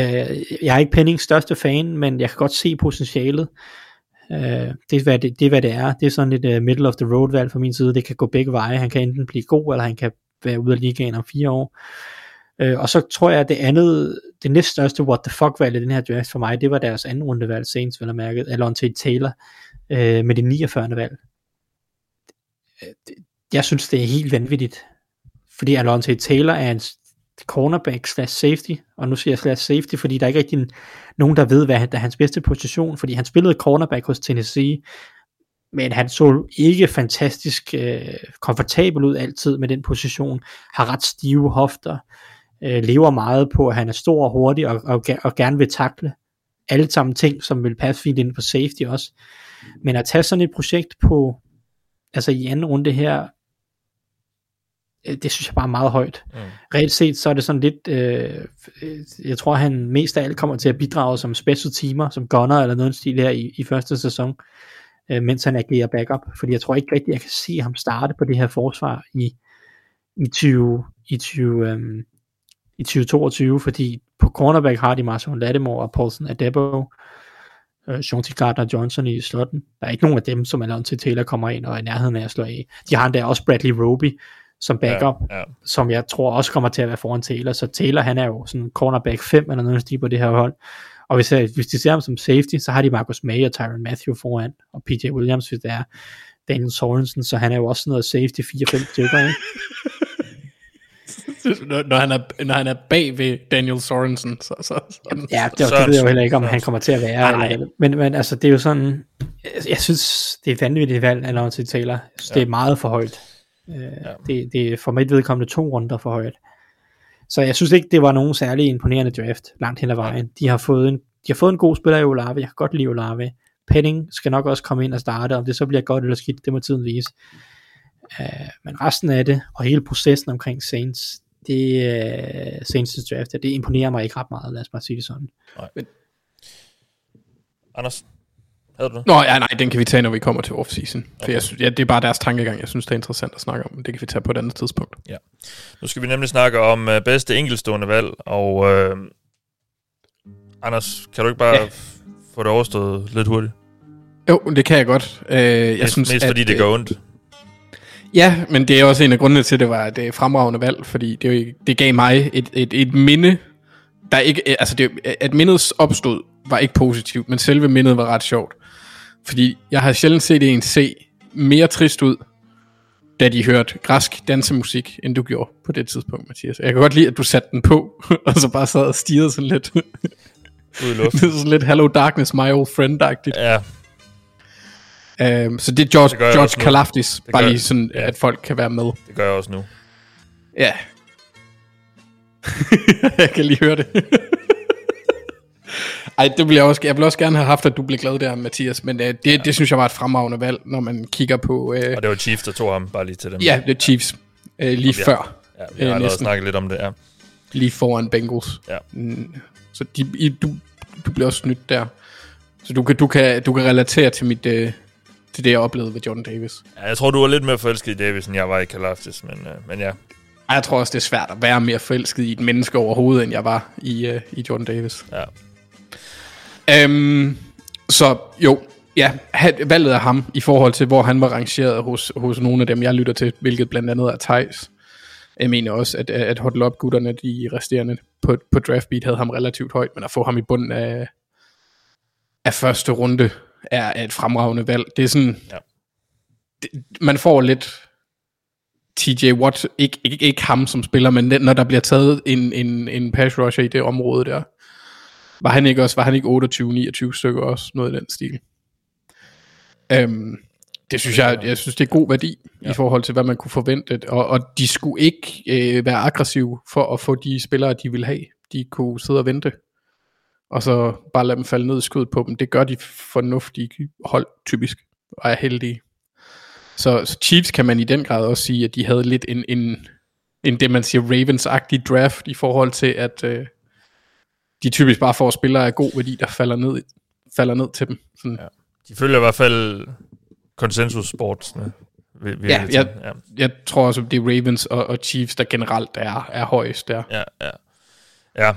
jeg er ikke Pennings største fan, men jeg kan godt se potentialet. Øh, det, er, hvad det, det er, hvad det er. Det er sådan et uh, middle of the road valg fra min side. Det kan gå begge veje. Han kan enten blive god, eller han kan være ude af ligaen om fire år. Øh, og så tror jeg, at det andet, det næststørste what the fuck valg i den her draft for mig, det var deres anden rundevalg, Saints vel mærket, Alontae Taylor, øh, med det 49. valg. Øh, jeg synes, det er helt vanvittigt, fordi Alonso Taylor er en cornerback slash safety, og nu siger jeg slash safety, fordi der er ikke rigtig nogen, der ved, hvad der er hans bedste position, fordi han spillede cornerback hos Tennessee, men han så ikke fantastisk øh, komfortabel ud altid med den position, har ret stive hofter, øh, lever meget på, at han er stor og hurtig, og, og, og gerne vil takle alle sammen ting, som vil passe fint ind på safety også. Men at tage sådan et projekt på, altså i anden runde her, øh, det synes jeg bare er meget højt. Mm. Reelt set, så er det sådan lidt, øh, jeg tror han mest af alt kommer til at bidrage som special teamer, som gunner eller noget stil her i, i første sæson, øh, mens han agerer backup, fordi jeg tror ikke rigtigt, jeg kan se ham starte på det her forsvar i, i 20, i 20, øhm, i 2022, fordi på cornerback har de Marshawn Lattimore og Paulson Adebo, øh, Shanti Gardner Johnson i slotten. Der er ikke nogen af dem, som Alontae Taylor kommer ind og er i nærheden af at slå af. De har endda også Bradley Roby som backup, Ja, ja. som jeg tror også kommer til at være foran Taylor. Så Taylor, han er jo sådan cornerback 5 eller noget stil på det her hold. Og hvis, jeg, hvis de ser ham som safety, så har de Marcus May og Tyron Matthew foran, og PJ Williams, hvis det er Daniel Sorensen, så han er jo også sådan noget safety 4-5 stykker, ikke? når, når, han er, når han er bag ved Daniel Sorensen. Så, så, sådan. Ja, det, det ved jeg jo heller ikke, om han kommer til at være. Nej, Eller, men, men altså, det er jo sådan, jeg, jeg synes, det er et vanvittigt valg, Alonso Taylor. Jeg synes, ja. det er meget for højt. Uh, ja. det, det er for mit vedkommende to runder for højt. Så jeg synes ikke, det var nogen særlig imponerende draft langt hen ad vejen. De har fået en, de har fået en god spiller i Olave. Jeg kan godt lide Olave. Penning skal nok også komme ind og starte. Om det så bliver godt eller skidt, det må tiden vise. Uh, men resten af det, og hele processen omkring Saints, det uh, Saints draft, det imponerer mig ikke ret meget, lad os bare sige det sådan. Anders, havde du det? Nå, ja, nej, den kan vi tage, når vi kommer til offseason. For okay. jeg synes, ja, det er bare deres tankegang, jeg synes, det er interessant at snakke om. men Det kan vi tage på et andet tidspunkt. Nu skal vi nemlig snakke om uh, bedste enkeltstående valg, og uh, Anders, kan du ikke bare Ja. ja. få det overstået lidt hurtigt? Jo, det kan jeg godt. Øh, jeg mest, synes, mest fordi at, det øh, gør ondt. Ja, men det er også en af grundene til, at det var et øh, fremragende valg, fordi det, det gav mig et, et, et minde, der ikke, øh, altså det, at mindet opstod, var ikke positivt, men selve mindet var ret sjovt. Fordi jeg har sjældent set en se mere trist ud, da de hørte græsk dansemusik, end du gjorde på det tidspunkt, Mathias. Jeg kan godt lide, at du satte den på, og så bare sad og stirrede sådan lidt. Ud i luften. det er sådan lidt Hello Darkness, my old friend-agtigt. Ja, Um, så det er George, Det George. Kalafdis, bare lige sådan, ja. at folk kan være med. det gør jeg også nu. Ja. jeg kan lige høre det. Ej, det vil jeg også, jeg vil også gerne have haft, at du blev glad der, Mathias, men øh, det, ja. det synes jeg var et fremragende valg, når man kigger på, øh, Og det var Chiefs, der tog ham, bare lige til dem. ja, det er Chiefs, øh, lige Ja. før, ja vi har øh, allerede snakket lidt om det, ja. lige foran Bengals. Ja. Mm, Så de, I, du, du bliver også snydt der. Så du kan, du kan, du kan relatere til, mit, øh, til det, jeg oplevede ved Jordan Davis. ja. Jeg tror, du var lidt mere forelsket i Davis, end jeg var i Kalaftis, men, øh, men ja. Jeg tror også, det er svært at være mere forelsket i et menneske overhovedet, end jeg var i, øh, i Jordan Davis. ja. Øhm, så jo, ja, valget af ham i forhold til, hvor han var rangeret hos, hos nogle af dem, jeg lytter til, hvilket blandt andet er Thijs. Jeg mener også, at, at Huddle Up gutterne, de resterende på, på draftbeat, havde ham relativt højt, men at få ham i bunden af, af første runde er, et fremragende valg. Det er sådan, Ja. det, man får lidt TJ Watt, ikke, ikke, ikke ham som spiller, men når der bliver taget en, en, en pass rusher i det område der, var han ikke også, var han ikke 28-29 stykker også, noget i den stil? Øhm, det synes jeg, jeg synes det er god værdi ja. i forhold til, hvad man kunne forvente, og, og de skulle ikke øh, være aggressive for at få de spillere, de ville have. De kunne sidde og vente, og så bare lade dem falde ned i skødet på dem. Det gør de fornuftige hold typisk, og er heldige. Så, så Chiefs kan man i den grad også sige, at de havde lidt en, en, en det man siger Ravens-agtig draft i forhold til, at øh, de typisk bare får spillere af god værdi, der falder ned, falder ned til dem. Sådan, ja. De følger i hvert fald konsensus sportsene. Vil, vil Ja, jeg, ja, jeg tror også, det er Ravens og, og Chiefs, der generelt er, er højest der. ja, ja. Ja.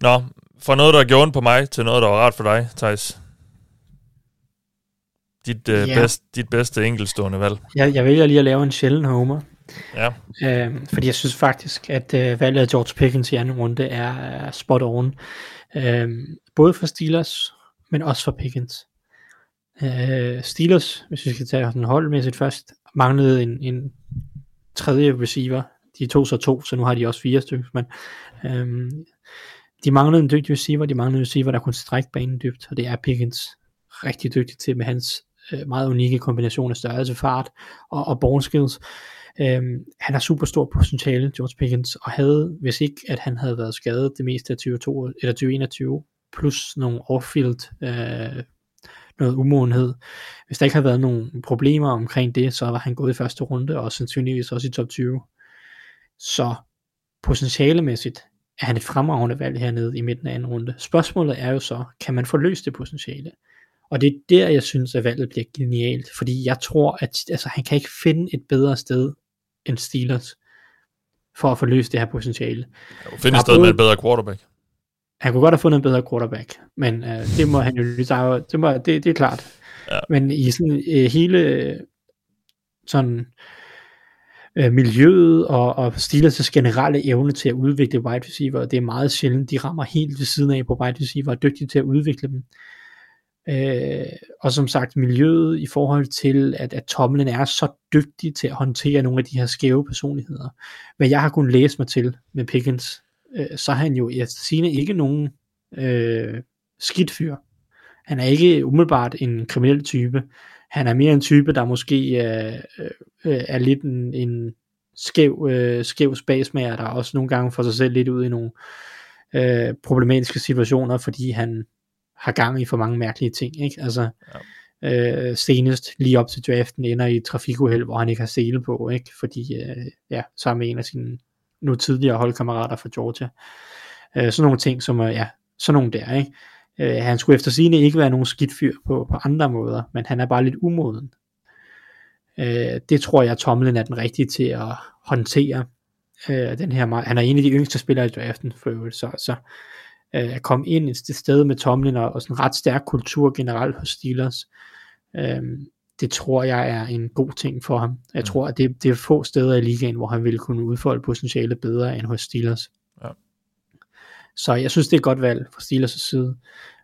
Nå, fra noget, der gjorde ondt på mig, til noget, der var rart for dig, Thijs. Dit, øh, Ja. bedst, dit bedste enkeltstående valg. Jeg, jeg vælger lige at lave en sjælden homer. Ja, Øh, fordi jeg synes faktisk, at øh, valget af George Pickens i anden runde er, er spot on. Øh, både for Steelers, men også for Pickens. Øh, Steelers, hvis vi skal tage den holdmæssigt først, manglede en, en tredje receiver. De tog så to, så nu har de også fire stykker. Men, øh, de manglede en dygtig receiver, de manglede en receiver, der kunne strække banen dybt, og det er Pickens rigtig dygtig til med hans øh, meget unikke kombination af størrelse, fart og, og ball skills. Øhm, han har super stor potentiale, George Pickens, og havde, hvis ikke at han havde været skadet det meste af 2022, eller 2021, plus nogle off-field, øh, noget umodenhed. Hvis der ikke havde været nogen problemer omkring det, så var han gået i første runde, og sandsynligvis også i top 20. Så potentialemæssigt er han et fremragende valg hernede i midten af anden runde. Spørgsmålet er jo så, kan man få løst det potentiale? Og det er der, jeg synes, at valget bliver genialt, fordi jeg tror, at altså, han kan ikke finde et bedre sted end Steelers for at få løst det her potentiale. kunne finde et sted med en bedre quarterback. Han kunne godt have fundet en bedre quarterback, men øh, det må han jo lige tage, det, må, det, det er klart. Ja. Men i sådan øh, hele øh, sådan øh, miljøet og, og Steelers' generelle evne til at udvikle wide receiver, det er meget sjældent, de rammer helt ved siden af på wide receiver, og er dygtige til at udvikle dem. Øh, og som sagt, miljøet i forhold til, at, at Tomlin er så dygtig til at håndtere nogle af de her skæve personligheder. Hvad jeg har kunnet læse mig til med Pickens, øh, så er han jo i sine ikke nogen øh, skidt fyr. Han er ikke umiddelbart en kriminel type. Han er mere en type, der måske øh, øh, er lidt en, en skæv, øh, skæv spasmager, der også nogle gange får sig selv lidt ud i nogle øh, problematiske situationer, fordi han har gang i for mange mærkelige ting. Ikke? Altså, ja. øh, senest lige op til draften ender i et trafikuheld, hvor han ikke har sele på, ikke? fordi øh, ja, sammen med en af sine nu tidligere holdkammerater fra Georgia. Øh, sådan nogle ting, som er, ja, sådan nogle der, ikke? Øh, han skulle efter sigende ikke være nogen skidt fyr på, på andre måder, men han er bare lidt umoden. Øh, det tror jeg, Tomlin er den rigtige til at håndtere. Øh, den her, meget- han er en af de yngste spillere i draften, for øvrigt, så, så øh, at komme ind et sted med Tomlin og, og sådan en ret stærk kultur generelt hos Steelers, øh, det tror jeg er en god ting for ham. Jeg tror, at det, det er få steder i ligaen, hvor han ville kunne udfolde potentiale bedre end hos Steelers. Ja. Så jeg synes, det er et godt valg fra Steelers' side.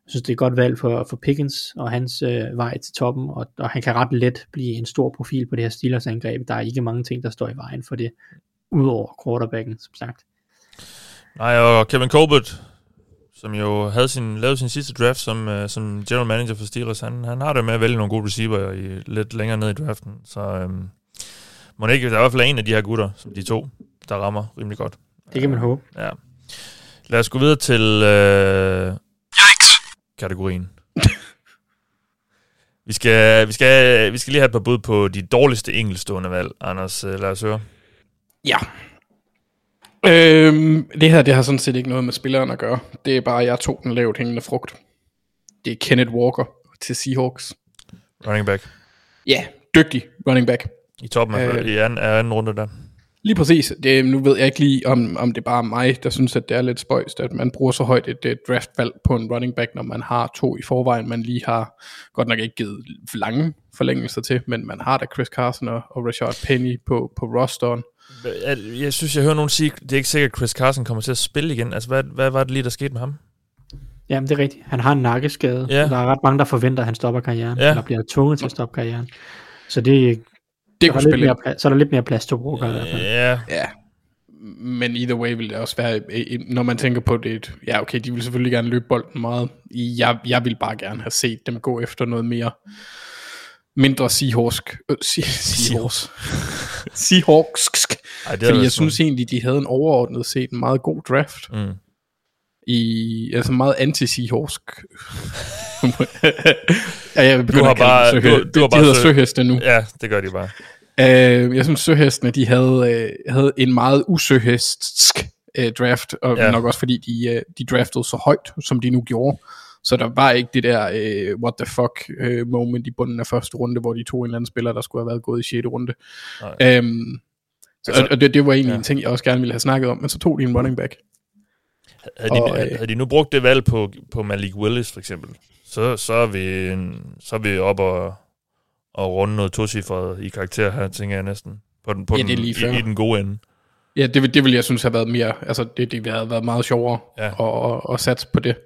Jeg synes, det er et godt valg for, for Pickens og hans øh, vej til toppen, og, og han kan ret let blive en stor profil på det her Steelers-angreb. Der er ikke mange ting, der står i vejen for det, udover quarterbacken, som sagt. Nej, og Kevin Colbert, som jo havde sin, lavet sin sidste draft som, uh, som general manager for Steelers, han, han har det med at vælge nogle gode receiver i, lidt længere ned i draften. Så um, må ikke, der er i hvert fald en af de her gutter, som de to, der rammer rimelig godt. Det kan man håbe. Ja. Lad os gå videre til... Uh, kategorien. vi, skal, vi, skal, vi skal lige have et par bud på de dårligste enkeltstående valg. Anders, øh, lad os høre. Ja. Øhm, det her, det har sådan set ikke noget med spilleren at gøre. Det er bare, jeg tog den lavt hængende frugt. Det er Kenneth Walker til Seahawks. Running back. Ja, dygtig running back. I toppen af, Øh. i anden, af anden runde der. Lige præcis. Det, nu ved jeg ikke lige, om, om det er bare mig, der synes, at det er lidt spøjst, at man bruger så højt et, et draftvalg på en running back, når man har to i forvejen, man lige har godt nok ikke givet lange forlængelser til, men man har da Chris Carson og, og Rashard Penny på, på rosteren. Jeg, jeg synes, jeg hører nogen sige, det er ikke sikkert, at Chris Carson kommer til at spille igen. Altså, hvad, hvad var det lige, der skete med ham? Jamen, det er rigtigt. Han har en nakkeskade. Ja. Der er ret mange, der forventer, at han stopper karrieren. Ja. Eller bliver tvunget til at stoppe karrieren. Så det, Det så, er kunne der spille mere, plads, så er der lidt mere plads til Walker i hvert fald. Ja, Ja, men either way vil det også være, når man tænker på det, ja okay, de vil selvfølgelig gerne løbe bolden meget. Jeg, jeg vil bare gerne have set dem gå efter noget mere, mindre Seahawsk, øh, Se- Seahawks, Seahawks, Ej, det fordi jeg synes egentlig, de havde en overordnet set en meget god draft, Mm. i, altså meget anti-Seahawsk. ja, jeg begynder har at bare- du- du har de bare hedder sø- søheste nu. Ja, det gør de bare. Øh, jeg synes, søhestene, de havde, øh, havde en meget usøhestsk øh, draft, og ja. nok også fordi de, øh, de draftede så højt, som de nu gjorde. Så der var ikke det der øh, what the fuck øh, moment i bunden af første runde, hvor de tog en eller anden spiller, der skulle have været gået i 6. runde. Nej. Øhm, så, Altså- og, og det, det var egentlig ja. en ting, jeg også gerne ville have snakket om, men så tog de en running back. Havde de, Og, havde, øh, havde de nu brugt det valg på, på Malik Willis, for eksempel, så, så, er vi, så er vi op og, og runde noget tocifret i karakter her, tænker jeg næsten. På den, på Ja, den, i, i, den gode ende. Ja, det, vil- det ville jeg synes have været mere, altså det, det have været meget sjovere ja. at, at, at satse på det,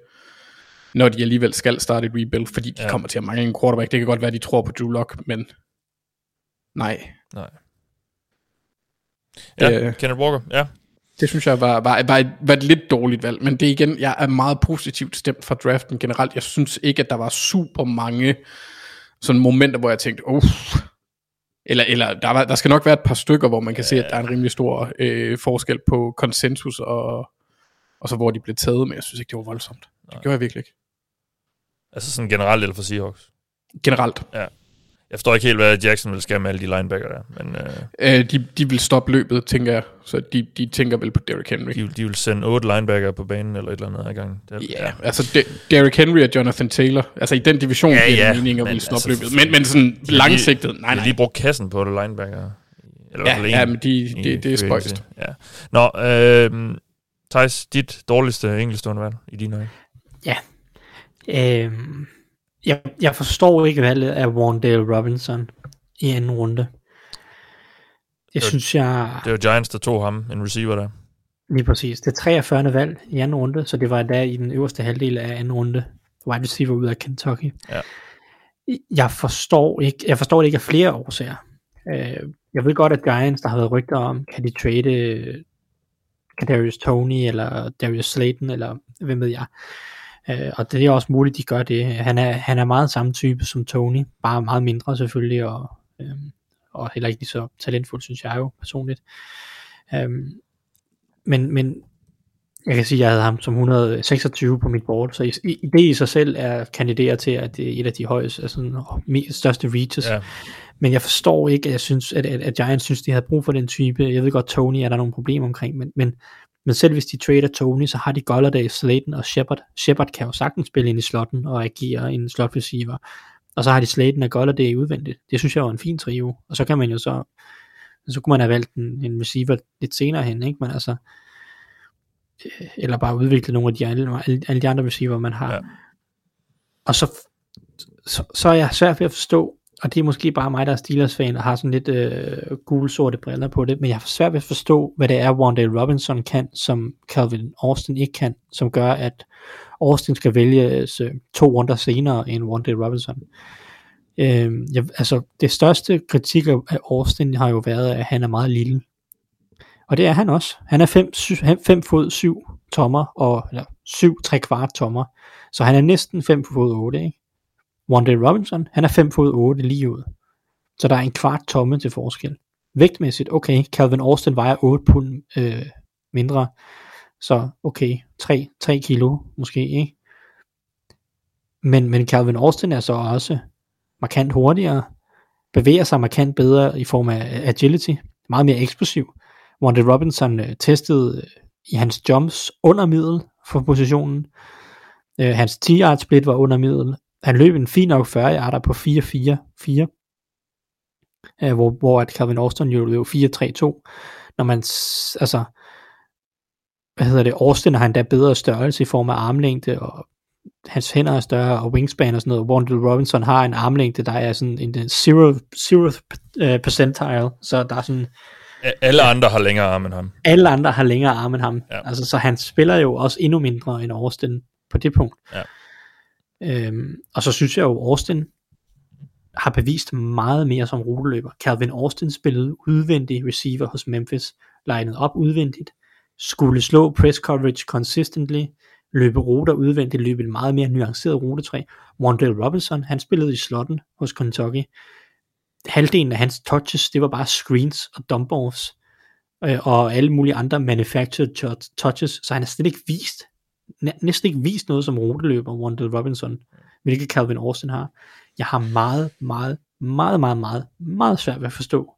når de alligevel skal starte et rebuild, fordi de Ja. kommer til at mangle en quarterback. Det kan godt være, de tror på Drew Lock, men nej. Nej. Ja, Øh. Kenneth Walker, ja. Det synes jeg var, var, var, et, var et lidt dårligt valg, men det igen, jeg er meget positivt stemt for draften generelt. Jeg synes ikke, at der var super mange sådan momenter, hvor jeg tænkte, uff, eller, eller der, var, der skal nok være et par stykker, hvor man kan ja. se, at der er en rimelig stor øh, forskel på konsensus og, og så hvor de blev taget, men jeg synes ikke, det var voldsomt. Det Nej. gjorde jeg virkelig ikke. Altså sådan generelt eller for Seahawks. Generelt. Jeg forstår ikke helt, hvad Jackson vil skære med alle de linebacker der, men øh, Øh, de, de vil stoppe løbet, tænker jeg. Så de, de tænker vel på Derrick Henry. de, de vil sende otte linebacker på banen eller et eller andet ad gang. Det, Ja, altså De- Derrick Henry og Jonathan Taylor. Altså i den division Ja, ja, giver ja, det mening at ville stoppe altså, løbet. Men, men sådan de langsigtet, Lige, nej de nej. har lige brugt kassen på det linebacker. Eller Ja, ja, en men de, i det, det er spøjst. Ja. Nå, øh, Thijs, dit dårligste enkeltstående valg i dine øjne? Øhm, jeg, jeg forstår ikke valget af Wandale Robinson i anden runde. Det var- synes jeg... Det var Giants, der tog ham, en receiver der. Lige præcis. Det er 43. valg i anden runde, så det var der i den øverste halvdel af anden runde. Wide receiver ud af Kentucky. Ja. Jeg forstår ikke, jeg forstår det ikke af flere årsager. Øh, jeg ved godt, at Giants, der har været rygter om, kan de trade øh, Kadarius Tony, eller Darius Slayton, eller hvem ved jeg. Øh, og det er også muligt, de gør det. Han er, han er meget samme type som Tony, bare meget mindre selvfølgelig, og, øh, og heller ikke lige så talentfuld, synes jeg jo personligt. Øh, men, men jeg kan sige, at jeg havde ham som 126 på mit board, så i, i, det i sig selv er kandideret til, at det er et af de højeste, altså mest, største reaches. Ja. Men jeg forstår ikke, at, jeg synes, at, at, at Giants synes, de havde brug for den type. Jeg ved godt, Tony er der nogle problemer omkring, men, men, men selv hvis de trader Tony, så har de Golladay, Slayton og Shepard. Shepard kan jo sagtens spille ind i slotten og agere en slot receiver. Og så har de Slayton og Golladay udvendigt. Det synes jeg var en fin trio. Og så kan man jo så, så kunne man have valgt en, en receiver lidt senere hen, ikke? Men altså, øh, eller bare udvikle nogle af de alle, alle, de andre receiver, man har. Ja. Og så, så, så er jeg svært ved at forstå, og det er måske bare mig, der er Steelers-fan, og har sådan lidt øh, gule-sorte briller på det, men jeg har svært ved at forstå, hvad det er, Wandale Robinson kan, som Calvin Austin ikke kan, som gør, at Austin skal vælges øh, to runder senere end Wandale Robinson. Øh, jeg, altså, det største kritik af af Austin har jo været, at han er meget lille. Og det er han også. Han er 5 fod 7 tommer, og, eller 7 3 kvart tommer. Så han er næsten 5 fod 8, ikke? Wanda Robinson, han er 5 fod 8 lige ud. Så der er en kvart tomme til forskel. Vægtmæssigt, okay, Calvin Austin vejer 8 pund øh, mindre. Så okay, 3, 3 kilo måske, ikke? Men, men Calvin Austin er så også markant hurtigere, bevæger sig markant bedre i form af agility, meget mere eksplosiv. Wanda Robinson øh, testede øh, i hans jumps under middel for positionen. Øh, hans 10 yard split var under middel. Han løb en fin nok 40 yarder på 4-4-4, øh, hvor, hvor at Calvin Austin jo løb 4-3-2. Når man, altså, hvad hedder det, Austin har endda bedre størrelse i form af armlængde, og hans hænder er større, og wingspan og sådan noget. Wandel Robinson har en armlængde, der er sådan en zero, zero øh, percentile, så der er sådan, Alle andre har længere arme end ham. alle andre har længere arme end ham. Ja. Altså, så han spiller jo også endnu mindre end Austin på det punkt. Ja. Øhm, og så synes jeg jo, Austin har bevist meget mere som ruteløber. Calvin Austin spillede udvendig receiver hos Memphis, legnet op udvendigt, skulle slå press coverage consistently, løbe ruter udvendigt, løbe en meget mere nuanceret rutetræ. Wandale Robinson, han spillede i slotten hos Kentucky. Halvdelen af hans touches, det var bare screens og dump-offs øh, og alle mulige andre manufactured touches, så han har slet ikke vist, næsten ikke vist noget som ruteløber, Wandale Robinson, hvilket Calvin Austin har. Jeg har meget, meget, meget, meget, meget, meget svært ved at forstå,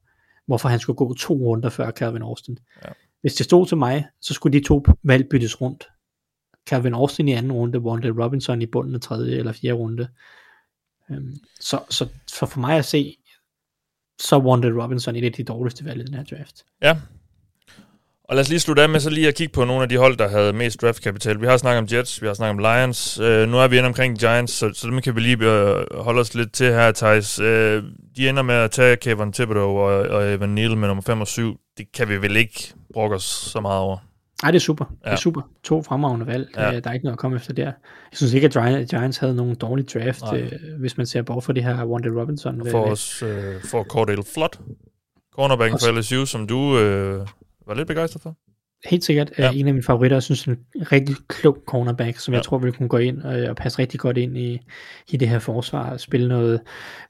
hvorfor han skulle gå to runder før Calvin Austin. Ja. Hvis det stod til mig, så skulle de to valg byttes rundt. Calvin Austin i anden runde, Wandale Robinson i bunden af tredje eller fjerde runde. Øhm, så, så, så for mig at se, så Wandale Robinson et af de dårligste valg i den her draft. Ja. Og lad os lige slutte af med så lige at kigge på nogle af de hold, der havde mest draftkapital. Vi har snakket om Jets, vi har snakket om Lions. Øh, nu er vi inde omkring Giants, så, så dem kan vi lige øh, holde os lidt til her, Thijs. Øh, de ender med at tage Kevin Thibodeau og, og Evan Neal med nummer 5 og 7. Det kan vi vel ikke brokke os så meget over. Nej, det er super. Ja. Det er super. To fremragende valg. Ja. Ja. Der er ikke noget at komme efter der. Jeg synes ikke, at Gi- Giants havde nogen dårlig draft, Nej. øh, hvis man ser bort fra det her Wanda Robinson. For os øh, for Cordell Flott, cornerbacken for LSU, som du øh, var lidt begejstret for. Helt sikkert Ja. ja. en af mine favoritter. Jeg synes, en rigtig klog cornerback, som ja. Ja. jeg tror vil kunne gå ind og, og passe rigtig godt ind i, i det her forsvar. Og spille noget,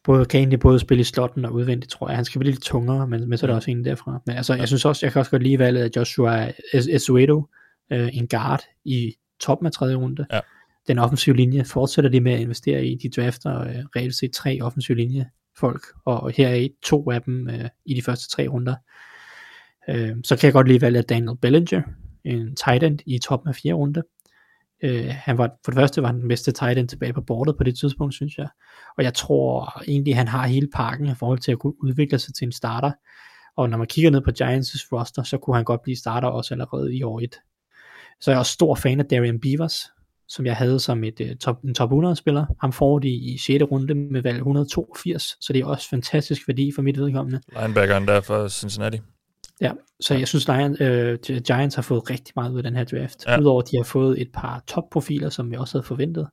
både, kan egentlig både spille i slotten og udvendigt, tror jeg. Han skal blive lidt tungere, men, men så er der også en derfra. Men altså, jeg synes også, jeg kan også godt lide valget af Joshua Es- Esuedo, øh, en guard i toppen af tredje runde. Ja. Den offensive linje fortsætter de med at investere i. De drafter øh, reelt set tre offensive linje folk, og her er to af dem øh, i de første tre runder. Øh, så kan jeg godt lide valget af Daniel Bellinger, en tight end i toppen af fjerde runde. Øh, han var, for det første var han den bedste tight end tilbage på bordet på det tidspunkt, synes jeg. Og jeg tror egentlig, han har hele pakken i forhold til at kunne udvikle sig til en starter. Og når man kigger ned på Giants' roster, så kunne han godt blive starter også allerede i år 1. Så er jeg også stor fan af Darian Beavers, som jeg havde som et, uh, top, en top 100 spiller. Ham får de i 6. runde med valg 182, så det er også fantastisk værdi for mit vedkommende. Linebackeren der for Cincinnati. Ja, så jeg synes, Lions, øh, Giants har fået rigtig meget ud af den her draft. Ja. Udover at de har fået et par topprofiler, som vi også havde forventet,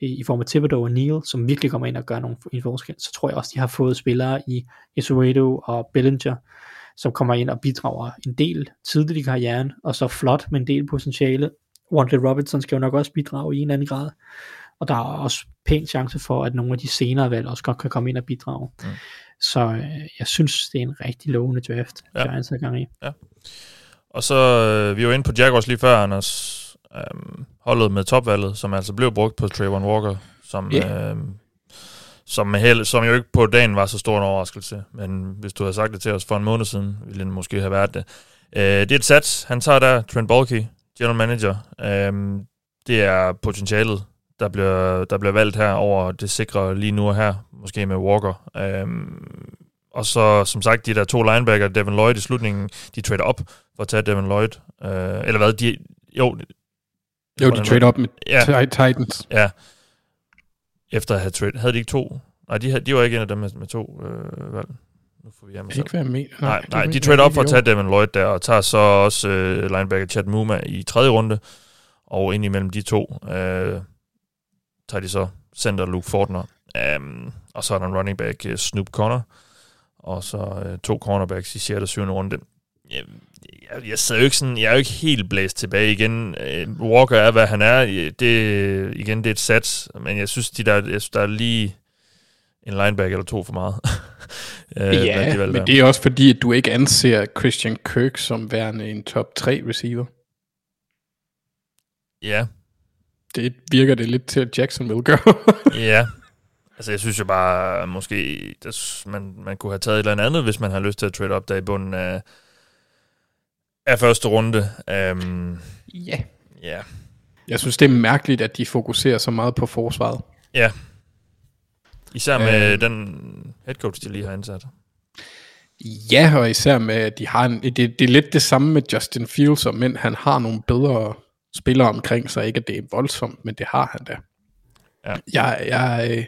i, i form af Thibodeau og Neal, som virkelig kommer ind og gør nogle, en forskel, så tror jeg også, de har fået spillere i Isuedo og Bellinger, som kommer ind og bidrager en del tidligt i karrieren, og så flot med en del potentiale. Wandle Robinson skal jo nok også bidrage i en eller anden grad, og der er også pæn chance for, at nogle af de senere valg også godt kan komme ind og bidrage. Mm. Så øh, jeg synes, det er en rigtig lovende draft, Ja. ja. Giants har gang i. Og så, øh, vi var inde på Jaguars lige før, Anders. Øhm, holdet med topvalget, som altså blev brugt på Trayvon Walker, som, Ja. øhm, som, held, som jo ikke på dagen var så stor en overraskelse. Men hvis du havde sagt det til os for en måned siden, ville det måske have været det. Øh, det er et sats. Han tager der Trent Baalke, general manager. Øhm, det er potentialet, der bliver, der bliver valgt her over det sikre lige nu og her, måske med Walker. Øhm, og så, som sagt, de der to linebacker, Devin Lloyd i slutningen, de trader op for at tage Devin Lloyd. Øh, eller hvad? De, jo, Jo, de trade op med Ja. Titans. Ja. Efter at have trade. Havde de ikke to? Nej, de, havde, de var ikke en af dem med, med to øh, valg. Nu får vi hjemme Ikke hvad jeg mener. Nej, nej, kunne de trader op for at tage Devin Lloyd der, og tager så også øh, linebacker Chad Muma i tredje runde, og ind imellem de to øh, tager de så center Luke Fortner, um, og så er der en running back uh, Snoop Connor, og så øh, to cornerbacks i 6. og 7. runde. Jeg, jeg, jeg, sidder jo ikke sådan, jeg er jo ikke helt blæst tilbage igen. Øh, Walker er, hvad han er. Det, igen, det er et sats, men jeg synes, de der, jeg synes, der er lige en linebacker eller to for meget. øh, de Ja, valg men der. det er også fordi, at du ikke anser Christian Kirk som værende en top 3 receiver. Ja. Det virker det lidt til, at Jackson vil gøre. Ja. Altså, jeg synes jo bare, måske, det, man, man kunne have taget et eller andet, hvis man har lyst til at trade op der i bunden af, af første runde. Um, ja. ja. Jeg synes, det er mærkeligt, at de fokuserer så meget på forsvaret. Ja. Især med Øh. den head coach, de lige har ansat. Ja, og især med, at de har en, det, det er lidt det samme med Justin Fields, men han har nogle bedre spillere omkring sig. Ikke at det er voldsomt, men det har han da. Ja. Jeg, jeg, øh,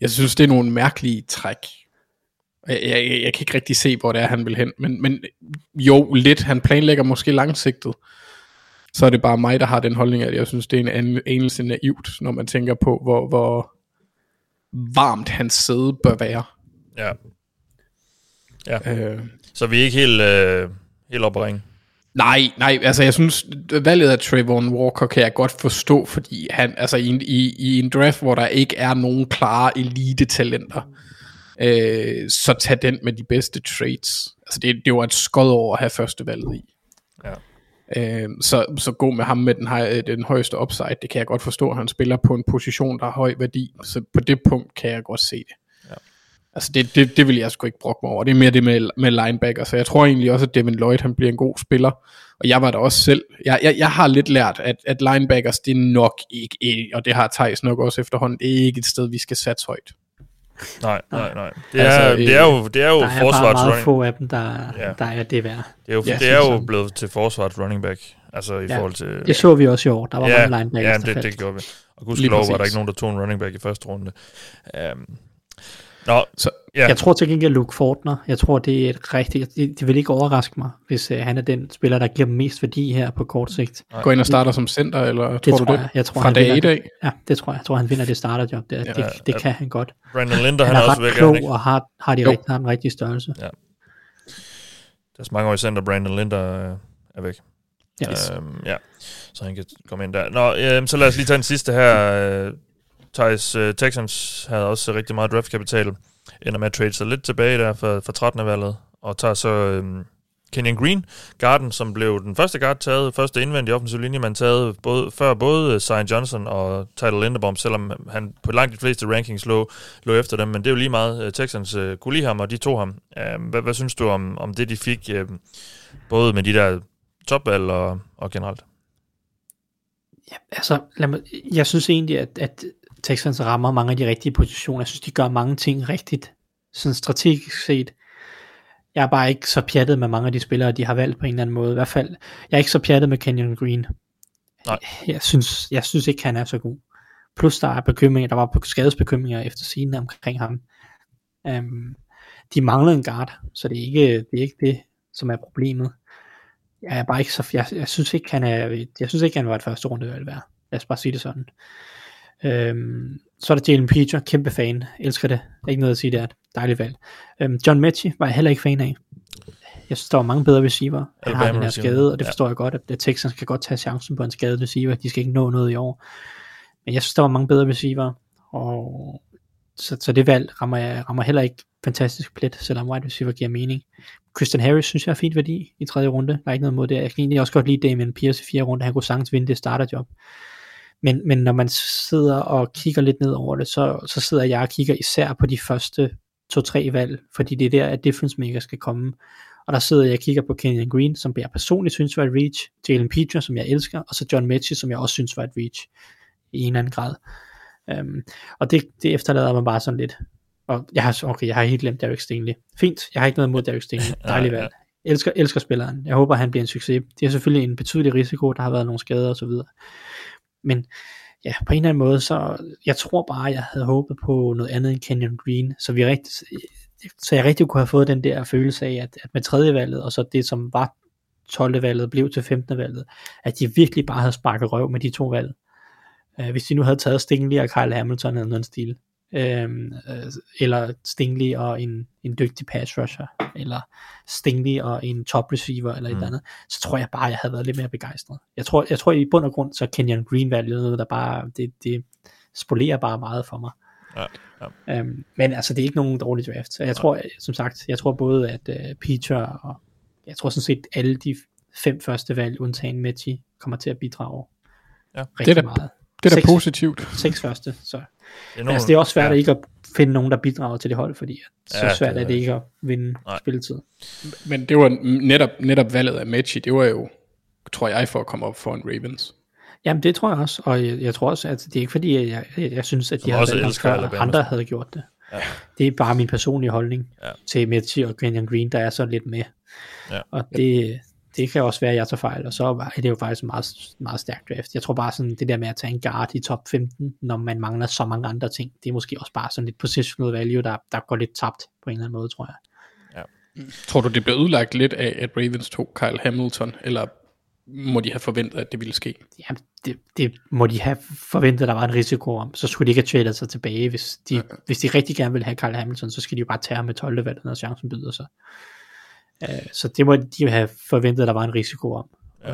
jeg synes, det er nogle mærkelige træk. Jeg, jeg, jeg, kan ikke rigtig se, hvor det er, han vil hen. Men, men jo, lidt. Han planlægger måske langsigtet. Så er det bare mig, der har den holdning, at jeg synes, det er en an- anelse naivt, når man tænker på, hvor, hvor varmt hans sæde bør være. Ja. Ja. Øh, Så vi er ikke helt, øh, helt oppe. Nej, nej, altså jeg synes, valget af Trayvon Walker kan jeg godt forstå, fordi han, altså i en, i, i en draft, hvor der ikke er nogen klare elite-talenter, øh, så tag den med de bedste trades. Altså det, det var et skod over at have første valget i. Ja. Øh, så, så gå med ham med den, høj, den højeste upside, det kan jeg godt forstå, han spiller på en position, der har høj værdi, så på det punkt kan jeg godt se det. Altså det, det, det vil jeg sgu ikke brokke mig over. Det er mere det med, med linebacker. Så jeg tror egentlig også, at Devin Lloyd han bliver en god spiller. Og jeg var der også selv. Jeg, jeg, jeg har lidt lært, at, at linebackers, det er nok ikke, og det har Thijs nok også efterhånden, det er ikke et sted, vi skal satse højt. Nej, nej, nej. Det Altså, er, det er jo, det er jo Der er bare meget running. få af dem, der, Ja. der er det værd. Det er jo, Ja, det er jo sådan. blevet til forsvarets running back. Altså i Ja, forhold til... Det så vi også i år. Der var ja, mange linebackers, ja, der det, faldt. det gjorde vi. Og gudskelov var der ikke nogen, der tog en running back i første runde. Um, nå, Så, ja. Jeg tror til gengæld Luke Fortner, jeg tror det er et rigtigt, det, det vil ikke overraske mig, hvis uh, han er den spiller, der giver mest værdi her på kort sigt. Gå ind og starter som center, eller Det tror tror du det? jeg. Jeg tror, Fra han dag vinder 1 det. af? Ja, det tror jeg. Jeg tror, han vinder det starterjob der. Ja, det, det ja. kan han godt. Brandon Linder, Han han, er er også ret væk, er klog ikke? og har, har, de Jo. rigt, har den rigtige størrelse. Der er så mange år i center, Brandon Linder øh, er væk. Ja, Øhm, ja, så han kan komme ind der. Nå, øh, så lad os lige tage den sidste her. Thijs øh, Texans havde også rigtig meget draftkapital. Ender med at trade sig lidt tilbage der for, for 13. valget. Og tager så øh, Kenyon Green, Garden, som blev den første guard taget, første indvendige offensiv linje, man taget både, før både øh, Zion Johnson og Tyler Linderbaum, selvom han på langt de fleste rankings lå, lå efter dem. Men det er jo lige meget. Øh, Texans øh, kunne lide ham, og de tog ham. Øh, hvad, hvad synes du om, om det, de fik, øh, både med de der topvalg og, og generelt? Ja, Altså, lad mig, jeg synes egentlig, at, at Texans rammer mange af de rigtige positioner. Jeg synes, de gør mange ting rigtigt. Sådan strategisk set. Jeg er bare ikke så pjattet med mange af de spillere, de har valgt på en eller anden måde. I hvert fald, jeg er ikke så pjattet med Kenyon Green. Nej. Jeg synes, jeg synes ikke, han er så god. Plus der er bekymringer, der var skadesbekymringer efter sine omkring ham. Um, de mangler en guard, så det er ikke det, er ikke det som er problemet. Jeg er bare ikke så, jeg, jeg synes ikke, han er, jeg synes ikke, han var et første runde værd. Lad os bare sige det sådan. Øhm, så er der Jalen Peter, kæmpe fan, elsker det. Ikke noget at sige, det er et dejligt valg. Øhm, John Mechie var jeg heller ikke fan af. Jeg synes, der var mange bedre receiver. Han har den her skade, og det Ja. forstår jeg godt, at Texans kan godt tage chancen på en skadet receiver. De skal ikke nå noget i år. Men jeg synes, der var mange bedre receiver, og så, så det valg rammer, jeg, rammer heller ikke fantastisk plet, selvom wide receiver giver mening. Christian Harris synes jeg er fint værdi i tredje runde. Der er ikke noget mod det. Jeg kan egentlig også godt lide Damien Pierce i fjerde runde. Han kunne sagtens vinde det starterjob. Men, men når man sidder og kigger lidt ned over det, så, så sidder jeg og kigger især på de første to-tre valg, fordi det er der, at difference maker skal komme. Og der sidder jeg og kigger på Kenyon Green, som jeg personligt synes var et reach, Jalen Peter, som jeg elsker, og så John Mechie, som jeg også synes var et reach i en eller anden grad. Um, og det, det efterlader mig bare sådan lidt. Og jeg har, okay, jeg har helt glemt Derek Stingley. Fint, jeg har ikke noget imod Derek Stingley. Dejlig valg. Elsker, elsker spilleren. Jeg håber, han bliver en succes. Det er selvfølgelig en betydelig risiko, der har været nogle skader og så videre. Men ja, på en eller anden måde, så jeg tror bare, jeg havde håbet på noget andet end Canyon Green, så vi rigtig, så jeg rigtig kunne have fået den der følelse af, at, at med tredje valget, og så det, som var 12. valget, blev til 15. valget, at de virkelig bare havde sparket røv med de to valg. Uh, hvis de nu havde taget Stingley og Kyle Hamilton eller noget stil, øhm, øh, eller Stingley og en, en dygtig pass rusher, eller Stingley og en top receiver, eller et Mm. eller andet, så tror jeg bare, jeg havde været lidt mere begejstret. Jeg tror, jeg tror i bund og grund, så Kenyon Green valget noget, der bare, det, det spolerer bare meget for mig. Ja, ja. Øhm, men altså, det er ikke nogen dårlig draft. Så jeg tror, som sagt, jeg tror både, at uh, Peter og jeg tror sådan set, alle de fem første valg, undtagen Mechie, kommer til at bidrage Ja. rigtig Det er da- meget. Det er da seks- positivt. Seks første, så... Det er Men altså, det er også svært ja. ja. ikke at finde nogen, der bidrager til det hold, fordi at så Ja, svært det er er det ikke at vinde Nej. Spilletid. Men det var netop, netop valget af Mechie, det var jo, tror jeg, for at komme op for en Ravens. Jamen, det tror jeg også, og jeg, jeg tror også, at det er ikke fordi, at jeg, jeg, jeg synes, at Som de har også valgt før, Alabama. andre havde gjort det. Ja. Det er bare min personlige holdning Ja. ja. til Mechie og Kenyon Green, der er så lidt med. Ja. Og det, det kan også være, at jeg tager fejl, og så er det jo faktisk en meget, meget stærk draft. Jeg tror bare sådan, det der med at tage en guard i top 15, når man mangler så mange andre ting, det er måske også bare sådan lidt positional value, der, der går lidt tabt på en eller anden måde, tror jeg. Tror du, det blev udlagt lidt af, at Ravens tog Kyle Hamilton, eller må de have forventet, at det ville ske? Jamen, det, det må de have forventet, der var en risiko om. Så skulle de ikke have tradet sig tilbage. Hvis de, hvis de rigtig gerne vil have Carl Hamilton, så skal de jo bare tage ham med 12. valget, når chancen byder sig. Uh, så det må de have forventet, der var en risiko om. Ja.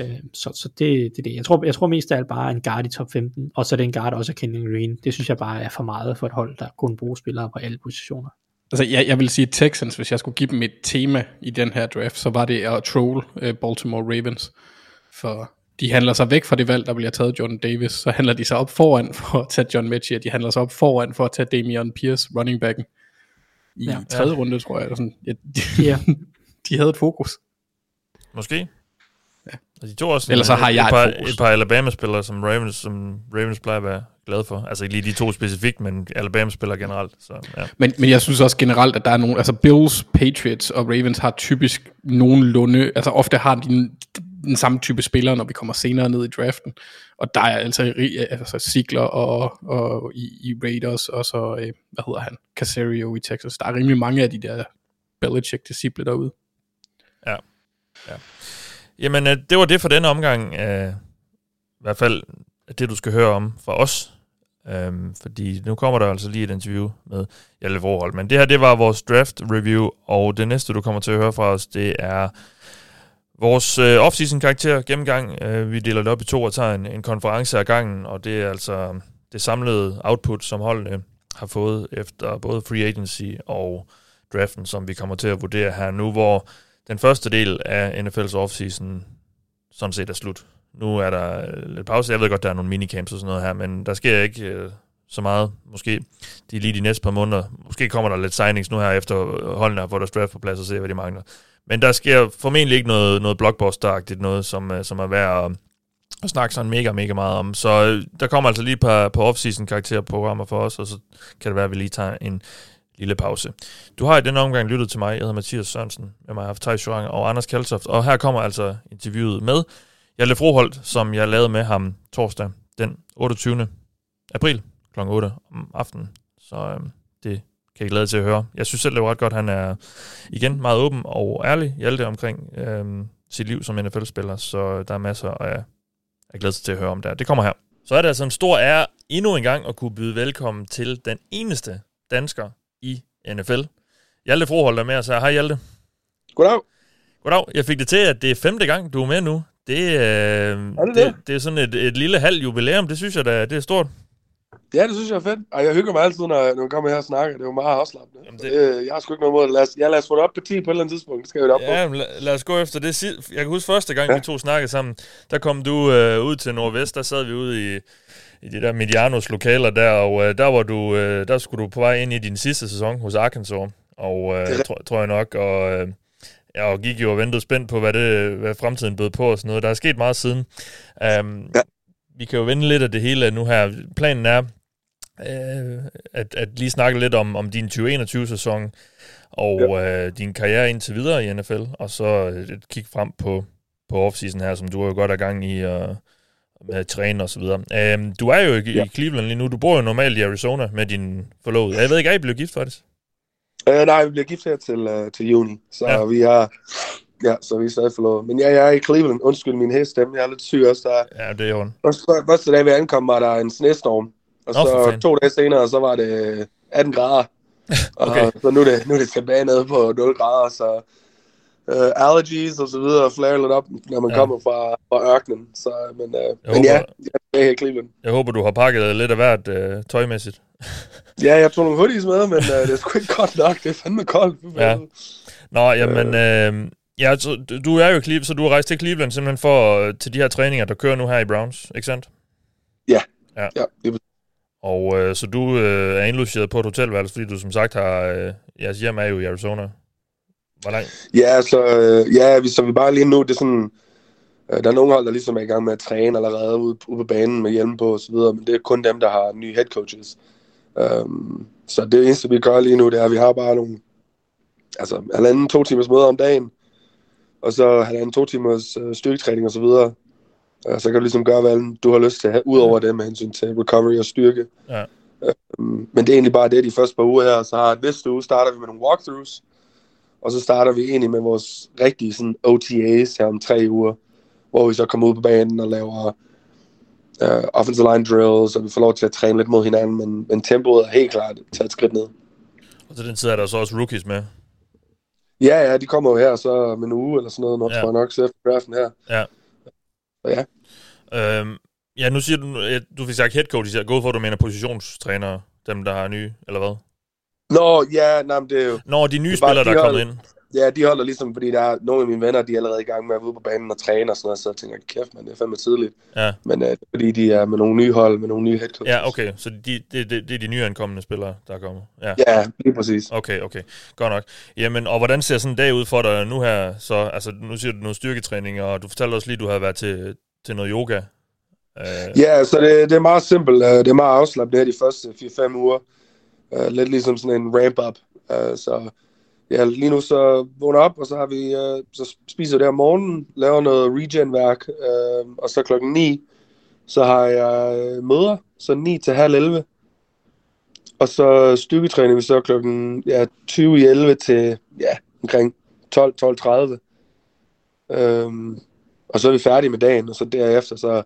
Uh, så så det, det er det. Jeg tror, jeg tror mest af alt bare en guard i top 15, og så er det en guard også af Kenyon Green. Det synes jeg bare er for meget for et hold, der kun bruger spillere på alle positioner. Altså, jeg, jeg vil sige Texans, hvis jeg skulle give dem et tema i den her draft, så var det at troll uh, Baltimore Ravens. For de handler sig væk fra det valg, der bliver taget Jordan Davis. Så handler de sig op foran for at tage John Mechie, de handler sig op foran for at tage Damian Pierce, running backen. I ja, Ja. tredje runde, tror jeg. Eller sådan. Ja, de, Ja. de havde et fokus. Måske. Ja. De tog også Ellers så har et, jeg et, et par, et par Alabama-spillere, som Ravens, som Ravens plejer at være glade for. Altså ikke lige de to specifikt, men Alabama-spillere generelt. Så, ja. Men, men jeg synes også generelt, at der er nogle, altså Bills, Patriots og Ravens har typisk nogenlunde, altså ofte har de den, samme type spillere, når vi kommer senere ned i draften. Og der er altså, altså Sigler og, og i, i Raiders, og så, øh, hvad hedder han, Casario i Texas. Der er rimelig mange af de der Belichick-disciple derude. Ja. ja. Jamen, øh, det var det for denne omgang. Øh, I hvert fald det, du skal høre om fra os. Øhm, fordi nu kommer der altså lige et interview med Hjalte Vorhold. Men det her, det var vores draft review, og det næste, du kommer til at høre fra os, det er vores øh, off-season karakter gennemgang. Øh, vi deler det op i to og tager en, en konference af gangen, og det er altså øh, det samlede output, som holdene har fået efter både free agency og draften, som vi kommer til at vurdere her nu, hvor den første del af NFL's offseason sådan set er slut. Nu er der øh, lidt pause. Jeg ved godt, der er nogle minicamps og sådan noget her, men der sker ikke øh, så meget. Måske de lige de næste par måneder. Måske kommer der lidt signings nu her, efter øh, holdene har fået deres draft på plads og se, hvad de mangler. Men der sker formentlig ikke noget, noget blockbuster-agtigt, noget, som, øh, som er værd at, at snakke sådan mega, mega meget om. Så øh, der kommer altså lige et par, par off-season karakterprogrammer for os, og så kan det være, at vi lige tager en lille pause. Du har i denne omgang lyttet til mig. Jeg hedder Mathias Sørensen. Med mig har haft Thijs og Anders Kaltoft. Og her kommer altså interviewet med Jelle Froholt, som jeg lavede med ham torsdag den 28. april kl. 8 om aftenen. Så øhm, det kan jeg glæde til at høre. Jeg synes selv, det var ret godt. Han er igen meget åben og ærlig, Hjalte, omkring øhm, sit liv som NFL-spiller. Så der er masser af, af glæde til at høre om der. Det kommer her. Så er det altså en stor ære endnu en gang at kunne byde velkommen til den eneste dansker i NFL. Hjalte Froholt er med os her. Hej Hjalte. Goddag. Goddag. Jeg fik det til, at det er femte gang, du er med nu. Det, øh, det det, det? det er sådan et, et lille halv jubilæum. Det synes jeg da, det er stort. Ja, det synes jeg er fedt. Og jeg hygger mig altid, når, når jeg kommer her og snakker. Det er jo meget afslappende. Jamen, det... Øh, jeg har sgu ikke noget mod det. Lad os, ja, lad os få det op på 10 på et eller andet tidspunkt. Det skal vi da op på. Ja, men lad, lad os gå efter det. Jeg kan huske første gang, ja. vi to snakkede sammen, der kom du øh, ud til Nordvest, der sad vi ude i, i de der Medianos lokaler der, og øh, der, var du, øh, der skulle du på vej ind i din sidste sæson hos Arkansas, og øh, Det tror, tror jeg nok, og, øh, ja, og gik jo og ventede spændt på, hvad, det, hvad fremtiden bød på og sådan noget. Der er sket meget siden. Um, Ja. Vi kan jo vende lidt af det hele nu her. Planen er, øh, at, at lige snakke lidt om, om din 2021-sæson, og ja. øh, din karriere indtil videre i NFL, og så et kig frem på, på offseason her, som du er jo godt er gang i uh, med at træne og så videre. Um, du er jo i, ja. i Cleveland lige nu. Du bor jo normalt i Arizona med din forlovede. Jeg ved ikke, er I blevet gift faktisk? Øh, nej, vi bliver gift her til, uh, til juni. Så Ja. vi har... Ja, så vi er stadig forlovet. Men ja, jeg er i Cleveland. Undskyld min heststemme. Jeg er lidt syg også. Der... Ja, det er en. Første, første dag, vi ankom, var der en snestorm. Og Nå, så to dage senere, så var det 18 grader. Okay. Og så nu er, det, nu er det tilbage nede på 0 grader, så uh, allergies og så videre flarer lidt op, når man Ja. kommer fra, fra ørkenen. Så, men, uh, men håber- ja, jeg er her i Cleveland. Jeg håber, du har pakket lidt af hvert øh, tøjmæssigt. Ja, jeg tog nogle hoodies med, men uh, det er sgu ikke godt nok. Det er fandme koldt. Ja. Nå, jamen, øh, ja, så, du er jo i Cleveland, så du har rejst til Cleveland simpelthen for øh, til de her træninger, der kører nu her i Browns, ikke sandt? Ja. Ja. ja det og øh, så du øh, er indlogeret på et hotelværelse, fordi du som sagt har... Øh, jeres hjem er jo i Arizona. Hvor langt? Ja, så, øh, ja, vi, så vi bare lige nu, det er sådan, øh, der er nogle hold, der ligesom er i gang med at træne allerede ude, ude på banen med hjelm på og så videre, men det er kun dem, der har nye head coaches. Um, så det eneste, vi gør lige nu, det er, at vi har bare nogle, altså halvanden, to timers møder om dagen, og så halvanden, to timers øh, styrketræning og så videre. Uh, så kan du ligesom gøre, hvad du har lyst til at have, ud over det med hensyn til recovery og styrke. Ja. Um, men det er egentlig bare det, de første par uger her, så har næste uge starter vi med nogle walkthroughs, og så starter vi egentlig med vores rigtige sådan, OTAs her om tre uger, hvor vi så kommer ud på banen og laver uh, offensive line drills, og vi får lov til at træne lidt mod hinanden, men, men tempoet er helt klart taget et skridt ned. Og til den tid er der så også rookies med. Ja, ja, de kommer jo her så om en uge eller sådan noget, når ja. tror jeg nok, så efter draften her. Ja. Ja. Øhm, ja, nu siger du, at du fik sagt head coach, jeg gået for, at du mener positionstrænere, dem der har nye, eller hvad? Nå, ja, nej, men det er jo... Når de nye er spillere, der de er kommet ind. Ja, de holder ligesom, fordi der er nogle af mine venner, de er allerede i gang med at være ude på banen og træne og sådan noget, så jeg tænker, kæft, man, det er fandme tidligt. Ja. Men øh, fordi de er med nogle nye hold, med nogle nye head coaches. Ja, okay, så de, det, det, det er de nyankomne spillere, der er kommet. Ja, Ja, lige præcis. Okay, okay. Godt nok. Jamen, og hvordan ser sådan en dag ud for dig nu her? Så, altså, nu siger du noget styrketræning, og du fortalte også lige, at du havde været til, til noget yoga. Uh, Ja, så det, det er meget simpelt. øh, Det er meget afslappet det her de første 4-5 uger. Uh, lidt ligesom sådan en ramp-up. Uh, så ja, lige nu så vågner op, og så har vi øh, så spiser vi det om morgenen, laver noget regen-værk, øh, og så klokken 9, så har jeg øh, møder, så 9 til halv 11. Og så styrketræner vi så klokken ja, 20 i 11 til ja, omkring 12-12.30. Um, øhm, og så er vi færdige med dagen, og så derefter så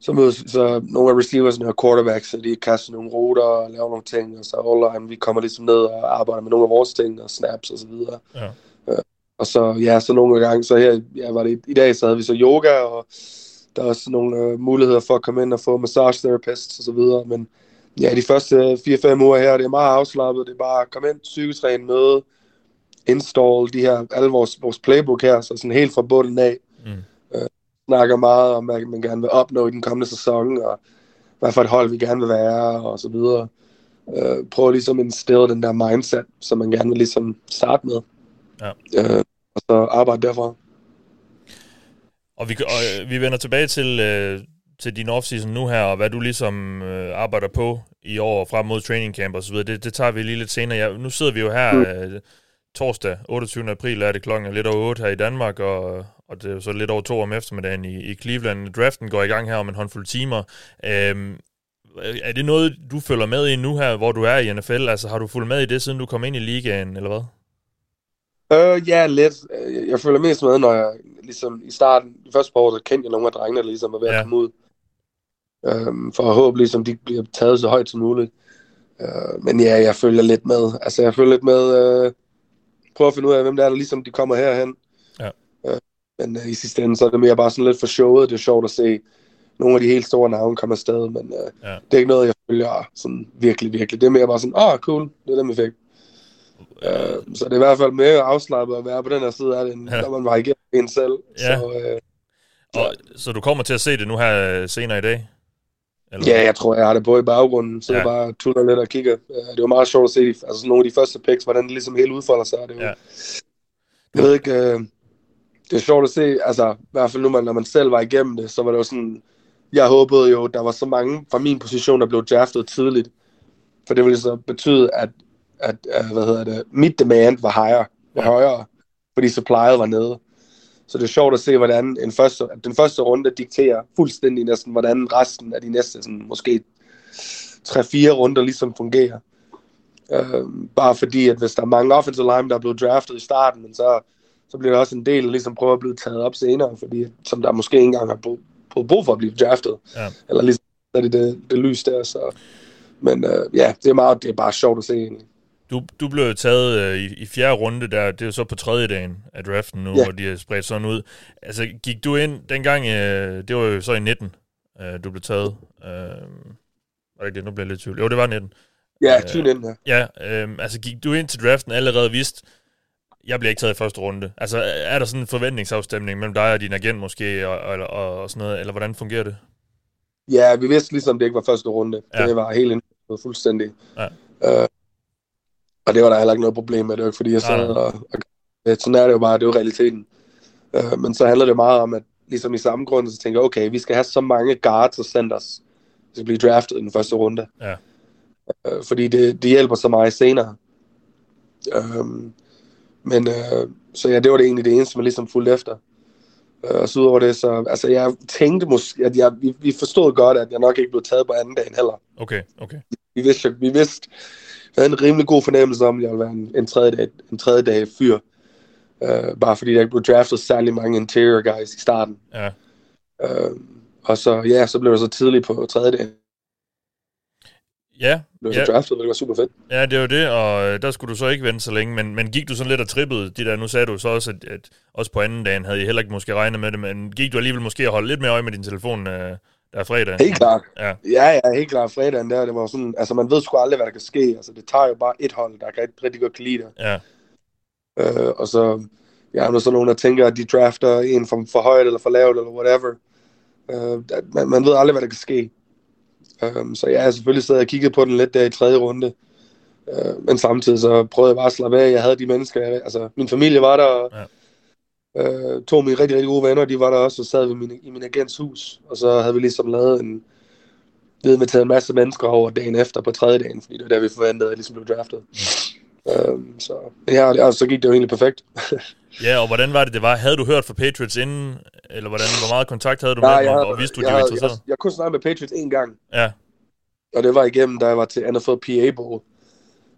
så mødes så nogle af receiversne og quarterbacks, så de kaster nogle ruter og laver nogle ting, og så online, vi kommer ligesom ned og arbejder med nogle af vores ting, og snaps og så videre. Ja. Øh, og så, ja, så nogle gange, så her, ja, var det, i dag så havde vi så yoga, og der er også nogle øh, muligheder for at komme ind og få massage therapists og så videre, men ja, de første 4-5 uger her, det er meget afslappet, det er bare at komme ind, psyketræne, møde, install de her, alle vores, vores playbook her, så sådan helt fra bunden af, snakker meget om, hvad man gerne vil opnå i den kommende sæson, og hvad for et hold vi gerne vil være, og så videre. Øh, prøve ligesom at instille den der mindset, som man gerne vil ligesom starte med. Ja. Øh, og så arbejde derfra. Og vi, og øh, vi vender tilbage til, øh, til din offseason nu her, og hvad du ligesom øh, arbejder på i år frem mod training camp og så videre. Det, det tager vi lige lidt senere. Ja, nu sidder vi jo her øh, torsdag, 28. april, er det klokken lidt over 8 her i Danmark, og, og det er så lidt over to om eftermiddagen i, i Cleveland. Draften går i gang her om en håndfuld timer. Øhm, er det noget, du følger med i nu her, hvor du er i NFL? Altså har du fulgt med i det, siden du kom ind i ligaen, eller hvad? Øh, ja, lidt. Øh, Jeg føler mest med, når jeg ligesom i starten, de første par år, så kendte jeg nogle af drengene, der ligesom er ved at Ja. komme ud. Øhm, for at håbe, ligesom, de bliver taget så højt som muligt. Øh, men ja, jeg følger lidt med. Altså, jeg følger lidt med, øh, prøver at finde ud af, hvem det er, der ligesom de kommer herhen. Ja. Øh, men øh, i sidste ende, så er det mere bare sådan lidt for showet. Det er sjovt at se nogle af de helt store navne komme afsted, men øh, Ja. det er ikke noget, jeg følger sådan virkelig, virkelig. Det er mere bare sådan, åh, oh, cool, det er dem, vi fik. Øh, så det er i hvert fald mere afslappet at være på den her side af det, end Ja. når man var igennem en selv. Ja. Så øh, Og, så du kommer til at se det nu her øh, senere i dag? Eller? ja, jeg tror, jeg har det på i baggrunden, så Ja. jeg bare tuller lidt og kigger. Øh, det var meget sjovt at se, altså sådan nogle af de første picks, hvordan det ligesom helt udfolder sig. Det jo, Ja. Jeg ved ikke, øh, det er sjovt at se, altså i hvert fald nu, man, når man selv var igennem det, så var det jo sådan, jeg håbede jo, der var så mange fra min position, der blev draftet tidligt. For det ville så betyde, at, at uh, hvad hedder det, mit demand var higher, var Ja. højere, fordi supplyet var nede. Så det er sjovt at se, hvordan en første, den første runde dikterer fuldstændig næsten, hvordan resten af de næste sådan, måske 3-4 runder ligesom fungerer. Uh, bare fordi, at hvis der er mange offensive line, der er blevet draftet i starten, men så, så bliver der også en del, der ligesom prøver at blive taget op senere, fordi, som der måske ikke engang har brug, brug, for at blive draftet. Ja. Eller ligesom er det, det, det lys der, så... Men uh, ja, det er, meget, det er bare sjovt at se egentlig. Du, du blev taget øh, i, i fjerde runde der, det er jo så på tredje dagen af draften nu, Ja. hvor de har spredt sådan ud. Altså, gik du ind dengang, øh, det var jo så i 19, øh, du blev taget. Øh, var det ikke det? Nu bliver jeg lidt tvivl. Jo, det var 19. Ja, Øh, 20 ind her. Ja, øh, altså gik du ind til draften allerede vidst, jeg bliver ikke taget i første runde. Altså, er der sådan en forventningsafstemning mellem dig og din agent måske, og, og, og, og sådan noget, eller hvordan fungerer det? Ja, vi vidste ligesom, det ikke var første runde. Ja. Ja. Det var helt indført fuldstændig. Ja. Øh, og det var der heller ikke noget problem med. Det var ikke fordi, jeg sad og, og... Sådan er det jo bare, det er jo realiteten. Øh, men så handler det meget om, at ligesom i samme grund, så tænker jeg, okay, vi skal have så mange guards og centers, der skal blive draftet i den første runde. Ja. Øh, fordi det, det hjælper så meget senere. Øhm, men øh, så ja, det var det egentlig det eneste, man ligesom fulgte efter. Øh, og så udover det, så altså jeg tænkte måske, at jeg, vi, vi forstod godt, at jeg nok ikke blev taget på anden dagen heller. Okay, okay. Vi vidste, vi vidste, jeg havde en rimelig god fornemmelse om, at jeg ville være en, en, tredje, dag, en tredje dag fyr. Øh, bare fordi der ikke blev draftet særlig mange interior guys i starten. Ja. Øh, og så, ja, så blev jeg så tidligt på tredje dag. Ja, Blev ja, så draftet, det var super fedt. ja, det var det, og øh, der skulle du så ikke vente så længe, men, men gik du sådan lidt og trippede de der, nu sagde du så også, at, at også på anden dagen havde I heller ikke måske regnet med det, men gik du alligevel måske og holdt lidt mere øje med din telefon, øh, der er fredag? Helt klart. Ja, Ja, ja, helt klart. Fredagen der, det var sådan, altså man ved sgu aldrig, hvad der kan ske. Altså det tager jo bare et hold, der kan rigtig, rigtig godt kan lide det. ja, Øh, og så, ja, der så nogen, der tænker, at de drafter en for, for højt eller for lavt eller whatever. Øh, man, man ved aldrig, hvad der kan ske. Øh, så ja, jeg selvfølgelig sad og kiggede på den lidt der i tredje runde. Øh, men samtidig så prøvede jeg bare at slappe af. Jeg havde de mennesker, jeg, altså min familie var der, og Ja. Øh, to af mine rigtig, rigtig gode venner, de var der også, og sad ved min, i min agents hus. Og så havde vi ligesom lavet en, vi havde inviteret en masse mennesker over dagen efter på tredje dagen, fordi det var der, vi forventede, at jeg ligesom blev draftet. Øhm, så, ja, og så gik det jo egentlig perfekt. ja, og hvordan var det, det var? Havde du hørt fra Patriots inden, eller hvordan, hvor meget kontakt havde du Nej, med dem, jeg, og, vidste du, jeg, de var havde, jeg, interesseret? jeg, kunne snakke med Patriots en gang, Ja, og det var igennem, da jeg var til NFL PA Bowl.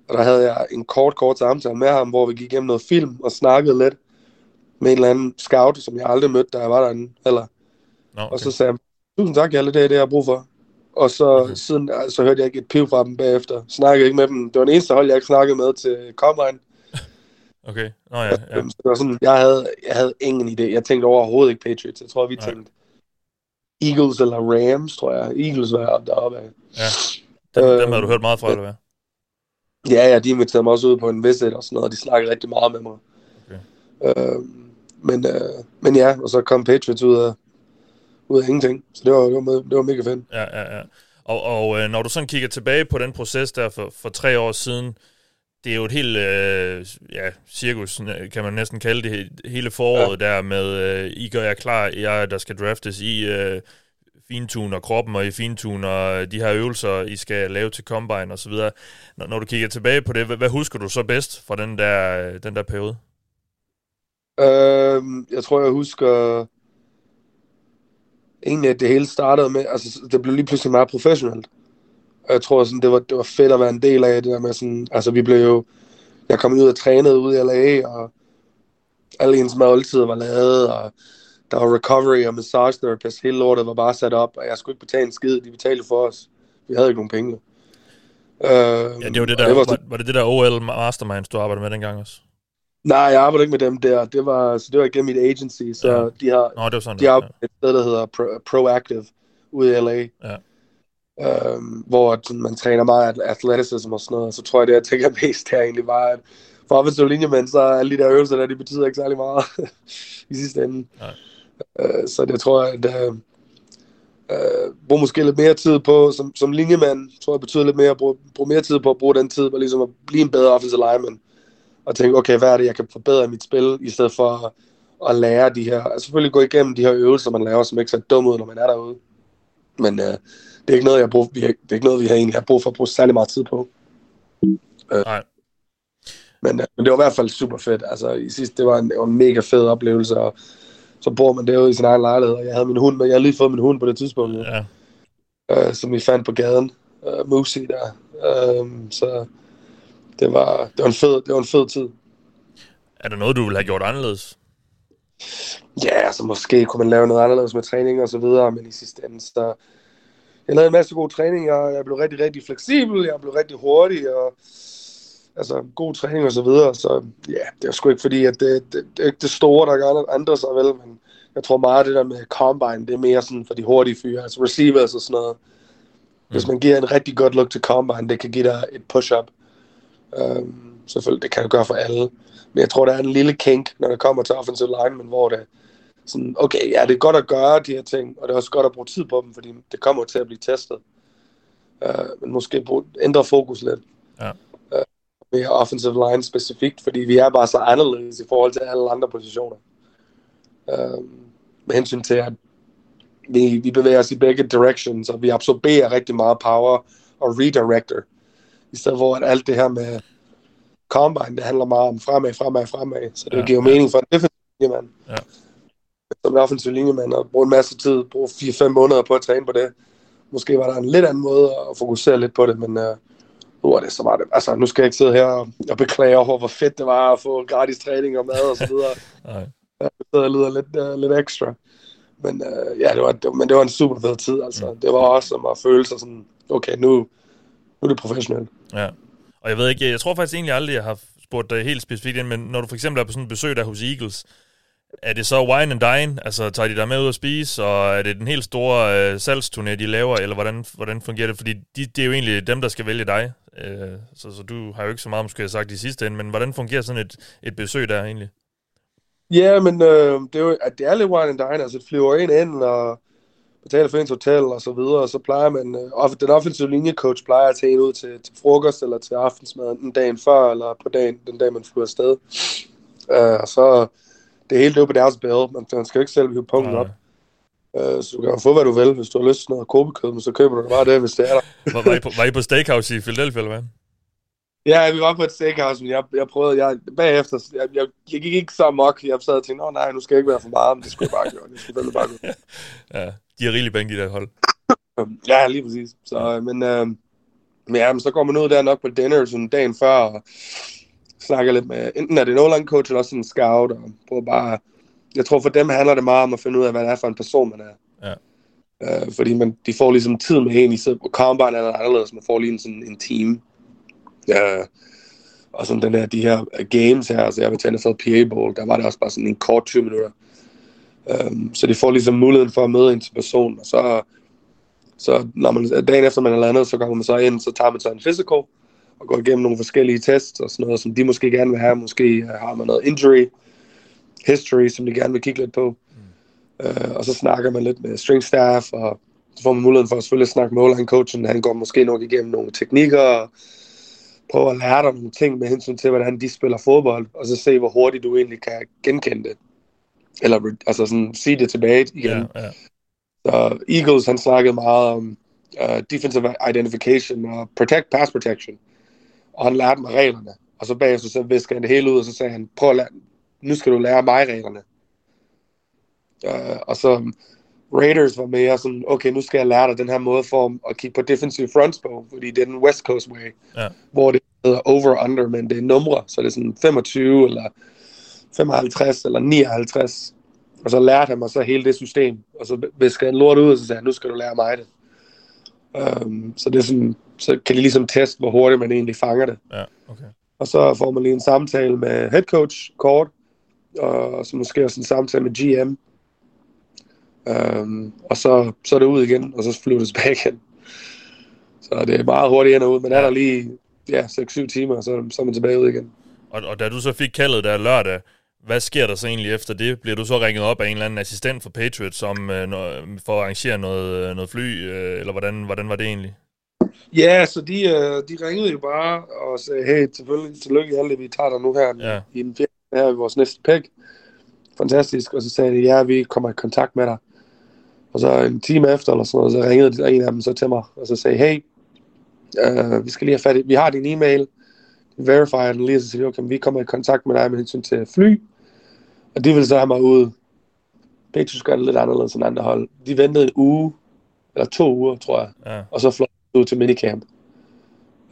Og der havde jeg en kort, kort samtale med ham, hvor vi gik igennem noget film og snakkede lidt med en eller anden scout, som jeg aldrig mødte, da jeg var derinde. Eller, Nå, okay. Og så sagde han, tusind tak, Jalle, det er det, jeg har brug for. Og så, okay. siden, så hørte jeg ikke et piv fra dem bagefter. Snakkede ikke med dem. Det var den eneste hold, jeg ikke snakkede med til Combine. okay. Nå ja, ja. Så det var sådan, jeg havde, jeg havde ingen idé. Jeg tænkte overhovedet ikke Patriots. Jeg tror, vi Nej. tænkte Eagles eller Rams, tror jeg. Eagles var op deroppe af. ja. Dem, Øh, dem havde du hørt meget fra, eller hvad? Ja, ja, de inviterede mig også ud på en visit og sådan noget, og de snakkede rigtig meget med mig. Okay. Øhm, men, øh, men ja, og så kom Patriots ud af, ud af ingenting. Så det var, det var, det var mega fedt. Ja, ja, ja. Og, og øh, når du sådan kigger tilbage på den proces der for, for tre år siden, det er jo et helt øh, ja, cirkus, kan man næsten kalde det, hele foråret ja. der med, øh, I gør jer klar, jeg der skal draftes, I øh, fintuner kroppen, og I fintuner de her øvelser, I skal lave til Combine osv. Når, når du kigger tilbage på det, hvad, hvad husker du så bedst fra den der, den der periode? Øhm, jeg tror, jeg husker egentlig, at det hele startede med, altså det blev lige pludselig meget professionelt. Og jeg tror, sådan, det, var, det var fedt at være en del af det der med sådan, altså vi blev jo, jeg kom ud og trænede ud i LA, og alle ens måltider var lavet, og der var recovery og massage therapist, hele lortet var bare sat op, og jeg skulle ikke betale en skid, de betalte for os. Vi havde ikke nogen penge. Øhm, Ja, det var det og der, var var, sådan- var, det det der OL Masterminds, du arbejdede med dengang også? Nej, jeg arbejdede ikke med dem der. Det var, så det var igennem mit agency, så Ja. ja. de har, Nå, det var sådan, de har var. et sted, der hedder Pro, Proactive ude i LA. Ja. Øhm, hvor man træner meget at- athleticism og sådan noget. Så tror jeg, det jeg tænker mest her egentlig var, at for offensive linjemænd, så er alle de der øvelser der, de betyder ikke særlig meget i sidste ende. Nej. Øh, så det tror jeg, at øh, øh, bruge måske lidt mere tid på, som, som linjemand, tror jeg betyder lidt mere, bruge, bruge mere tid på at bruge den tid på ligesom at blive en bedre offensive lineman. Og tænke, okay, hvad er det, jeg kan forbedre mit spil, i stedet for at, lære de her, altså selvfølgelig gå igennem de her øvelser, man laver, som ikke ser dumme ud, når man er derude. Men øh, det er ikke noget, jeg bruger, vi har, det er ikke noget, vi har egentlig har brug for at bruge særlig meget tid på. Øh, Nej. Men, øh, men det var i hvert fald super fedt. Altså i sidste, det var en, det var en mega fed oplevelse, og så bor man derude i sin egen lejlighed, og jeg havde min hund med. Jeg havde lige fået min hund på det tidspunkt, ja. Øh, som vi fandt på gaden. Øh, Moosey der. Øh, så det var, det var en fed, det var en fed tid. Er der noget, du ville have gjort anderledes? Ja, altså måske kunne man lave noget anderledes med træning og så videre, men i sidste ende, så... Jeg lavede en masse gode træninger, jeg blev rigtig, rigtig fleksibel, jeg blev rigtig hurtig, og altså god træning og så videre, så ja, det er sgu ikke fordi, at det, det, det er ikke det store, der gør andre sig vel, men jeg tror meget, det der med combine, det er mere sådan for de hurtige fyre, altså receivers og sådan noget. Hvis man giver en rigtig godt look til combine, det kan give dig et push-up. Um, selvfølgelig, det kan det gøre for alle. Men jeg tror, der er en lille kink, når det kommer til offensive line, men hvor det sådan, okay, ja, det er godt at gøre de her ting, og det er også godt at bruge tid på dem, fordi det kommer til at blive testet. Uh, men måske brug, ændre fokus lidt. Ja. Uh, mere offensive line specifikt, fordi vi er bare så anderledes i forhold til alle andre positioner. Uh, med hensyn til, at vi, vi bevæger os i begge directions, og vi absorberer rigtig meget power og redirector. I stedet for, at alt det her med combine, det handler meget om fremad, fremad, fremad. Så det Ja, giver mening for en defensiv linjemand. Ja. Som en offensiv linjemand, og bruge en masse tid, bruge 4-5 måneder på at træne på det. Måske var der en lidt anden måde at fokusere lidt på det, men uh, nu er det så meget. Altså, nu skal jeg ikke sidde her og, beklage over, hvor fedt det var at få gratis træning og mad og så videre. Nej. Jeg sidder og lyder lidt, uh, lidt ekstra. Men, uh, ja, det var, det, var- men det var en super fed tid, altså. Det var også som at føle sig sådan, okay, nu, nu er det professionelt. Ja. Og jeg ved ikke, jeg tror faktisk egentlig aldrig, jeg har spurgt dig helt specifikt ind, men når du for eksempel er på sådan et besøg der hos Eagles, er det så wine and dine? Altså tager de dig med ud at spise, og er det den helt store øh, salgsturné, de laver, eller hvordan, hvordan fungerer det? Fordi de, det er jo egentlig dem, der skal vælge dig. Øh, så, så du har jo ikke så meget måske sagt i sidste ende, men hvordan fungerer sådan et, et besøg der egentlig? Ja, men øh, det er jo, at det er lidt wine and dine, altså det flyver ind ind og betaler for ens hotel og så videre, og så plejer man, øh, den offensive linjecoach plejer at tage en ud til, til frokost eller til aftensmad den dagen før, eller på dagen, den dag man flyver afsted. Øh, og så det hele det er på deres bæde, man, man skal jo ikke selv hive punkten op. Øh, så du kan få, hvad du vil, hvis du har lyst til noget kobekød, men så køber du det bare det, hvis det er der. Var, var, I på, var I på Steakhouse i Philadelphia, eller hvad? Ja, vi var på et steakhouse, men jeg, jeg prøvede, jeg, bagefter, jeg, jeg, jeg gik ikke så amok, jeg sad og tænkte, åh nej, nu skal jeg ikke være for meget, men det skulle jeg bare gøre, det skulle bare gøre. Ja, de er rigeligt bænk i det hold. Ja, lige præcis. Så, øh, men, øh, men, ja, men så går man ud der nok på dinner sådan dagen før og snakker lidt med, enten er det en o coach eller også en scout, og prøver bare, jeg tror for dem handler det meget om at finde ud af, hvad det er for en person, man er. Ja. Øh, fordi man, de får ligesom tid med en, i på Combine er anderledes, man får lige en, sådan en team. Øh, og sådan den der, de her øh, games her, altså jeg var til NFL PA Bowl, der var det også bare sådan en kort 20 minutter. Um, så de får ligesom muligheden for at møde en til person, og så, så når man, dagen efter man er landet, så kommer man så ind, så tager man så en physical, og går igennem nogle forskellige tests og sådan noget, som de måske gerne vil have. Måske øh, har man noget injury history, som de gerne vil kigge lidt på. Mm. Uh, og så snakker man lidt med string staff, og så får man muligheden for at selvfølgelig snakke med online coachen. Han går måske nok igennem nogle teknikker, og prøver at lære dig nogle ting med hensyn til, hvordan de spiller fodbold, og så se, hvor hurtigt du egentlig kan genkende det. Eller altså sådan, sige det tilbage igen. Ja, ja. Så Eagles, han snakkede meget om uh, defensive identification og protect, pass protection. Og han lærte mig reglerne. Og så bagefter så viskede han det hele ud, og så sagde han, prøv at lære, nu skal du lære mig reglerne. Uh, og så Raiders var mere sådan, okay, nu skal jeg lære dig den her måde for at kigge på defensive fronts på, fordi det er den West Coast way, Ja. hvor det hedder over-under, men det er numre, så det er sådan 25 eller 55 eller 59. Og så lærte han mig så hele det system, og så viskede han lort ud, og så sagde han, nu skal du lære mig det. Um, så det er sådan, så kan de ligesom teste, hvor hurtigt man egentlig fanger det. Ja, okay. Og så får man lige en samtale med head coach, kort, og så måske også en samtale med GM. Um, og så, så er det ud igen, og så flyver det tilbage igen. Så det er meget hurtigt ind og ud, men er der lige ja, 6-7 timer, så, så er man tilbage ud igen. Og, og da du så fik kaldet der lørdag, hvad sker der så egentlig efter det? Bliver du så ringet op af en eller anden assistent for Patriots som, øh, for at arrangere noget, øh, noget fly, øh, eller hvordan, hvordan var det egentlig? Ja, så de, øh, de ringede jo bare og sagde, hey, selvfølgelig, tillykke alle, vi tager dig nu her Ja. i den fjerde, her i vores næste pick. Fantastisk. Og så sagde de, ja, vi kommer i kontakt med dig. Og så en time efter, eller sådan noget, så ringede de- en af dem så til mig, og så sagde, hey, øh, vi skal lige have fat i, vi har din e-mail, verify den lige, og så siger okay, vi kommer i kontakt med dig med hensyn til fly, og de vil så have mig ud. Patriots gør det lidt anderledes end andre hold. De ventede en uge, eller to uger, tror jeg, Ja. og så fløj ud til minicamp.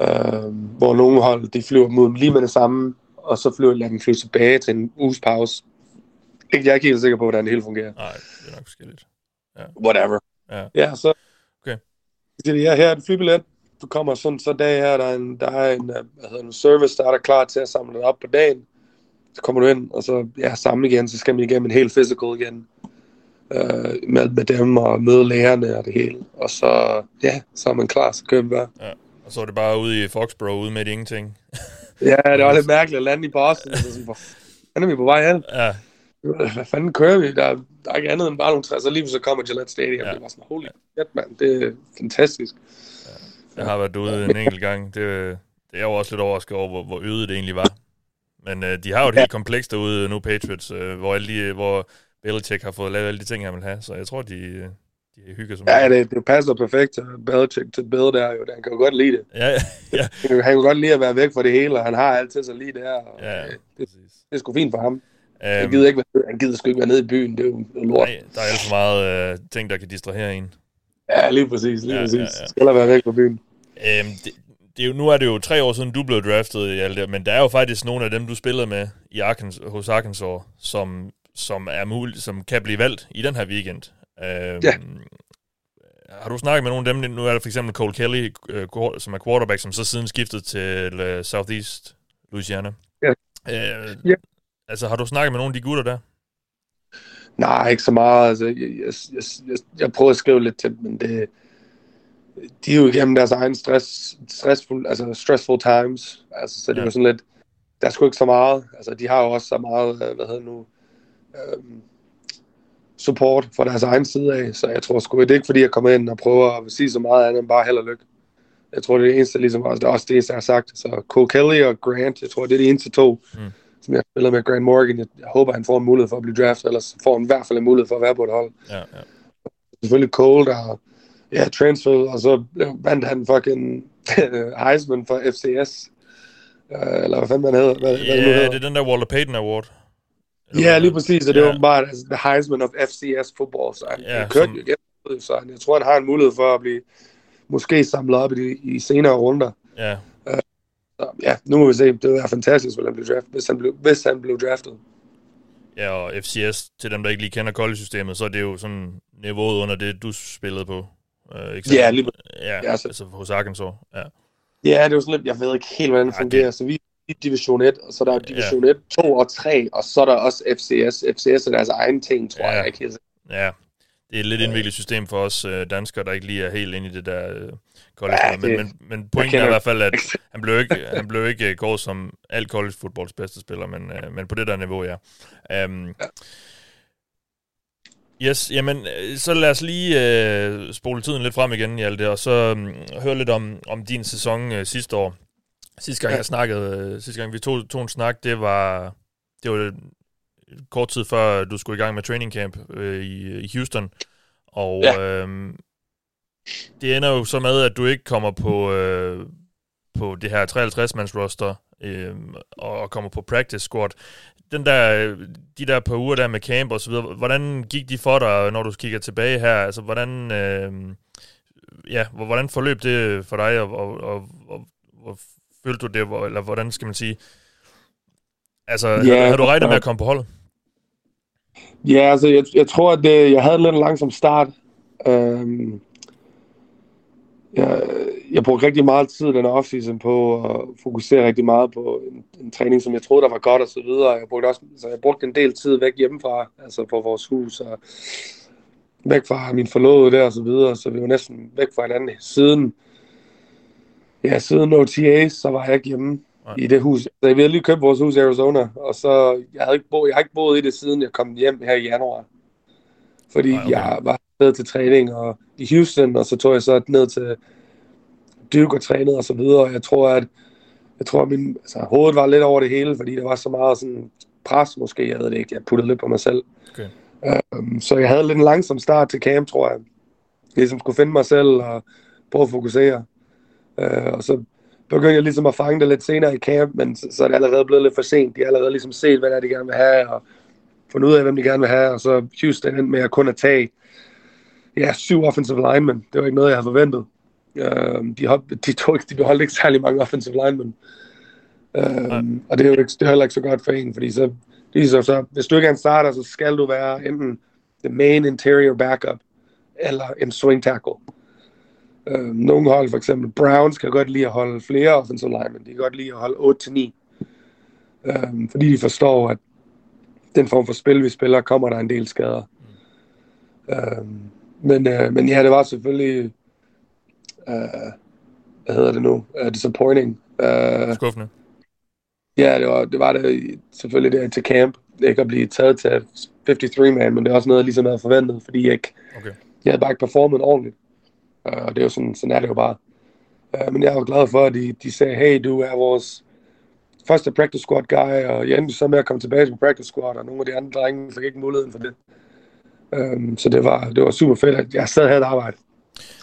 Øh, hvor nogle hold, de flyver mod lige med det samme, og så flyver, lader dem flyve tilbage til en uges pause. Ikke, jeg er ikke helt sikker på, hvordan det hele fungerer. Nej, det er nok forskelligt. Whatever. Ja. Ja, så Okay. siger de, ja, her er en flybillet. Du kommer sådan, så dag her, der er en, der er en, øh, hvad hedder en service, der er der klar til at samle det op på dagen. Så kommer du ind, og så ja, sammen igen, så skal man igennem en helt physical igen. Øh, med, med dem og møde lærerne og det hele. Og så, ja, så er man klar, så kører vi bare. Ja. Og så var det bare ude i Foxborough, ude med ingenting. Ja, det var lidt mærkeligt at lande i Boston. Så sådan, hvor er vi på vej hen? Ja, hvad fanden kører vi? Der, der er ikke andet end bare nogle træer, så lige så kommer Gillette Stadium. Ja. Det var sådan, holy shit, mand. Det er fantastisk. Jeg har været ude en enkelt gang. Det, det er jo også lidt overrasket over, hvor, hvor øde det egentlig var. Men øh, de har jo et helt kompleks derude nu, Patriots, øh, hvor, alle de, hvor Belichick har fået lavet alle de ting, han vil have. Så jeg tror, de, de hygger sig Ja, det, det passer perfekt til Belichick til Bill der jo. Han kan jo godt lide det. Ja, ja. ja. Han kan godt lide at være væk fra det hele, og han har altid så lige der. Og Ja, det, det, det er sgu fint for ham. Øhm, Han gider, ikke, være- han gider sgu ikke være nede i byen. Det er jo lort. Nej, der er alt for meget øh, ting, der kan distrahere en. Ja, lige præcis. Lige Ja, præcis. ja, Ja. Skal der være væk fra byen. Øhm, det, det er jo, nu er det jo tre år siden, du blev draftet i alt det, men der er jo faktisk nogle af dem, du spillede med i Arkansas, hos Arkansas, som, som, er muligt, som kan blive valgt i den her weekend. Øhm, Ja. Har du snakket med nogle af dem? Nu er der for eksempel Cole Kelly, øh, som er quarterback, som så siden skiftede til øh, Southeast Louisiana. Ja. Øh, Ja. Altså, har du snakket med nogle af de gutter der? Nej, ikke så meget. Altså, jeg, jeg, jeg, jeg, prøver at skrive lidt til dem, men det, de er jo igennem deres egen stress, stressful, altså stressful times. Altså, så det Ja. er jo sådan lidt, der er sgu ikke så meget. Altså, de har jo også så meget, øh, hvad hedder nu, øhm, support fra deres egen side af. Så jeg tror sgu, det er ikke fordi, jeg kommer ind og prøver at sige så meget andet end bare held og lykke. Jeg tror, det er det eneste, ligesom, også, det er også det eneste, jeg har sagt. Så Cole Kelly og Grant, jeg tror, det er de eneste to, Mm. Som jeg spiller med. Grant Morgan, jeg, håber, han får en mulighed for at blive draftet, ellers får han i hvert fald en mulighed for at være på et hold. Ja, ja. Selvfølgelig Cole, der ja, transfer, og så vandt han fucking Heisman for FCS. Uh, eller hvad fanden man hedder. Hvad, hvad det Ja, hedder. det er den der Walter Payton Award. Eller Ja, hvad? lige præcis, og det Ja. var bare altså, the Heisman of FCS football, så han, han kørte som- jo igennem, så han, jeg tror, han har en mulighed for at blive måske samlet op i, de, i senere runder. Ja, Så, ja, nu må vi se. Det ville være fantastisk, hvis han blev draftet. Hvis han blev, hvis han blev draftet. Ja, og FCS, til dem, der ikke lige kender college-systemet, så er det jo sådan niveauet under det, du spillede på. Øh, ikke Ja, lige Ja, Ja, så- altså hos Arkansas. Ja. Ja, det er jo sådan lidt, jeg ved ikke helt, hvordan det Nej, fungerer. Så vi er i Division 1, og så er der Division 1, 2 og 3, og så er der også FCS. FCS er deres egen ting, tror Ja. ja. jeg ikke ja, det er et lidt indviklet system for os øh, danskere, der ikke lige er helt inde i det der øh, college. Ja, Ja, men, det- men, men pointen er i hvert fald, at han blev ikke, han blev ikke øh, gået som alt college fodbolds bedste spiller, men, øh, men på det der niveau, ja. Um, Yes, jamen, så lad os lige øh, spole tiden lidt frem igen, Hjalte, og så øh, høre lidt om, om din sæson øh, sidste år. Sidste gang, Ja. jeg snakkede, øh, sidste gang vi tog, tog en snak, det var, det var kort tid før, du skulle i gang med training camp øh, i, i Houston. Og ja. øh, det ender jo så med, at du ikke kommer på, øh, på det her 53-mands roster øh, og kommer på practice squad. Den der, de der par uger der med camp og så videre, hvordan gik de for dig, når du kigger tilbage her? Altså, hvordan, øh, ja, hvor- hvordan forløb det for dig, og, og, og, og hvor følte du det, eller hvordan skal man sige? Altså. Ja, havde du regnet med øh, at komme på holdet? Ja, altså, jeg, jeg tror, at det, jeg havde en lidt langsom start. Øhm, jeg, jeg brugte rigtig meget tid den offseason på at fokusere rigtig meget på en, en træning, som jeg troede, der var godt og så videre. Jeg brugte, også, så jeg brugte en del tid væk hjemmefra, altså på vores hus, og væk fra min forlovede der og så videre, så vi var næsten væk fra hinanden siden, ja, siden OTA, så var jeg ikke hjemme Nej. i det hus. Så vi havde lige købt vores hus i Arizona, og så, jeg, havde ikke bo, jeg har ikke boet i det, siden jeg kom hjem her i januar. Fordi Nej, okay. jeg var ned til træning og i Houston, og så tog jeg så ned til Duke og trænede og så videre, og jeg tror, at jeg tror, at min, altså, hovedet var lidt over det hele, fordi der var så meget sådan pres måske, jeg ved det ikke, jeg puttede lidt på mig selv. Okay. Um, så jeg havde lidt en langsom start til camp, tror jeg. Jeg ligesom skulle finde mig selv og prøve at fokusere. Uh, og så begyndte jeg ligesom at fange det lidt senere i camp, men så, så er det allerede blevet lidt for sent. De har allerede ligesom set, hvad det er, de gerne vil have, og fundet ud af, hvem de gerne vil have, og så Houston endte med at kun at tage ja, syv offensive linemen. Det var ikke noget, jeg havde forventet. Uh, de, hold- de, tog, ikke- de beholdt ikke særlig mange offensive linemen. Um, og det er jo ikke, det er heller ikke så godt for en, fordi så, ligesom så, hvis du ikke er en starter, så skal du være enten the main interior backup, eller en swing tackle. Uh, nogle hold, for eksempel Browns, kan godt lide at holde flere offensive linemen. De kan godt lide at holde 8-9. Um, fordi de forstår, at den form for spil, vi spiller, kommer der en del skader. Um, men, uh, men ja, det var selvfølgelig, uh, hvad hedder det nu, uh, disappointing. Uh, Skuffende. Ja, det var det, var det selvfølgelig der til camp. ikke at blive taget til 53-man, men det er også noget, jeg ligesom havde forventet, fordi jeg, ikke, Okay. jeg havde bare ikke performet ordentligt. Uh, og det er jo sådan, sådan er det jo bare. Uh, men jeg er jo glad for, at de, de sagde, hey, du er vores første practice squad guy, og jeg endte så med at komme tilbage til practice squad, og nogle af de andre drenge fik ikke muligheden for det. Um, så det var, det var super fedt, at jeg stadig havde et arbejde.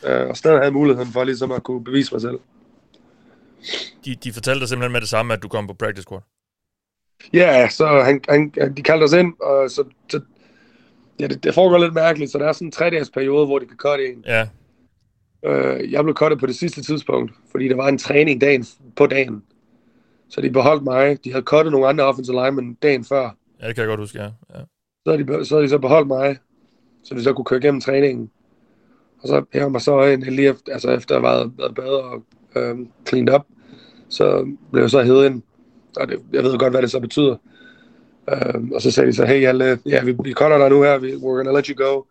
Uh, og stadig havde muligheden for ligesom at kunne bevise mig selv. De, de fortalte dig simpelthen med det samme, at du kom på practice squad. Ja, så han, han, de kaldte os ind, og så, så ja, det, det foregår lidt mærkeligt, så der er sådan en tre-dages periode, hvor de kan cutte en. Ja, Øh, jeg blev cuttet på det sidste tidspunkt, fordi der var en træning dagen på dagen. Så de beholdt mig. De havde cuttet nogle andre offensive linemen dagen før. ja det kan jeg godt huske, ja. ja. Så havde de, så, havde de så beholdt mig, så de så kunne køre igennem træningen. Og så hæver mig så ind lige efter, altså efter at have været, været badet og øhm, cleaned up. Så blev jeg så hævet ind. Og det, jeg ved godt, hvad det så betyder. Øhm, og så sagde de så, hey Hjalte, ja, vi, vi cutter dig nu her, vi, we're gonna let you go.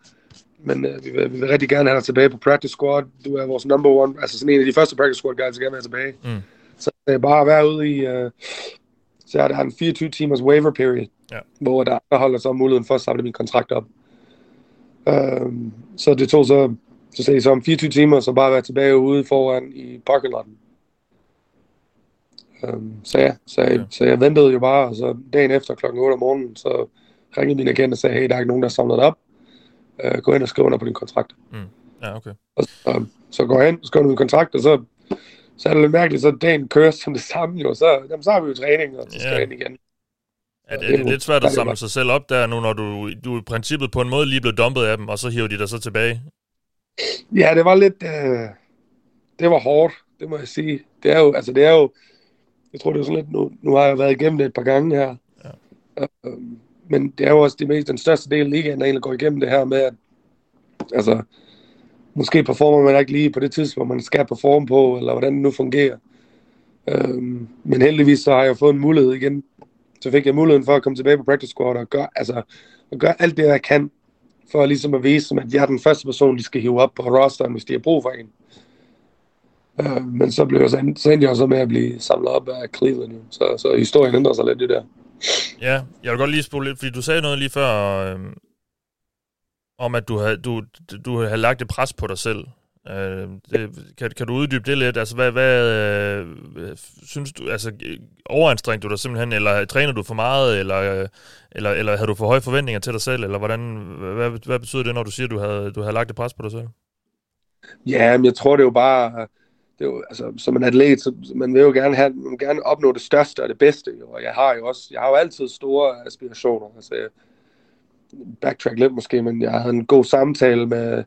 Men øh, vi, vil, vi vil rigtig gerne have dig tilbage på practice squad. Du er vores number one, altså sådan en af de første practice squad guys, der gerne vil have tilbage. Mm. Så er bare at være ude i, øh, så er der en 24 timers waiver period, Ja. hvor der der holder så muligheden for at samle min kontrakt op. Øhm, så det tog så, så sagde de så om 24 timer, så bare være tilbage ude foran i parking lotten. Øhm, så ja, så jeg, Okay. så jeg ventede jo bare, og så dagen efter klokken 8 om morgenen, så ringede min agent og sagde, hey, der er ikke nogen, der samlet dig op. Øh, gå hen og skriv under på din kontrakt. Ja, okay. Og så, så går jeg hen, skriver min kontrakt, og så, så er det lidt mærkeligt, så dagen kører som det samme jo, så, jamen, så har vi jo træning, og så skal Ja. jeg ind igen. Er det, er er det jo- lidt svært er at samle sig selv op der nu, når du, du er i princippet på en måde lige blevet dumpet af dem, og så hiver de dig så tilbage? Ja, det var lidt, øh, det var hårdt, det må jeg sige. Det er jo, altså det er jo, jeg tror det er sådan lidt, nu, nu har jeg været igennem det et par gange her. Ja. Øh, men det er jo også det mest, den største del af ligaen, der egentlig går igennem det her med, at altså, måske performer man ikke lige på det tidspunkt, man skal performe på, eller hvordan det nu fungerer. Øhm, men heldigvis så har jeg fået en mulighed igen. Så fik jeg muligheden for at komme tilbage på practice squad og gøre, altså, og gøre alt det, jeg kan, for ligesom at vise, at jeg er den første person, de skal hive op på rosteren, hvis de har brug for en. Øh, men så, blev jeg så, så endte jeg så med at blive samlet op af Cleveland. Så, så historien ændrer sig lidt, det der. Ja, jeg vil godt lige spole lidt, fordi du sagde noget lige før, øh, om at du havde, du, du havde lagt et pres på dig selv. Øh, det, kan, kan du uddybe det lidt? Altså, hvad, hvad øh, synes du, altså, overanstrengte du dig simpelthen, eller træner du for meget, eller, øh, eller, eller havde du for høje forventninger til dig selv, eller hvordan, hvad, hvad betyder det, når du siger, at du havde, du havde lagt et pres på dig selv? Ja, men jeg tror, det er jo bare... Det er jo, altså, som en atlet, så man vil jo gerne, have, man vil gerne opnå det største og det bedste. Jo. Og jeg har jo også, jeg har jo altid store aspirationer. Altså, backtrack lidt måske, men jeg havde en god samtale med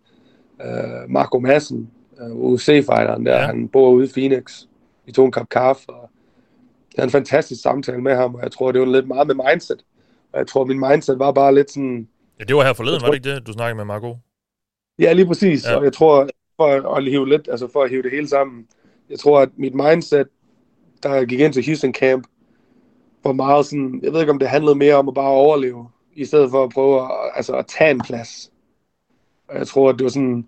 øh, Marco Madsen, øh, UFC-fighteren der. Ja. Han bor ude i Phoenix. Vi tog en kop kaffe, og jeg havde en fantastisk samtale med ham, og jeg tror, det var lidt meget med mindset. Og jeg tror, min mindset var bare lidt sådan, Ja, det var her forleden, Jeg var tror- det ikke det, du snakkede med Marco? Ja, lige præcis. Ja. Og jeg tror, for at hive lidt, altså for at hive det hele sammen, jeg tror, at mit mindset, der jeg gik ind til Houston Camp, var meget sådan, jeg ved ikke, om det handlede mere om at bare overleve, i stedet for at prøve at, altså at tage en plads. Og jeg tror, at det var sådan,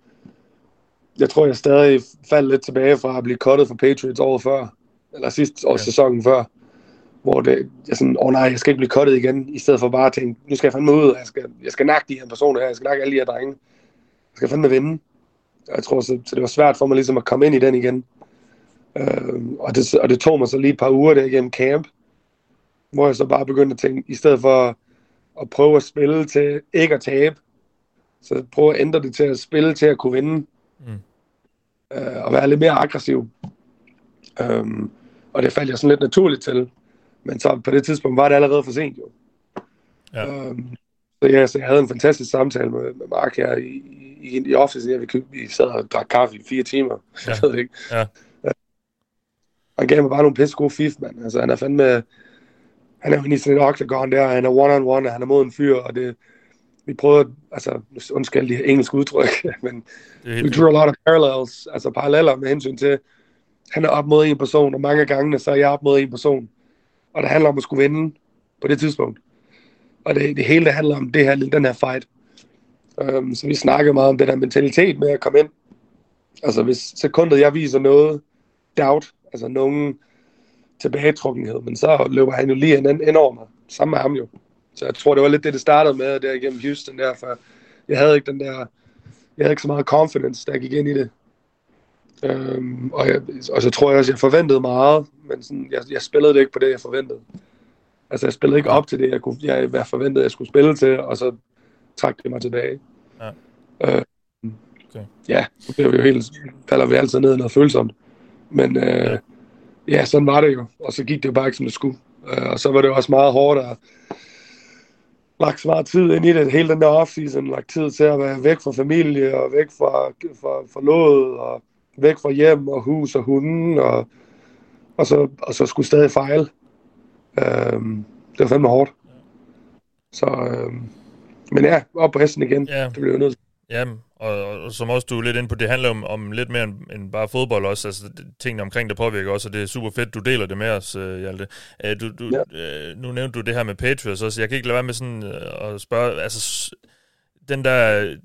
jeg tror, jeg stadig faldt lidt tilbage fra at blive cuttet for Patriots året før, eller sidste år Ja. sæsonen før, hvor det, jeg sådan, åh oh nej, jeg skal ikke blive cuttet igen, i stedet for bare at tænke, nu skal jeg fandme ud, jeg skal, jeg skal nakke de her personer her, jeg skal nakke alle de her drenge, jeg skal fandme vinde. Jeg tror, så, så det var svært for mig ligesom at komme ind i den igen. Øh, og, det, og det tog mig så lige et par uger der igennem camp, hvor jeg så bare begyndte at tænke, i stedet for at prøve at spille til ikke at tabe, så prøve at ændre det til at spille til at kunne vinde. Mm. Øh, og være lidt mere aggressiv. Um, og det faldt jeg sådan lidt naturligt til. Men så på det tidspunkt var det allerede for sent jo. Ja. Så, ja, så jeg havde en fantastisk samtale med, med Mark her i, i, i office. Ja, vi, vi sad og drak kaffe i fire timer. Ja. Jeg ved ikke. Ja. Han gav mig bare nogle pisse gode fif, mand. Altså, han er fandme... Han er jo inde i sådan et octagon der, han er one-on-one, og han er mod en fyr, og det... Vi prøvede, altså, undskyld de her engelske udtryk, men helt drew a lot of parallels, altså paralleller med hensyn til, han er op mod en person, og mange af gangene, så er jeg op mod en person. Og det handler om at skulle vinde på det tidspunkt. Og det, det hele det handler om det her, den her fight. Um, så vi snakkede meget om den der mentalitet med at komme ind. Altså hvis sekundet jeg viser noget doubt, altså nogen tilbagetrukkenhed, men så løber han jo lige en ind over mig. Sammen med ham jo. Så jeg tror, det var lidt det, det startede med der igennem Houston der, for jeg havde ikke den der, jeg havde ikke så meget confidence, der gik ind i det. Øhm, og, jeg, og så tror jeg også, jeg forventede meget, men sådan, jeg, jeg spillede det ikke på det, jeg forventede. Altså, jeg spillede ikke op til det, jeg, kunne, jeg, jeg forventede, jeg skulle spille til, og så trak det mig tilbage. Ja. Øh, Okay. Ja, så bliver vi jo helt, falder vi altid ned i noget følsomt. Men øh, ja. ja, sådan var det jo. Og så gik det jo bare ikke, som det skulle. Øh, og så var det jo også meget hårdt at lagt så meget tid ind i det, hele den der off-season, lagt tid til at være væk fra familie, og væk fra, fra forlået, og væk fra hjem, og hus og hunden, og, og, så, og så skulle stadig fejle. Øhm, det var fandme hårdt. Så, øhm, men ja, op på hesten igen. Ja. Det blev jeg nødt til. Ja, og, og, og som også du er lidt inde på, det handler om, om lidt mere end, end bare fodbold også. Altså, det- tingene omkring det påvirker også, og det er super fedt, du deler det med os, uh, Hjalte. Uh, du, du, ja. uh, nu nævnte du det her med Patriots også. Jeg kan ikke lade være med sådan uh, at spørge, altså, den der,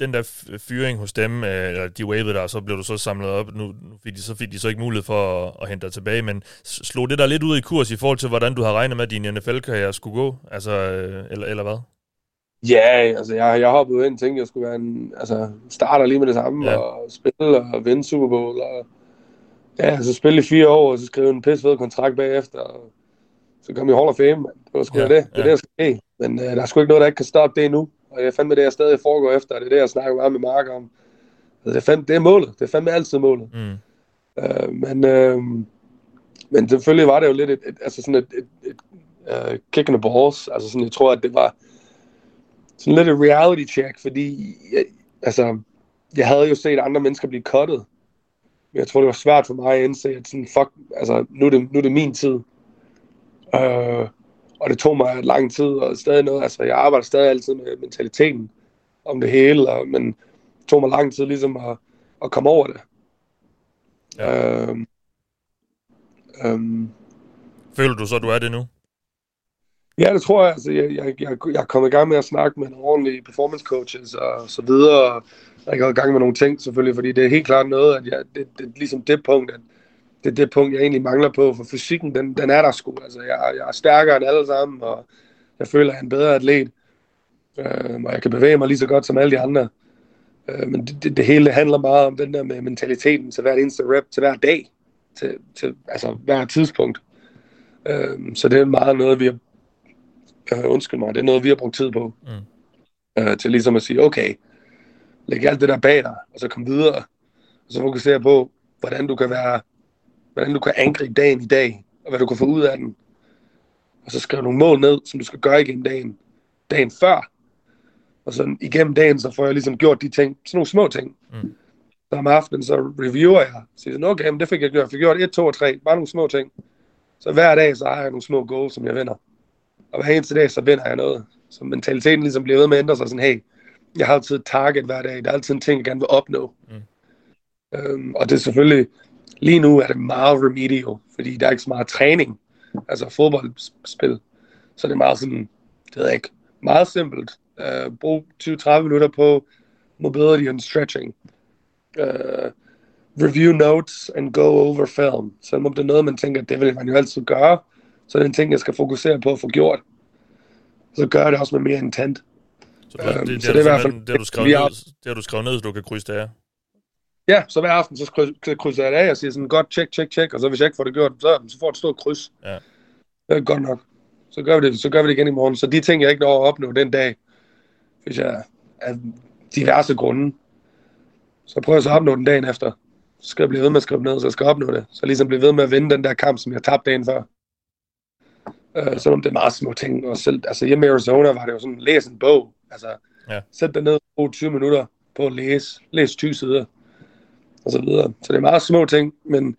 den der fyring hos dem, uh, eller de wavede der, og så blev du så samlet op. Nu, nu fik de, så fik de så ikke mulighed for at, at hente dig tilbage, men slog det der lidt ud i kurs i forhold til, hvordan du har regnet med, at din NFL-karriere skulle gå? Altså, uh, eller, eller hvad? Ja, altså jeg, jeg hoppede ind og tænkte, jeg skulle være en altså, starter lige med det samme, Ja. og spille og vinde Super Bowl. Og, ja, så spille i fire år, og så skrive en pissefed kontrakt bagefter. Og så kom jeg i Hall of Fame, man. Det var sgu ja, det. Det er ja. det, der skal ske. Men øh, der er sgu ikke noget, der ikke kan stoppe det endnu. Og jeg fandme det, jeg stadig foregår efter, og det er det, jeg snakker meget med Mark om. Altså, det, er fandme, det er målet. Det er fandme altid målet. Mm. Øh, men, øh, men selvfølgelig var det jo lidt et, et, altså sådan et, et, et uh, kick in the balls. Altså sådan, jeg tror, at det var sådan lidt et reality check, fordi jeg, altså, jeg havde jo set andre mennesker blive cuttet. Men jeg tror, det var svært for mig at indse, at sådan, fuck, altså, nu er det, nu er det min tid. Øh, og det tog mig lang tid, og stadig noget, altså, jeg arbejder stadig altid med mentaliteten om det hele, og, men det tog mig lang tid ligesom at, at komme over det. Ja. Øhm, øhm, Føler du så, at du er det nu? ja, det tror jeg. Altså, jeg, jeg, jeg, jeg er kommet i gang med at snakke med nogle ordentlige performance coaches og så videre. Og jeg er i gang med nogle ting selvfølgelig, fordi det er helt klart noget, at jeg, det, det er ligesom det punkt, at det er det punkt, jeg egentlig mangler på, for fysikken, den, den er der sgu. Altså, jeg, jeg er stærkere end alle sammen, og jeg føler, at jeg er en bedre atlet. Øh, og jeg kan bevæge mig lige så godt som alle de andre. Øh, men det, det, det hele handler meget om den der med mentaliteten til hver eneste rep, til hver dag, til, til altså hver tidspunkt. Øh, så det er meget noget, vi har, øh, undskyld mig, det er noget, vi har brugt tid på. Mm. Øh, til ligesom at sige, okay, læg alt det der bag dig, og så kom videre, og så fokusere på, hvordan du kan være, hvordan du kan angribe dagen i dag, og hvad du kan få ud af den. Og så skrive nogle mål ned, som du skal gøre igennem dagen, dagen før. Og så igennem dagen, så får jeg ligesom gjort de ting, sådan nogle små ting. Mm. Så om aftenen, så reviewer jeg, siger sådan, okay, men det fik jeg gjort. Jeg fik gjort 1, 2 og 3, bare nogle små ting. Så hver dag, så har jeg nogle små goals, som jeg vinder. Og hver eneste dag, så vinder jeg noget. Så mentaliteten ligesom bliver ved med at ændre sig sådan, hey, jeg har altid et target hver dag. Der er altid en ting, jeg gerne vil opnå. Mm. Øhm, og det er selvfølgelig, lige nu er det meget remedial, fordi der er ikke så meget træning, altså fodboldspil. Så det er meget sådan, det ved jeg ikke, meget simpelt. Uh, brug 20-30 minutter på mobility and stretching. Uh, review notes and go over film. Så om det er noget, man tænker, det vil man jo altid gøre, så er det en ting, jeg skal fokusere på at få gjort. Så gør jeg det også med mere intent. Så det, Øhm, det, det, så er det er i du hvert simpelthen- fald- det, du skrevet vi har- ned, det har du skrevet ned, så du kan krydse det af. Ja, så hver aften, så kryds- krydser jeg det af og siger sådan, godt, tjek, tjek, tjek, og så hvis jeg ikke får det gjort, så, så får jeg et stort kryds. Ja. Det er godt nok. Så gør vi det, så gør vi det igen i morgen. Så de ting, jeg ikke når at opnå den dag, hvis jeg af diverse grunde, så prøver jeg så at opnå den dagen efter. Så skal jeg blive ved med at skrive ned, så jeg skal opnå det. Så ligesom blive ved med at vinde den der kamp, som jeg tabte dagen før. Uh, selvom det er meget små ting. Og selv, altså hjemme i Arizona var det jo sådan, læs en bog. Altså, Ja. sæt dig ned og brug 20 minutter på at læse. Læs 20 sider. Og så videre. Så det er meget små ting, men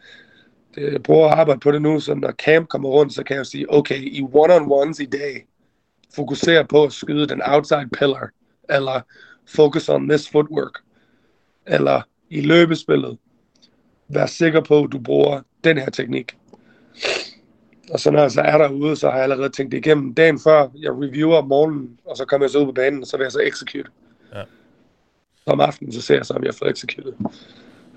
det, jeg prøver at arbejde på det nu, så når camp kommer rundt, så kan jeg sige, okay, i one-on-ones i dag, fokuser på at skyde den outside pillar, eller focus on this footwork, eller i løbespillet, vær sikker på, at du bruger den her teknik. Og så når jeg så er derude, så har jeg allerede tænkt det igennem dagen før, jeg reviewer om morgenen, og så kommer jeg så ud på banen, og så vil jeg så execute. Ja. Om aftenen, så ser jeg så, om jeg har fået executed.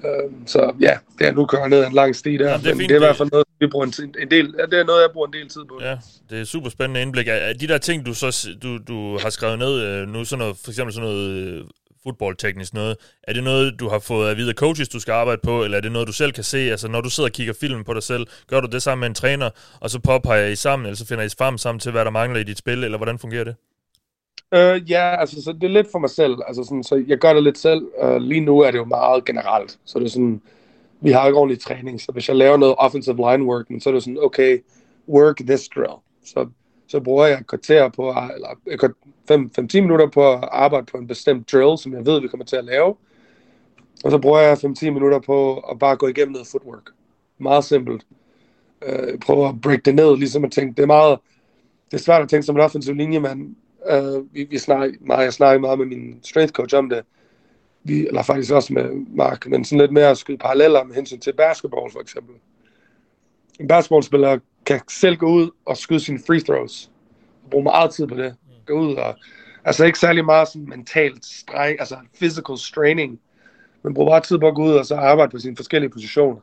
Øhm, så ja, det er nu kører ned en lang sti der, Jamen, det er fint, det er i hvert fald noget, vi bruger en, en del, det er noget, jeg bruger en del tid på. Ja, det er super spændende indblik. Er, er de der ting, du så du, du har skrevet ned øh, nu, sådan noget, for eksempel sådan noget øh, fodboldteknisk noget, er det noget, du har fået at vide af coaches, du skal arbejde på, eller er det noget, du selv kan se? Altså, når du sidder og kigger film på dig selv, gør du det sammen med en træner, og så påpeger I sammen, eller så finder I frem sammen til, hvad der mangler i dit spil, eller hvordan fungerer det? Øh, ja, altså så det er lidt for mig selv. Altså sådan, så jeg gør det lidt selv. Øh, lige nu er det jo meget generelt. Så det er sådan, vi har ikke ordentlig træning. Så hvis jeg laver noget offensive line work, så er det sådan, okay, work this drill. Så, så bruger jeg et kvarter på, eller 5-10 minutter på at arbejde på en bestemt drill, som jeg ved, vi kommer til at lave. Og så bruger jeg 5-10 minutter på at bare gå igennem noget footwork. Meget simpelt. Øh, prøver at break det ned, ligesom at tænke, det er meget, det er svært at tænke som en offensiv linjemand, Uh, vi, vi snakker, meget, jeg snakker meget med min strength coach om det. Vi, eller faktisk også med Mark, men sådan lidt mere at skyde paralleller med hensyn til basketball for eksempel. En basketballspiller kan selv gå ud og skyde sine free throws. Og bruge meget tid på det. Gå ud og... Altså ikke særlig meget sådan mentalt streng, altså physical straining, men bruge meget tid på at gå ud og så arbejde på sine forskellige positioner.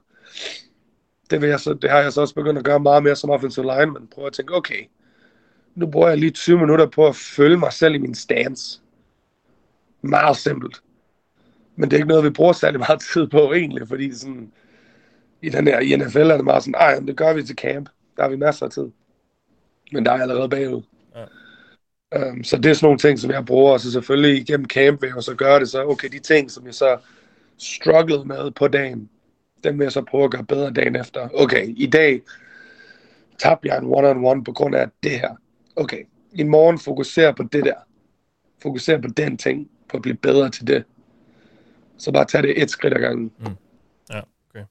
Det, vil jeg så, det har jeg så også begyndt at gøre meget mere som offensive line, men prøve at tænke, okay, nu bruger jeg lige 20 minutter på at følge mig selv i min stance. Meget simpelt. Men det er ikke noget, vi bruger særlig meget tid på egentlig, fordi sådan, i den her i NFL er det meget sådan, ej, det gør vi til camp. Der har vi masser af tid. Men der er allerede bagud. Ja. Um, så det er sådan nogle ting, som jeg bruger, og så selvfølgelig igennem camp vil jeg så gøre det, så okay, de ting, som jeg så strugglede med på dagen, dem vil jeg så prøve at gøre bedre dagen efter. Okay, i dag tabte jeg en one-on-one på grund af det her okay, i morgen fokuser på det der. Fokuser på den ting, på at blive bedre til det. Så bare tag det et skridt ad gangen. Mm. Ja, okay.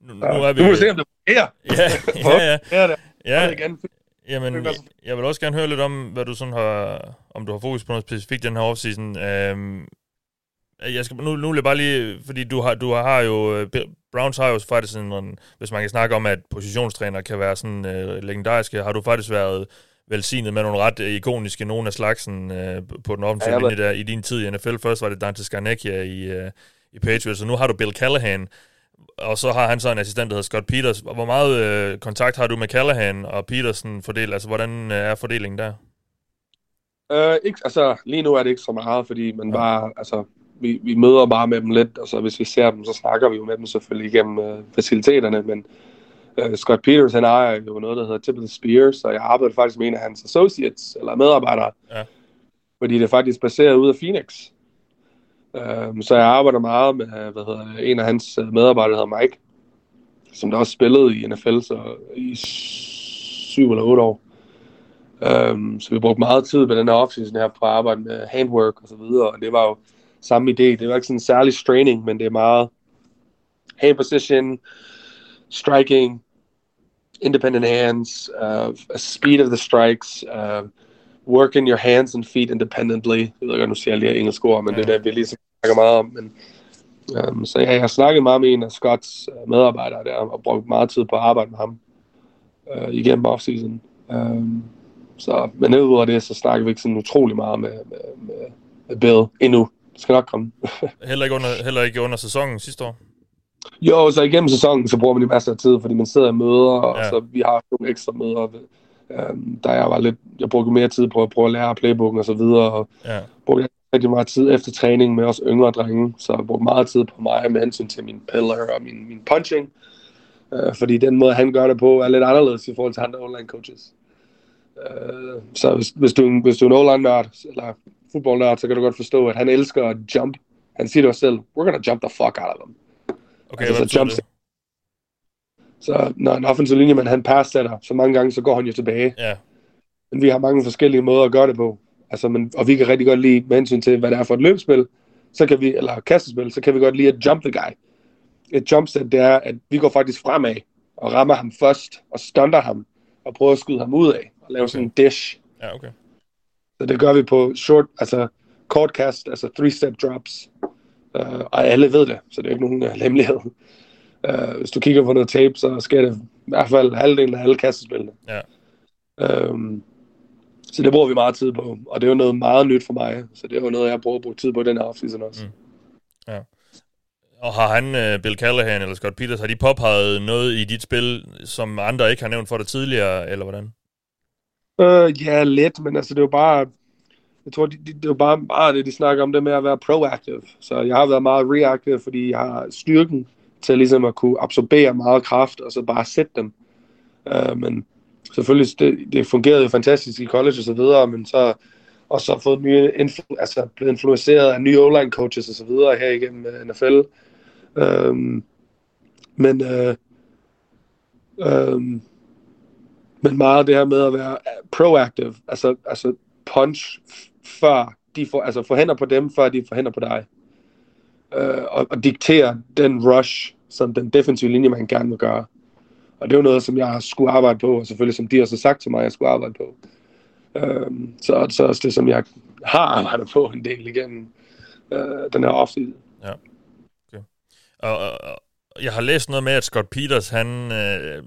Nu, nu, er vi... nu må vi se, om det fungerer. Ja, ja, ja. det. ja. Igen. Jamen, jeg, jeg vil også gerne høre lidt om, hvad du sådan har, om du har fokus på noget specifikt den her offseason. Øhm, jeg skal, nu, nu vil jeg bare lige, fordi du har, du har jo, øh, Browns har jo faktisk sådan, hvis man kan snakke om, at positionstræner kan være sådan øh, legendariske, har du faktisk været velsignet med nogle ret ikoniske, nogle af slagsen øh, på den offensive ja, linje der. I din tid i NFL først var det Dante Scarnecchia i, øh, i Patriots, og nu har du Bill Callahan, og så har han så en assistent, der hedder Scott Peters. Hvor meget øh, kontakt har du med Callahan og Petersen fordelt? Altså, hvordan øh, er fordelingen der? Uh, ikke, altså, lige nu er det ikke så meget, fordi man ja. bare, altså, vi, vi møder bare med dem lidt, og så hvis vi ser dem, så snakker vi jo med dem selvfølgelig igennem uh, faciliteterne, men Uh, Scott Peters, han ejer jo noget, der hedder Tip of the Spear, så jeg arbejder faktisk med en af hans associates, eller medarbejdere. Ja. Fordi det er faktisk baseret ud af Phoenix. Uh, så jeg arbejder meget med, hvad hedder det, en af hans øh, medarbejdere, der hedder Mike, som der også spillede i NFL så i syv eller otte år. Um, så vi brugte meget tid på den her offseason her på at arbejde med handwork og så videre, og det var jo samme idé. Det var ikke sådan en særlig straining, men det er meget hand position, striking, independent hands, uh, speed of the strikes, uh, working your hands and feet independently. Jeg ved ikke, nu siger jeg lige engelsk ord, men ja. det er det, vi lige snakker meget om. Men, um, så ja, jeg har snakket meget med en af Scotts uh, medarbejdere der, og brugt meget tid på at arbejde med ham uh, igennem offseason. Um, så, men udover det, så snakker vi ikke sådan utrolig meget med, med, med, med Bill endnu. Det skal nok komme. heller, ikke under, heller ikke under sæsonen sidste år? Jo, så igennem sæsonen, så bruger man jo masser af tid, fordi man sidder i møder, og ja. så vi har nogle ekstra møder. Um, der jeg var lidt, jeg brugte mere tid på at prøve at lære playbooken og så videre, og ja. brugte rigtig meget tid efter træning med os yngre drenge, så jeg brugte meget tid på mig med hensyn til min pillar og min, min punching, uh, fordi den måde, han gør det på, er lidt anderledes i forhold til andre online coaches. Uh, så hvis, hvis, du, hvis du er en online nørd eller fodboldnørd, så kan du godt forstå, at han elsker at jump. Han siger det også selv, we're gonna jump the fuck out of them. Okay, altså, hvad så jump det? Så når en offensiv linjemand, han pass-sætter, så mange gange, så går han jo tilbage. Ja. Men vi har mange forskellige måder at gøre det på. Altså, men, og vi kan rigtig godt lide, med hensyn til, hvad det er for et løbspil, så kan vi, eller kastespil, så kan vi godt lide at jump the guy. Et jumpset, det er, at vi går faktisk fremad, og rammer ham først, og stunter ham, og prøver at skyde ham ud af, og lave okay. sådan en dish. Ja, okay. Så det gør vi på short, altså kort cast, altså three-step drops. Uh, og alle ved det, så det er ikke nogen uh, hemmelighed. Uh, hvis du kigger på noget tape, så sker det i hvert fald halvdelen af alle kastespillene. Ja. Um, så det bruger vi meget tid på, og det er jo noget meget nyt for mig, så det er jo noget, jeg bruger at bruge tid på den her offseason også. Mm. Ja. Og har han, uh, Bill Callahan eller Scott Peters, har de påpeget noget i dit spil, som andre ikke har nævnt for dig tidligere, eller hvordan? Øh, ja, lidt, men altså det er jo bare, jeg tror, det, de, det er bare meget det, de snakker om, det med at være proactive. Så jeg har været meget reaktiv, fordi jeg har styrken til ligesom at kunne absorbere meget kraft, og så bare sætte dem. Uh, men selvfølgelig, det, det fungerede jo fantastisk i college og så videre, men så og så fået nye influ- altså blevet influenceret af nye online coaches og så videre her igennem øh, uh, NFL. Um, øh, men uh, um, men meget det her med at være proactive, altså, altså punch før de får, altså forhænder på dem, før de forhænder på dig. Øh, og, og diktere den rush, som den defensive linje, man gerne vil gøre. Og det er jo noget, som jeg skulle arbejde på, og selvfølgelig som de har sagt til mig, jeg skulle arbejde på. Um, så, så også det, som jeg har arbejdet på en del igennem øh, den her offseason. Ja. Okay. Og, og, og, jeg har læst noget med, at Scott Peters, han øh,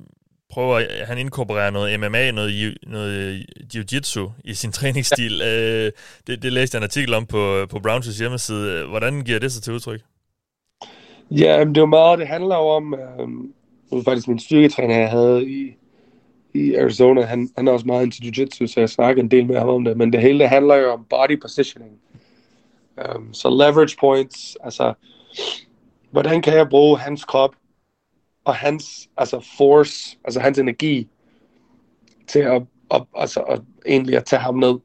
prøver, han inkorporerer noget MMA, noget, noget jiu-jitsu i sin træningsstil. øh, det, det læste jeg en artikel om på, på Browns hjemmeside. Hvordan giver det sig til udtryk? Ja, det er jo meget, det handler jo om, øh, faktisk min styrketræner, jeg havde i, i Arizona, han, han er også meget into jiu-jitsu, så jeg snakker en del med ham om det, men det hele det handler jo om body positioning. Um, så leverage points, altså, hvordan kan jeg bruge hans krop og hans altså force, altså hans energi til at, at, altså, at egentlig at tage ham ned.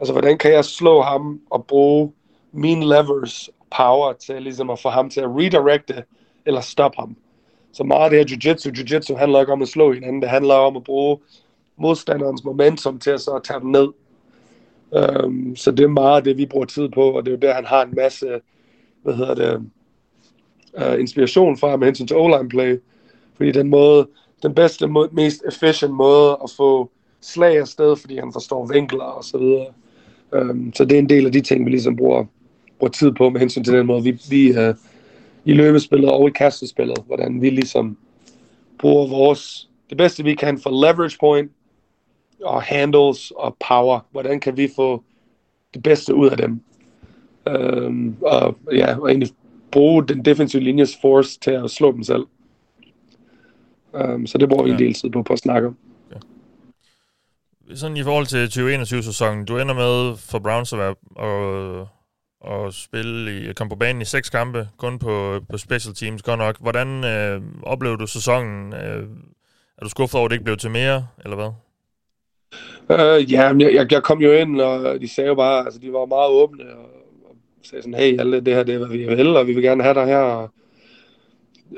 Altså, hvordan kan jeg slå ham og bruge mine levers power til ligesom at få ham til at redirecte eller stoppe ham. Så meget af det her jiu-jitsu, jiu-jitsu handler ikke om at slå hinanden, det handler om at bruge modstanderens momentum til at så tage dem ned. Um, så det er meget det, vi bruger tid på, og det er jo der, han har en masse, hvad hedder det, uh, inspiration fra med hensyn til o play, fordi den måde, den bedste, måde, mest efficient måde at få slag afsted, fordi han forstår vinkler og så videre. Um, så det er en del af de ting, vi ligesom bruger, bruger tid på med hensyn til den måde, vi, vi uh, i løbespillet og i kastespillet, hvordan vi ligesom bruger vores, det bedste vi kan for leverage point og handles og power. Hvordan kan vi få det bedste ud af dem? Um, og, ja, og egentlig bruge den defensive linjes force til at slå dem selv. Um, så det bruger vi ja. en del tid på, på at snakke om. Sådan i forhold til 2021-sæsonen, du ender med for Browns at være og og spille i, komme på banen i seks kampe, kun på, på special teams, godt nok. Hvordan øh, oplevede du sæsonen? Øh, er du skuffet over, at det ikke blev til mere, eller hvad? Uh, ja, jeg, jeg kom jo ind, og de sagde jo bare, altså de var meget åbne, og sagde sådan, hey, alle det her, det er, hvad vi vil, og vi vil gerne have dig her, og,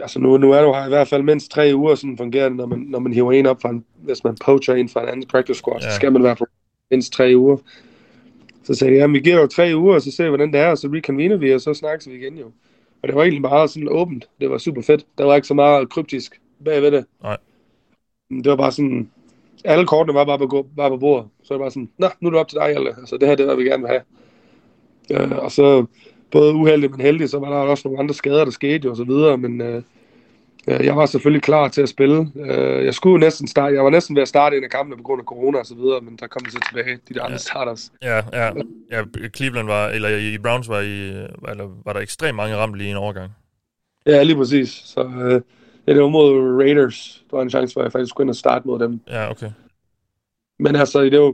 altså nu, nu er du her i hvert fald mindst tre uger, sådan fungerer det, når man, når man hiver en op, fra en, hvis man poacher en fra en anden practice squad, ja. så skal man være på mindst tre uger. Så sagde jeg, vi giver jo tre uger, og så ser vi, hvordan det er, og så reconvener vi, og så snakkes vi igen jo. Og det var egentlig meget sådan åbent. Det var super fedt. Der var ikke så meget kryptisk bagved det. Nej. Det var bare sådan, alle kortene var bare på, bare på bordet. Så var det bare sådan, nå, nu er det op til dig, alle. Altså, det her det er, hvad vi gerne vil have. Uh, og så, både uheldig, men heldig, så var der også nogle andre skader, der skete jo, og så videre, men uh, Øh, jeg var selvfølgelig klar til at spille. Øh, jeg skulle næsten starte, jeg var næsten ved at starte en af kampene på grund af corona og så videre, men der kom de så tilbage, de der ja. andre starters. Ja, ja, ja, Cleveland var, eller i Browns var, i, eller var der ekstremt mange ramt lige en overgang. Ja, lige præcis. Så øh, ja, det var mod Raiders. Der var en chance at jeg faktisk skulle ind og starte mod dem. Ja, okay. Men altså, det var,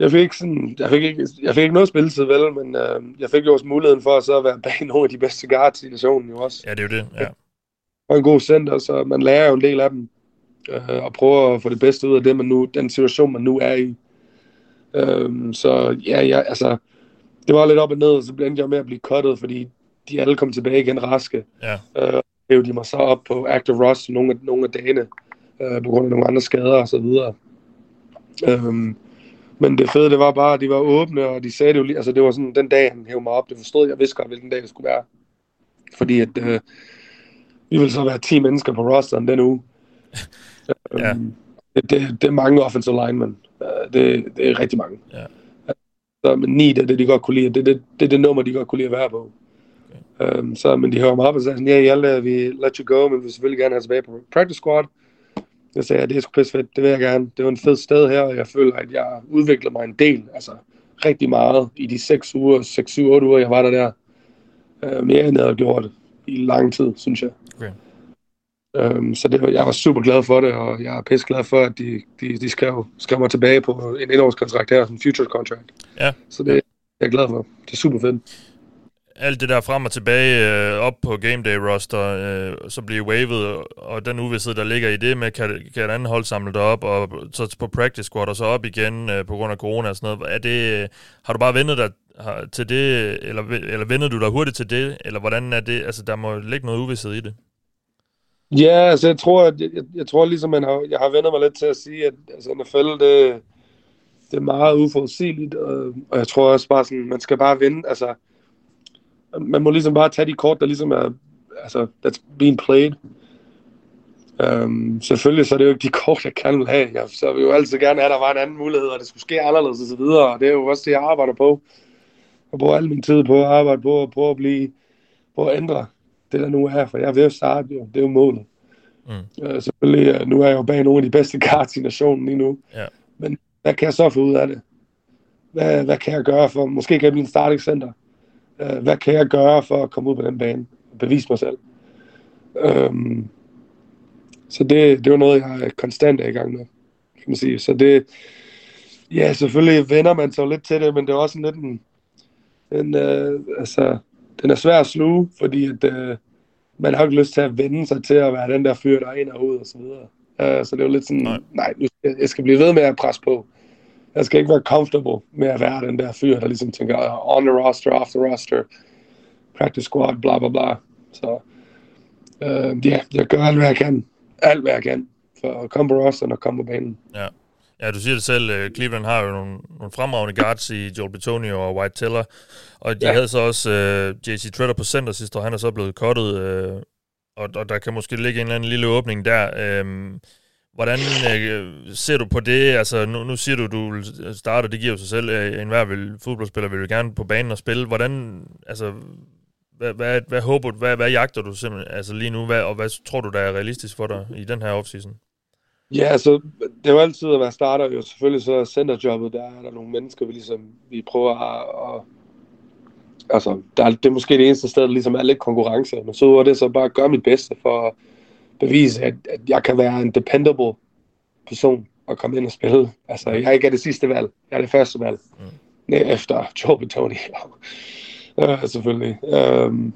jeg fik ikke sådan, jeg fik ikke, jeg fik ikke noget spilletid vel, men øh, jeg fik jo også muligheden for at så være bag nogle af de bedste guards i nationen jo også. Ja, det er jo det, ja og en god center, så man lærer jo en del af dem, øh, og prøver at få det bedste ud af det, man nu, den situation, man nu er i. Øh, så ja, ja, altså, det var lidt op og ned, og så endte jeg med at blive cuttet, fordi de alle kom tilbage igen raske. Ja. Øh, og de mig så op på Active Ross nogle af, nogle af dagene, øh, på grund af nogle andre skader og så videre. Øh, men det fede, det var bare, at de var åbne, og de sagde det jo lige, altså det var sådan, den dag, han hævde mig op, det forstod jeg, jeg vidste godt, hvilken dag det skulle være. Fordi at, øh, vi vil så være 10 mennesker på rosteren den uge. ja. Um, det, det, det er mange offensive linemen. Uh, det, det er rigtig mange. Ja. Så, men 9 det er det, de godt kunne lide. Det er det, det, det nummer, de godt kunne lide at være på. Okay. Um, så, men de hører mig op og siger sådan, ja, Hjalte, vi let you go, men vi vil selvfølgelig gerne have tilbage på practice squad. Jeg sagde, ja, det er sgu pisse fedt, det vil jeg gerne. Det var en fed sted her, og jeg føler, at jeg udvikler mig en del, altså rigtig meget i de 6 uger, 6-7-8 uger, jeg var der der. Uh, mere end jeg havde gjort i lang tid, synes jeg. Okay. Øhm, så det, var- jeg var super glad for det, og jeg er pisse glad for, at de, de, de skrev, skrev mig tilbage på en etårskontrakt her, en future contract. Ja. Så det er jeg glad for. Det er super fedt alt det der frem og tilbage øh, op på game day roster, øh, så bliver wavet, og, den uvidshed, der ligger i det med, kan, kan et andet hold samle det op, og så på practice squad, og så op igen øh, på grund af corona og sådan noget. Er det, øh, har du bare vendet dig har- til det, eller, eller vender du dig hurtigt til det, eller hvordan er det? Altså, der må ligge noget uvidshed i det. Ja, altså jeg tror, at jeg, jeg, tror ligesom, man har, jeg har vendt mig lidt til at sige, at altså, NFL, det, det er meget uforudsigeligt, og, og jeg tror også bare sådan, man skal bare vinde, altså, man må ligesom bare tage de kort, der ligesom er, altså, that's being played. Um, selvfølgelig så er det jo ikke de kort, jeg gerne vil have. Jeg, så vil jo altid gerne have, at der var en anden mulighed, og det skulle ske anderledes og så videre, og det er jo også det, jeg arbejder på. Jeg bruger al min tid på at arbejde på, at prøve at blive, på at ændre det, der nu er, for jeg er ved at starte jo. Det er jo målet. Mm. Øh, selvfølgelig, øh, nu er jeg jo bag nogle af de bedste guards i nationen lige nu. Ja. Men hvad kan jeg så få ud af det? Hvad, hvad kan jeg gøre for, måske kan jeg blive en starting center. Øh, hvad kan jeg gøre for at komme ud på den bane? Bevise mig selv. Øhm, så det, det er jo noget, jeg konstant er i gang med, kan man sige. Så det, ja, selvfølgelig vender man sig lidt til det, men det er også lidt en, en øh, altså, den er svær at sluge, fordi at, øh, man har ikke lyst til at vende sig til at være den der fyr, der er ind og ud og så videre. Uh, så det er jo lidt sådan, Nej. nej, nu, jeg skal blive ved med at presse på. Jeg skal ikke være comfortable med at være den der fyr, der ligesom tænker, "Ah, on the roster, off the roster, practice squad, bla bla bla. Så uh, ja, jeg gør alt, hvad jeg kan. Alt, hvad jeg kan, for at komme på rosteren og komme på banen. Ja. Ja, du siger det selv, øh, Cleveland har jo nogle, nogle fremragende guards i Joel Betonio og White Teller, og de ja. Havde så også uh, JC Treader på center sidste år, han er så blevet cuttet, uh, og, og der kan måske ligge en eller anden lille åbning der. Um, hvordan øh, ser du på det? Altså, nu, nu siger du, du vil starte, det giver jo sig selv, En hver vil, fodboldspiller vil jo gerne på banen og spille. Hvordan, altså, hvad, hvad, hvad håber du, hvad, hvad jagter du simpelthen altså lige nu, hvad, og hvad tror du, der er realistisk for dig i den her offseason? Ja, altså, det er jo altid at være starter. Jo selvfølgelig så er centerjobbet, der er der nogle mennesker, vi ligesom, vi prøver at, at altså, der er, det er måske det eneste sted, der ligesom er lidt konkurrence, men så er det så bare at gøre mit bedste for at bevise, at, at jeg kan være en dependable person og komme ind og spille. Altså, jeg er ikke er det sidste valg, jeg er det første valg. Mm. Efter Joe Bettoni. uh, selvfølgelig. Um,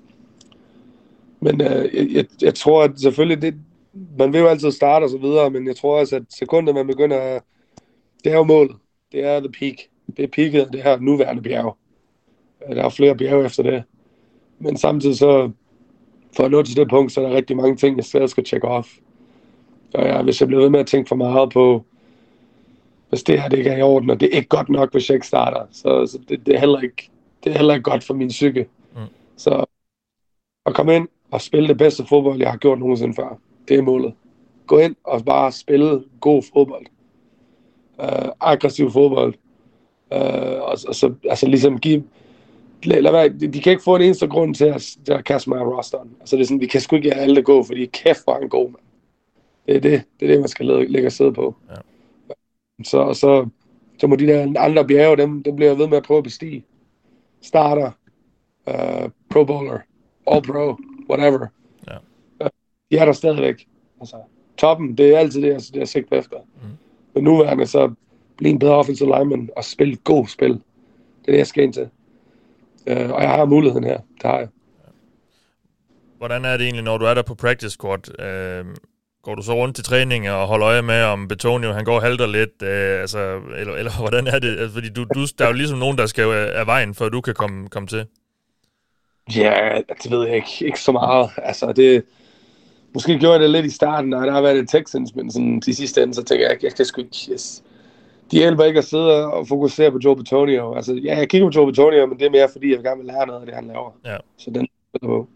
men uh, jeg, jeg, jeg tror, at selvfølgelig, det, man vil jo altid starte og så videre, men jeg tror også, at sekundet man begynder, det er jo målet. Det er the peak. Det er peaket af det her nuværende bjerg. Øh, Der er flere bjerge efter det. Men samtidig så, for at nå til det punkt, så er der rigtig mange ting, jeg stadig skal tjekke off. Og ja, hvis jeg bliver ved med at tænke for meget på, hvis det her det ikke er i orden, og det er ikke godt nok, hvis jeg ikke starter, så, så det, det, er heller ikke, det er heller ikke godt for min psyke. Mm. Så at komme ind og spille det bedste fodbold, jeg har gjort nogensinde før, det er målet. Gå ind og bare spille god fodbold. Uh, aggressiv fodbold. Uh, og, og så altså ligesom give... Lad, være, de, de kan ikke få en eneste grund til at, til at kaste mig af rosteren. Altså det er sådan, vi kan sgu ikke lade alle gå, fordi kæft hvor han god, mand. Det er det, det er det, man skal lægge, lægge sidde på. Ja. Så, så, så må de der andre bjerge, dem, dem bliver jeg ved med at prøve at bestige. Starter, uh, pro bowler, all pro, whatever. Ja. Uh, de er der stadigvæk. Altså, toppen, det er altid det, jeg, det, jeg sigter efter. Mm. Men nuværende, så blive en bedre offensive lineman og spille god spil. Det er det, jeg skal ind til. Uh, og jeg har muligheden her. Det har jeg. Hvordan er det egentlig, når du er der på practice squad? Øh, går du så rundt til træning og holder øje med, om Betonio han går og halter lidt? Øh, altså, eller, eller hvordan er det? Altså, fordi du, du, der er jo ligesom nogen, der skal af vejen, før du kan komme, komme til. Ja, det ved jeg ikke. Ikke så meget. Altså, det... Måske gjorde jeg det lidt i starten, og der har været et Texans, men sådan, de sidste ende, så tænker jeg, jeg kan sgu ikke... Yes. De hjælper ikke at sidde og fokusere på Joe Betonio. Altså, ja, jeg kigger på Joe Betonio, men det er mere, fordi jeg gerne vil lære noget af det, han laver. Ja. Så den er på.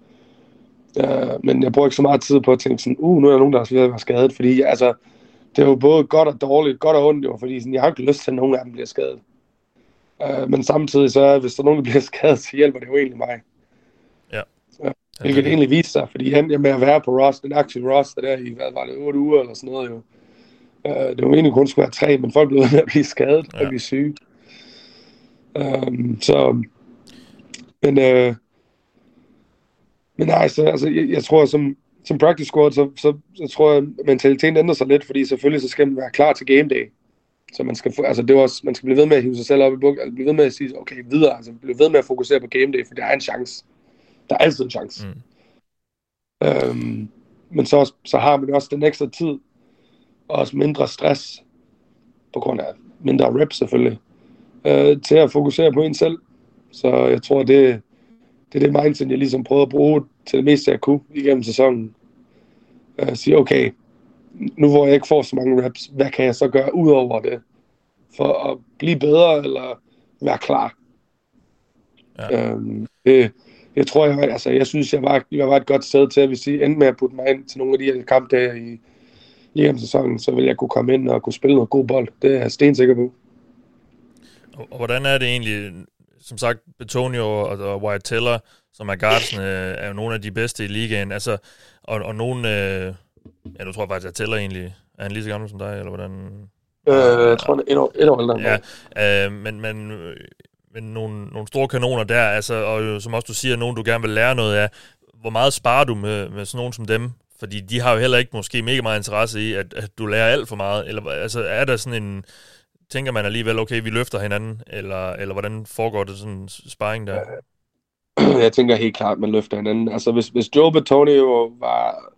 Uh, men jeg bruger ikke så meget tid på at tænke sådan, uh, nu er der nogen, der er ved at være skadet, fordi altså, det er jo både godt og dårligt, godt og ondt jo, fordi sådan, jeg har ikke lyst til, at nogen af dem bliver skadet. Uh, men samtidig så, hvis der er nogen, der bliver skadet, så hjælper det jo egentlig mig. Ja. Så, hvilket egentlig viser sig, fordi han er med at være på roster, den aktive roster der i, hvad var det, 8 uger eller sådan noget jo. Uh, det var egentlig kun skulle være tre, men folk blev ved med at blive skadet og Ja. blive syge. Um, så, men øh, Men nej, så, altså, jeg, jeg tror, som, som practice squad, så, så, så tror jeg, at mentaliteten ændrer sig lidt, fordi selvfølgelig så skal man være klar til game day. Så man skal, altså det er også, man skal blive ved med at hive sig selv op i buk, altså blive ved med at sige, okay, videre, altså blive ved med at fokusere på game day, for der er en chance. Der er altid en chance. Mm. Øhm, men så, så har man også den ekstra tid, og også mindre stress, på grund af mindre reps selvfølgelig, øh, til at fokusere på en selv. Så jeg tror, det, det er det mindset, jeg ligesom prøver at bruge til det meste, jeg kunne igennem sæsonen. Øh, sige, okay, nu hvor jeg ikke får så mange reps, hvad kan jeg så gøre ud over det, for at blive bedre, eller være klar? Ja. Øhm, det, jeg tror, jeg, altså, jeg synes, jeg var, jeg var et godt sted til, at I endte med at putte mig ind til nogle af de her kampe der i, i sæsonen, så vil jeg kunne komme ind og kunne spille noget god bold. Det er jeg stensikker på. Og, og hvordan er det egentlig, som sagt, Betonio og, og Wyatt Teller, som er guardsene, er jo nogle af de bedste i ligaen, altså, og, og nogle, øh, ja, du tror faktisk, at Teller egentlig, er han lige så gammel som dig, eller hvordan? Øh, jeg tror, han er et år, et år ældre. Ja, øh, men, men, men nogle, nogle store kanoner der, altså, og som også du siger, nogen du gerne vil lære noget af, hvor meget sparer du med, med sådan nogen som dem? Fordi de har jo heller ikke måske mega meget interesse i, at, at du lærer alt for meget. Eller altså, er der sådan en... Tænker man alligevel, okay, vi løfter hinanden? Eller, eller hvordan foregår det sådan en sparring der? Jeg tænker helt klart, at man løfter hinanden. Altså, hvis, hvis Joe Betonio var...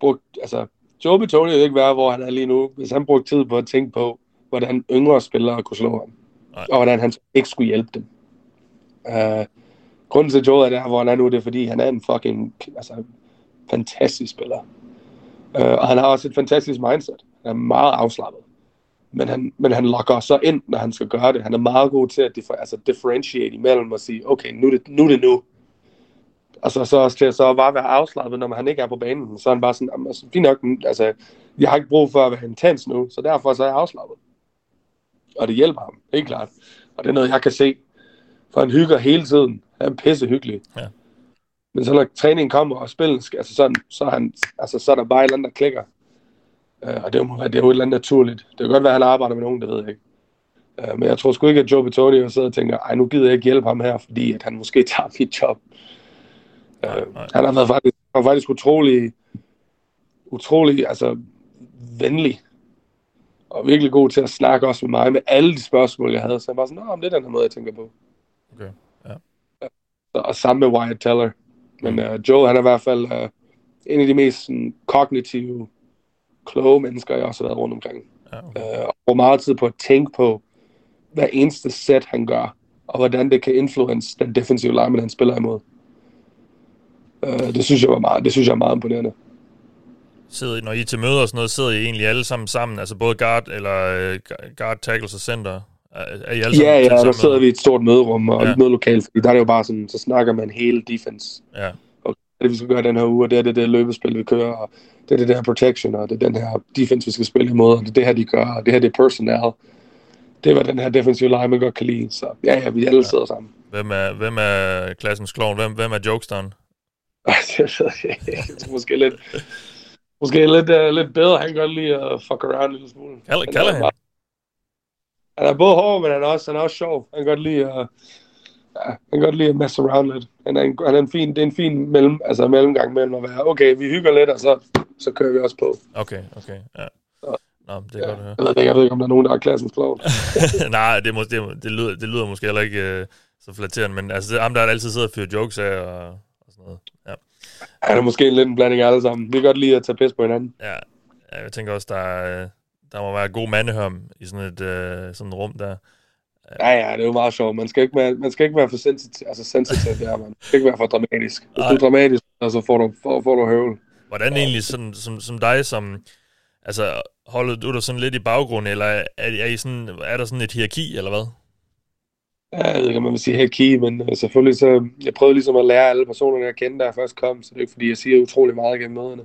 Brugt, altså, Joe Betonio ikke være, hvor han er lige nu, hvis han brugte tid på at tænke på, hvordan yngre spillere kunne slå ham. Nej. Og hvordan han ikke skulle hjælpe dem. Uh, grunden til, at Joe er der, hvor han er nu, det er, fordi han er en fucking altså, fantastisk spiller. Uh, og han har også et fantastisk mindset. Han er meget afslappet. Men han, men han lokker så ind, når han skal gøre det. Han er meget god til at differ, altså differentiate imellem og sige, okay, nu er det nu. Er det nu. Altså så også til at så bare være afslappet, når han ikke er på banen. Så er han bare sådan, altså, fint nok, altså, jeg har ikke brug for at være intens nu, så derfor så er jeg afslappet. Og det hjælper ham, helt klart. Og det er noget, jeg kan se. For han hygger hele tiden. Han er pisse hyggelig. Ja. Men så når træningen kommer og spillet, altså sådan, så, han, altså, så er der bare et eller andet, der klikker. Uh, og det er, det er jo et eller andet naturligt. Det kan godt være, at han arbejder med nogen, det ved jeg ikke. Uh, men jeg tror sgu ikke, at Joe Betonio sidder og tænker, ej, nu gider jeg ikke hjælpe ham her, fordi at han måske tager mit job. Uh, nej, nej. Han har været faktisk, han faktisk utrolig, utrolig altså, venlig. Og virkelig god til at snakke også med mig med alle de spørgsmål, jeg havde. Så jeg var sådan, Nå, det er den her måde, jeg tænker på. Okay, ja. Så, og sammen med Wyatt Teller. Men uh, Joe, han er i hvert fald uh, en af de mest sådan, kognitive, kloge mennesker, jeg også har været rundt omkring. Ja, okay. uh, og bruger meget tid på at tænke på, hvad eneste sæt han gør, og hvordan det kan influence den defensive lineman, han spiller imod. Uh, det synes jeg var meget, det synes jeg er meget imponerende. Sidder I, når I er til møder og sådan noget, sidder I egentlig alle sammen sammen, altså både guard, eller uh, guard, tackles og center? Er I alle ja, ja, der sidder vi i et stort møderum og ja. et mødelokale, fordi der er det jo bare sådan, så snakker man hele defense. Ja. Og det vi skal gøre den her uge, og det er det, det løbespil, vi kører, og det er det der protection, og det er den her defense, vi skal spille imod, og det er det her, de gør, og det her, det er personnel. Det var den her defensive line, man godt kan lide. Så ja, ja, vi alle ja. sidder sammen. Hvem er, hvem er klassens klovn? Hvem, hvem er jokesteren? jeg ved måske lidt, måske lidt, uh, lidt bedre. Han kan godt lide at fuck around en lille smule. Kalder han? Er både hård, men han er også, han er også sjov. Han kan godt lide at, ja, han kan godt lide at mess around lidt. Han er en, han er en fin, det er en fin mellem, altså mellemgang mellem at være, okay, vi hygger lidt, og så, så kører vi også på. Okay, okay, ja. Nå, det er ja, godt at høre. Jeg ved, ikke, jeg ved ikke, om der er nogen, der har klassens klovn. Nej, det, må, det, det, lyder, det lyder måske heller ikke uh, så flatterende, men altså, det er ham, der altid sidder og fyrer jokes af og, og sådan noget. Ja. Han er måske en lidt en blanding af alle sammen. Vi kan godt lide at tage pis på hinanden. Ja, jeg tænker også, der er, der må være god mandehørm i sådan et, øh, sådan et rum der. Ja, ja, det er jo meget sjovt. Man skal ikke være, man skal ikke være for sensitiv, altså sensitiv der, man skal ikke være for dramatisk. Hvis du er dramatisk, så får du, får, får du høvl. Hvordan egentlig, sådan, som, som dig, som, altså, holder du dig sådan lidt i baggrund, eller er, er, I sådan, er der sådan et hierarki, eller hvad? Ja, jeg ved ikke, om man vil sige hierarki, men uh, selvfølgelig så, jeg prøvede ligesom at lære alle personerne, jeg kendte, da jeg først kom, så det er ikke, fordi jeg siger utrolig meget gennem møderne.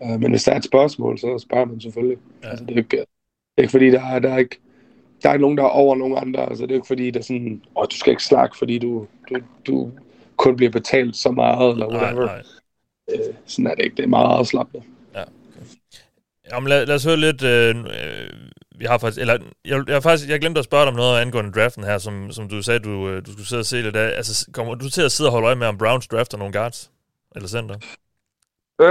Uh, men hvis der er et spørgsmål, så spørger man selvfølgelig. Ja. Altså, det, er ikke, det er ikke fordi, der er, der er ikke, der er ikke nogen, der er over nogen andre. Altså, det er ikke fordi, der er sådan, åh, du skal ikke snakke, fordi du, du, du kun bliver betalt så meget, eller whatever. Nej, nej. Uh, sådan er det ikke. Det er meget afslappet. Ja, okay. Jamen, lad, lad os høre lidt. Øh, vi har faktisk, eller jeg, jeg, faktisk, jeg glemte at spørge dig om noget angående draften her, som, som du sagde, du, øh, du skulle sidde og se lidt af. Altså, kommer du til at sidde og holde øje med, om Browns drafter nogle guards? Eller center? Øh,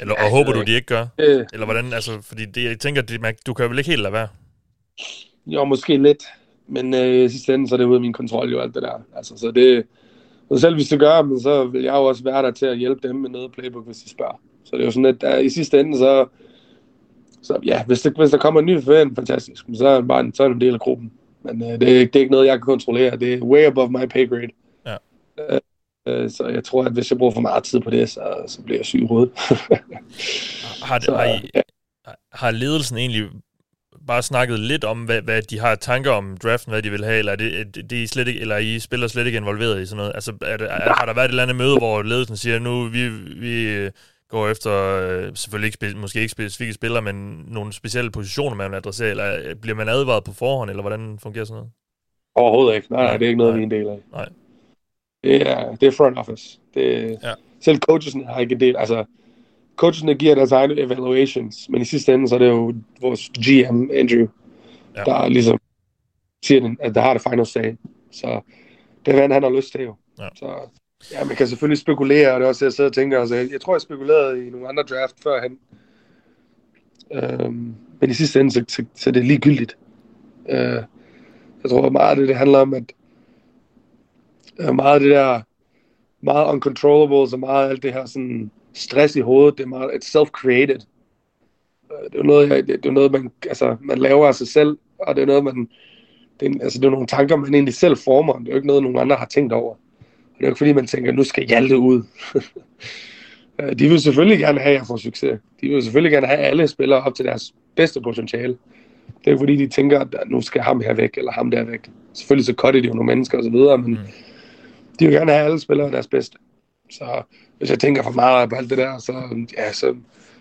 Eller, og håber du, de ikke gør? øh, Eller hvordan, altså, fordi det, jeg tænker, det, du kan vel ikke helt lade være? jo, måske lidt. Men øh, i sidste ende, så er det ude af min kontrol jo alt det der. Altså, så det... Så selv hvis det gør, men så vil jeg jo også være der til at hjælpe dem med noget playbook, hvis de spørger. Så det er jo sådan, at uh, i sidste ende, så, så ja, hvis, det, hvis der kommer en ny fan, fantastisk. Men så er bare en, så er det en del af gruppen. Men uh, det, er, ikke- det er ikke noget, jeg kan kontrollere. Det er way above my pay grade. Ja. Uh, så jeg tror, at hvis jeg bruger for meget tid på det, så, så bliver jeg syg i hovedet. Har, det, Så, har, I, ja. har ledelsen egentlig bare snakket lidt om, hvad, hvad de har tanker om draften, hvad de vil have, eller er det, er det, det er I slet ikke, eller er I spiller slet ikke involveret i sådan noget? Altså, er det, er, har der været et eller andet møde, hvor ledelsen siger, nu vi, vi øh, går efter, øh, selvfølgelig ikke, måske ikke specifikke spillere, men nogle specielle positioner, man vil adressere, eller øh, bliver man advaret på forhånd, eller hvordan fungerer sådan noget? Overhovedet ikke. Nej, nej, det er ikke noget, Nej. vi er en del af. Nej. Det er, det er front office. Det, Ja. Selv coachesne har ikke del. Altså, coachesne giver deres egne evaluations, men i sidste ende, så er det jo vores GM, Andrew, Ja. der ligesom siger, at der har det final say. Så det er, hvad han har lyst til jo. Ja. Så ja, man kan selvfølgelig spekulere, og det er også det, jeg sidder og tænker. Altså, jeg, tror, jeg spekulerede i nogle andre draft førhen. Øhm, men i sidste ende, så, så, så det er ligegyldigt. Øh, jeg tror meget det, det handler om, at er meget det der, meget uncontrollable, så meget alt det her sådan stress i hovedet, det er meget it's self-created. Øh, det er noget, jeg, det, det er noget man, altså, man laver af sig selv, og det er noget, man, det er, altså, det er nogle tanker, man egentlig selv former. Det er jo ikke noget, nogen andre har tænkt over. Og det er jo ikke fordi, man tænker, nu skal Hjalte ud. Øh, de vil selvfølgelig gerne have, at jeg får succes. De vil selvfølgelig gerne have alle spillere op til deres bedste potentiale. Det er ikke fordi, de tænker, at nu skal ham her væk, eller ham der væk. Selvfølgelig så cutter de jo nogle mennesker og så videre, men Mm de vil gerne have alle spillere deres bedste. Så hvis jeg tænker for meget på alt det der, så, ja, så,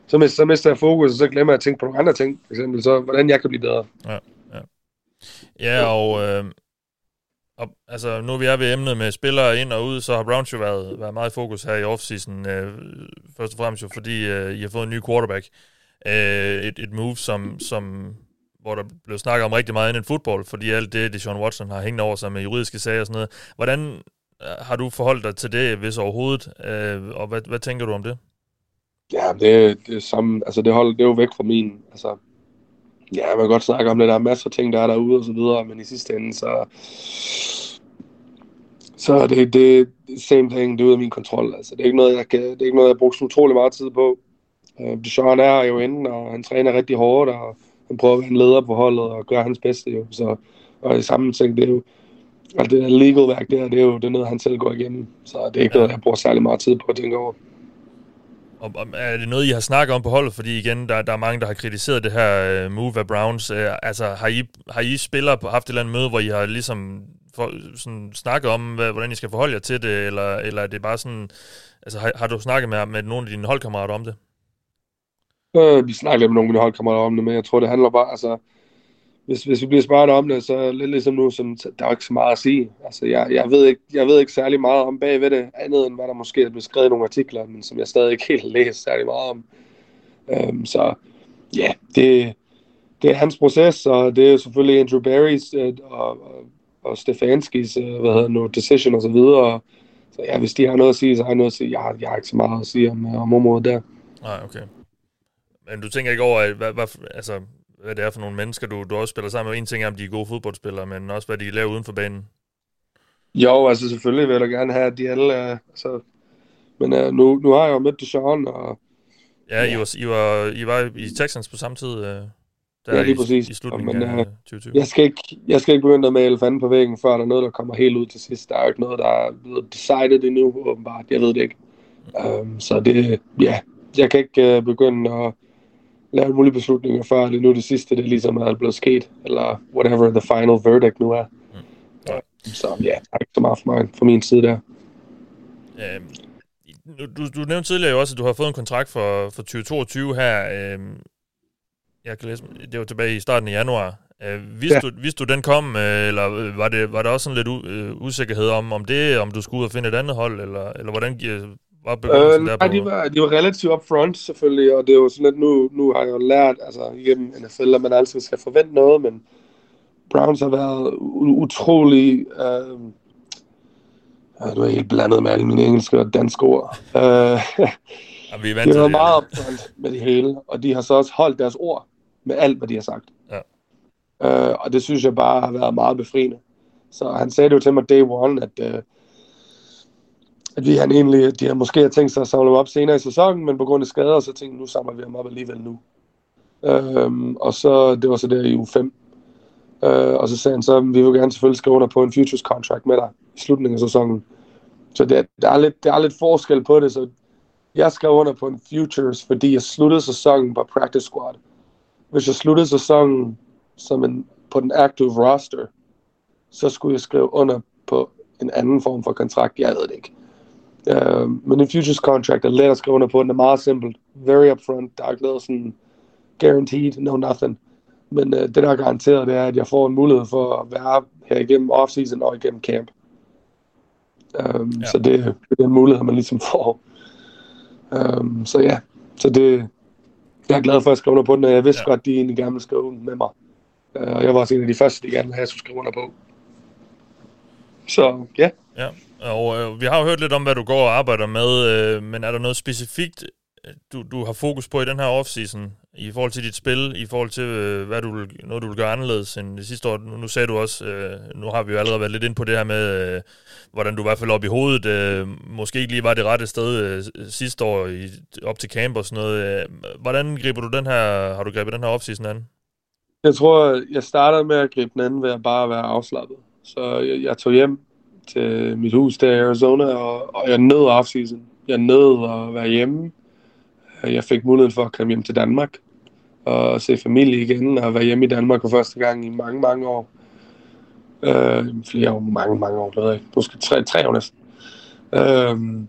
så, mister, så mister jeg fokus, og så glemmer jeg at tænke på nogle andre ting. For eksempel så, hvordan jeg kan blive bedre. Ja, og, øh, og altså, nu vi er ved emnet med spillere ind og ud, så har Browns jo været, været meget i fokus her i offseason. Øh, først og fremmest jo, fordi øh, I har fået en ny quarterback. Øh, et, et move, som, som, hvor der blev snakket om rigtig meget inden fodbold, fordi alt det, det Sean Watson har hængt over sig med juridiske sager og sådan noget. Hvordan Øh, har du forholdt dig til det, hvis overhovedet? Øh, og hvad, hvad tænker du om det? Ja, det, det er samme, altså det, hold, det er jo væk fra min, altså, ja, man kan godt snakke om det, der er masser af ting, der er derude og så videre, men i sidste ende, så, så er det, det same thing, det er ude af min kontrol, altså, det er ikke noget, jeg kan, det er ikke noget, jeg har brugt så utrolig meget tid på. Øh, Deshaun er jo inde, og han træner rigtig hårdt, og han prøver at være en leder på holdet, og gøre hans bedste jo, så, og i samme ting, det er jo, alt det der legal værk der, det er jo det er noget, han selv går igennem, så det er ikke Ja. noget, jeg bruger særlig meget tid på at tænke over. Og, og er det noget, I har snakket om på holdet? Fordi igen, der, der er mange, der har kritiseret det her uh, move af Browns. Uh, altså, har I, har I spillere på, haft et eller andet møde, hvor I har ligesom for, sådan, snakket om, hvad, hvordan I skal forholde jer til det? Eller, eller er det bare sådan... Altså, har, har du snakket med, med nogle af dine holdkammerater om det? Øh, vi snakker lidt med nogle af mine holdkammerater om det, men jeg tror, det handler bare, altså, hvis, hvis vi bliver spurgt om det, så lidt ligesom nu, som, der er jo ikke så meget at sige. Altså, jeg, jeg, ved ikke, jeg ved ikke særlig meget om bagved det, andet end hvad der måske er blevet skrevet i nogle artikler, men som jeg stadig ikke helt læst særlig meget om. Øhm, så ja, det, det er hans proces, og det er selvfølgelig Andrew Barrys øh, og, og, og Stefanskis, øh, hvad hedder no nu, decision og så videre. Så ja, hvis de har noget at sige, så har jeg noget at sige. Jeg har, jeg har ikke så meget at sige om, øh, om området der. Nej, okay. Men du tænker ikke over, at- hvad, hvad, altså, hvad det er for nogle mennesker, du, du også spiller sammen med? En ting er, om de er gode fodboldspillere, men også, hvad de laver uden for banen. Jo, altså selvfølgelig vil jeg da gerne have, at de alle er... Altså, men uh, nu, nu har jeg jo mødt Deshaun, og Ja, I var, I var, I var i Texans på samme tid, øh, der Ja, lige i, præcis. i slutningen Men, af øh, 2020. jeg skal, ikke, jeg skal ikke begynde med elefanten på væggen, før der er noget, der kommer helt ud til sidst. Der er jo ikke noget, der er blevet decided endnu, åbenbart. Jeg ved det ikke. Um, så det, ja, jeg kan ikke uh, begynde at lave mulige beslutninger, før det nu det sidste, det ligesom er blevet sket, eller whatever the final verdict nu er. Ja. Um, så ja, der er ikke så meget for mig, fra min side der. Øhm, nu- du, du nævnte tidligere jo også, at du har fået en kontrakt for, for 2022 her. Øhm, jeg kan læse, det var tilbage i starten af januar. Øh, vidste, ja. du, vidste du, den kom, øh, eller var det, var der også sådan lidt u, øh, usikkerhed om, om det, om du skulle ud og finde et andet hold, eller, eller hvordan, øh, var Øh, nej, de var, de var relativt upfront selvfølgelig, og det er jo sådan lidt, nu, nu har jeg jo lært, altså igennem NFL, at man altid skal forvente noget, men Browns har været utrolig, øh, øh, nu er helt blandet med alle mine engelske og danske ord. Øh, Ja, vi er de vant har til været meget upfront med det hele, og de har så også holdt deres ord med alt, hvad de har sagt. Ja. Øh, og det synes jeg bare har været meget befriende. Så han sagde det jo til mig day one, at, øh, at vi han egentlig, de har måske tænkt sig at samle ham op senere i sæsonen, men på grund af skader, så tænkte nu samler vi ham op alligevel nu. Øhm, og så, det var så der i uge 5. Øh, og så sagde han så, vi vil gerne selvfølgelig skrive under på en futures contract med dig i slutningen af sæsonen. Så det, der, er lidt, der er lidt forskel på det, så jeg skrev under på en futures, fordi jeg sluttede sæsonen på practice squad. Hvis jeg sluttede sæsonen som en, på den active roster, så skulle jeg skrive under på en anden form for kontrakt. Jeg ved det ikke. Uh, men en futures contract er let at skrive under på. Den er meget simpelt. Very upfront. Der er ikke noget sådan guaranteed, no nothing. Men uh, det, der er garanteret, det er, at jeg får en mulighed for at være her igennem offseason og igennem camp. Um, Ja. Så det, det er en mulighed, man ligesom får. Um, så ja, så det, jeg er glad for at skrive under på den, og jeg vidste Ja. godt, de egentlig gerne ville skrive med mig. Uh, og jeg var også en af de første, de gerne ville have, at jeg skulle skrive under på. Så ja, Ja, og øh, vi har jo hørt lidt om, hvad du går og arbejder med, øh, men er der noget specifikt, øh, du, du har fokus på i den her offseason, i forhold til dit spil, i forhold til, øh, hvad du vil, noget du vil gøre anderledes end det sidste år? Nu, nu sagde du også, øh, nu har vi jo allerede været lidt ind på det her med, øh, hvordan du i hvert fald op i hovedet, øh, måske ikke lige var det rette sted øh, sidste år, i, op til camp og sådan noget. Øh, hvordan griber du den her, har du grebet den her offseason an? Jeg tror, jeg startede med at gribe den anden ved at bare være afslappet. Så jeg, jeg tog hjem til øh, mit hus der i Arizona, og, og jeg nød offseason. Jeg nød at være hjemme. Øh, jeg fik muligheden for at komme hjem til Danmark og se familie igen, og være hjemme i Danmark for første gang i mange, mange år. Øh, flere år, mange, mange år, det ved jeg ikke. Måske tre, tre år næsten. Øh,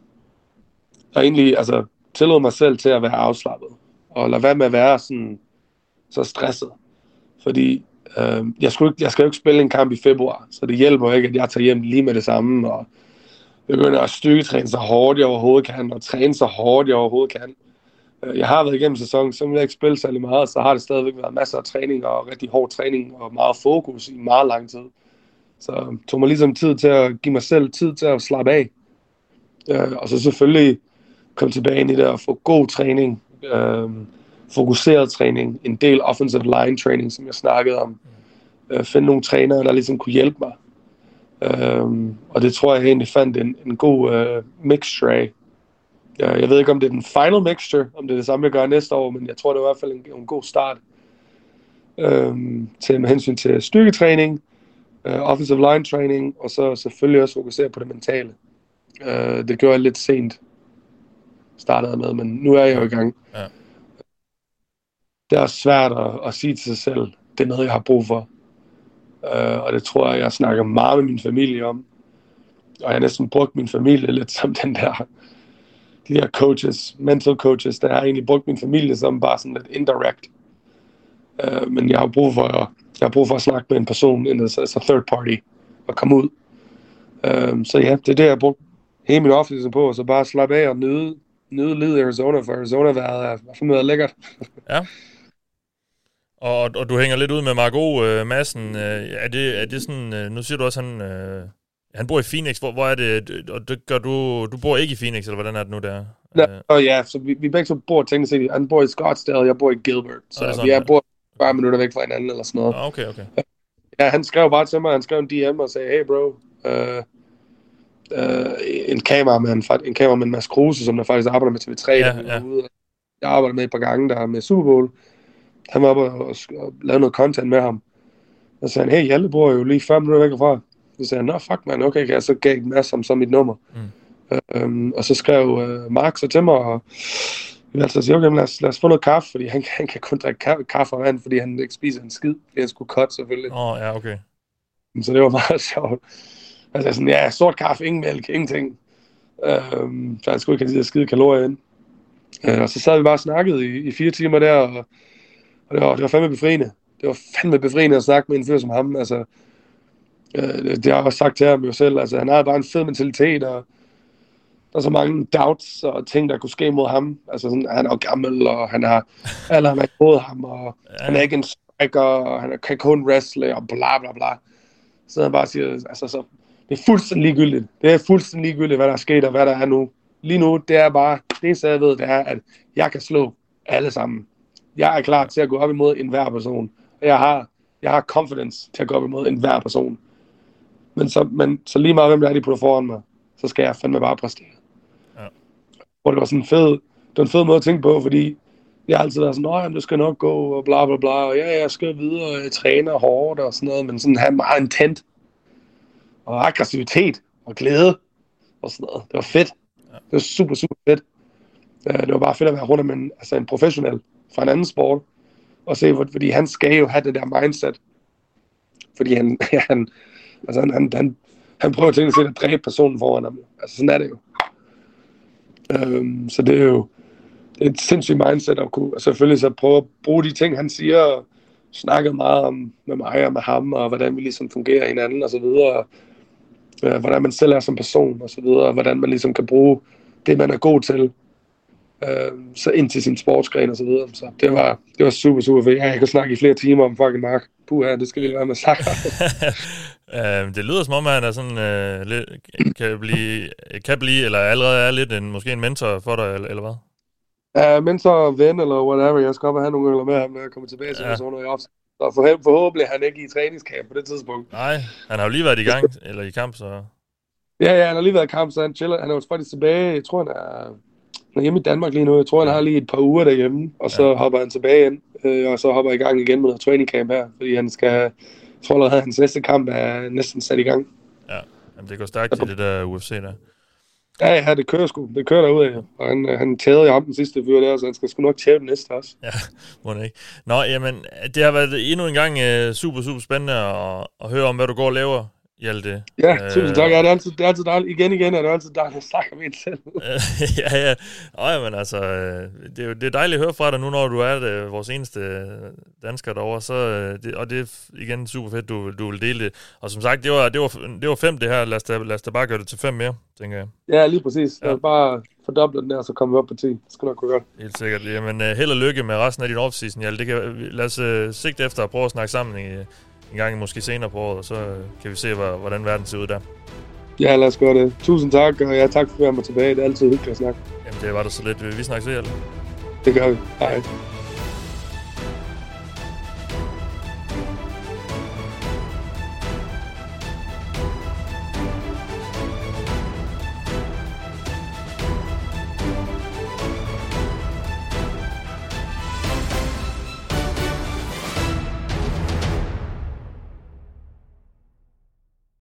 og egentlig, altså, tillod mig selv til at være afslappet, og lade være med at være sådan, så stresset. Fordi øh, jeg, skulle ikke, jeg skal jo ikke spille en kamp i februar, så det hjælper ikke, at jeg tager hjem lige med det samme, og begynder at styrketræne så hårdt, jeg overhovedet kan, og træne så hårdt, jeg overhovedet kan. Øh, Jeg har været igennem sæsonen, så vil jeg ikke spille særlig meget, så har det stadigvæk været masser af træning, og rigtig hård træning, og meget fokus i meget lang tid. Så øhm, tog mig ligesom tid til at give mig selv tid til at slappe af. Øh, og så selvfølgelig komme tilbage ind i det og få god træning, øh, fokuseret træning, en del offensive line training, som jeg snakkede om. Øh, finde nogle trænere, der ligesom kunne hjælpe mig. Øh, og det tror jeg egentlig fandt en, en god øh, mixture af. Jeg, jeg ved ikke, om det er den final mixture, om det er det samme, jeg gør næste år, men jeg tror, det er i hvert fald en, en god start. Øh, til med hensyn til styrketræning, øh, offensive line training, og så selvfølgelig også fokusere på det mentale. Øh, det gjorde jeg lidt sent, startede med, men nu er jeg jo i gang. Ja. Det er også svært at, at sige til sig selv, det er noget, jeg har brug for. Øh, og det tror jeg, jeg snakker meget med min familie om. Og jeg har næsten brugt min familie lidt som den der, de der coaches, mental coaches, der har egentlig brugt min familie som bare sådan lidt indirect. Øh, men jeg har brug for at, jeg har brug for at snakke med en person, en altså third party, og komme ud. Øh, så ja, det er det, jeg har brugt hele min offseason på, og så bare slappe af og nyde, nyde livet i Arizona, for Arizona været, er fandme lækkert. Ja. Og, og du hænger lidt ud med Margot øh, Madsen. Øh, er, det, er det sådan, øh, nu siger du også, han, øh, han bor i Phoenix. Hvor, hvor er det, og det gør du, du bor ikke i Phoenix, eller hvordan er det nu der? Ja, og ja, så vi, vi begge to bor teknisk set, han bor i Scottsdale, jeg bor i Gilbert, så er sådan, vi er bor 40 minutter væk fra hinanden eller sådan noget. Ah, okay, okay. Ja, han skrev bare til mig, han skrev en DM og sagde, hey bro, øh, øh, en kameramand, en kameramand Mads Kruse, som der faktisk arbejder med TV3, Ja, der ja. ude. jeg arbejder med et par gange der med Super Bowl. Han var oppe og, og, og lavede noget content med ham. Og så sagde han, hey, Hjalte bor jo lige 5 minutter væk fra. Så sagde han, nå fuck man, okay, kan jeg så gav Mads ham så mit nummer. Mm. Øhm, og så skrev øh, Mark så til mig, og jeg altså sige, okay, lad os, lad os få noget kaffe, fordi han, han kan kun drikke ka- kaffe og vand, fordi han ikke spiser en skid, fordi han skulle cut selvfølgelig. Åh, oh, ja, okay. Så det var meget sjovt. Altså sådan, ja, sort kaffe, ingen mælk, ingenting. Øhm, så han skulle ikke have de der skide kalorier ind. Øh, og så sad vi bare og snakkede i, i fire timer der, og, og det, var, det var fandme befriende. Det var fandme befriende at snakke med en fyr som ham. Altså, øh, det, har jeg også sagt til ham jo selv. Altså, han havde bare en fed mentalitet, og der er så mange doubts og ting, der kunne ske mod ham. Altså sådan, han er gammel, og han har, alle har imod ham, og ja. han er ikke en striker, og han kan kun wrestle, og bla bla bla. Så han bare siger, altså så, det er fuldstændig ligegyldigt. Det er fuldstændig ligegyldigt, hvad der er sket, og hvad der er nu. Lige nu, det er bare, det eneste jeg ved, det er, at jeg kan slå alle sammen. Jeg er klar til at gå op imod enhver person. Jeg har, jeg har confidence til at gå op imod enhver person. Men så, men, så lige meget, hvem der er, de putter foran mig, så skal jeg fandme bare præstere. Ja. Og det var sådan en fed, det var en fed måde at tænke på, fordi jeg har altid været sådan, at det skal nok gå, og bla bla bla, og ja, jeg skal videre, og jeg træner hårdt og sådan noget, men sådan have meget intent, og aggressivitet, og glæde, og sådan noget. Det var fedt. Det var super, super fedt. Øh, Det var bare fedt at være rundt om en, altså en professionel fra en anden sport, og se, hvor- fordi han skal jo have det der mindset. Fordi han, ja, han, altså han, han, han, han prøver til at at dræbe personen foran ham. Altså sådan er det jo. Øhm, så det er jo det er et sindssygt mindset at kunne, og selvfølgelig så prøve at bruge de ting, han siger, og snakke meget om med mig og med ham, og hvordan vi ligesom fungerer hinanden og så videre, øh, hvordan man selv er som person og så videre, og hvordan man ligesom kan bruge det, man er god til, øh, så ind til sin sportsgren og så videre. Så det var, det var super, super fedt. Jeg kan snakke i flere timer om fucking Mark. Puha, det skal vi lade være med at snakke om. Øh, det lyder som om, at han er sådan, øh, lidt, kan, blive, kan blive, eller allerede er lidt en, måske en mentor for dig, eller, eller hvad? Ja, mentor, ven eller whatever. Jeg skal op og have nogle øl med ham, når jeg kommer tilbage til Ja. personer i ofte. Så for, forhåbentlig er han ikke i træningskamp på det tidspunkt. Nej, han har jo lige været i gang, eller i kamp, så... Ja, ja, han har lige været i kamp, så han chiller. Han er jo faktisk tilbage. Jeg tror, han er, er hjemme i Danmark lige nu. Jeg tror, han har lige et par uger derhjemme, og så ja. hopper han tilbage ind, øh, og så hopper i gang igen med noget training camp her, fordi han skal, jeg tror allerede, at hans næste kamp er næsten sat i gang. Ja, Jamen, det går stærkt i det der UFC der. Ja, ja, det kører sgu. Det kører derudad. Og han, øh, han tævede i ham den sidste fyr der, så han skal sgu nok tæve den næste også. Ja, må det ikke. Nå, jamen, det har været endnu en gang uh, super, super spændende at, at høre om, hvad du går og laver, Hjalte. Ja, tusind tak. Ja, det er altid, det er altid dejligt. Igen, igen er det altid dejligt at snakke om en selv. ja, ja. Nå, jamen, altså, øh, det er, jo, det er dejligt at høre fra dig nu, når du er det, vores eneste øh, dansker derovre. Så, øh, det, og det er igen super fedt, du, du vil dele det. Og som sagt, det var, det var, det var fem det her. Lad os, da, lad os da bare gøre det til fem mere, tænker jeg. Ja, lige præcis. Ja. Vil bare fordoble den der, så kommer vi op på 10. Det skal nok gå godt. Helt sikkert. Jamen, held og lykke med resten af din offseason, Hjalte. Det kan, lad os sigte efter at prøve at snakke sammen i, en gang måske senere på året, og så kan vi se, hvor, hvordan verden ser ud der. Ja, lad os gøre det. Tusind tak, og ja, tak for at være med tilbage. Det er altid hyggeligt at snakke. Jamen, det var det så lidt. Vi snakkes ved, Hjalte. Det gør vi. Hej.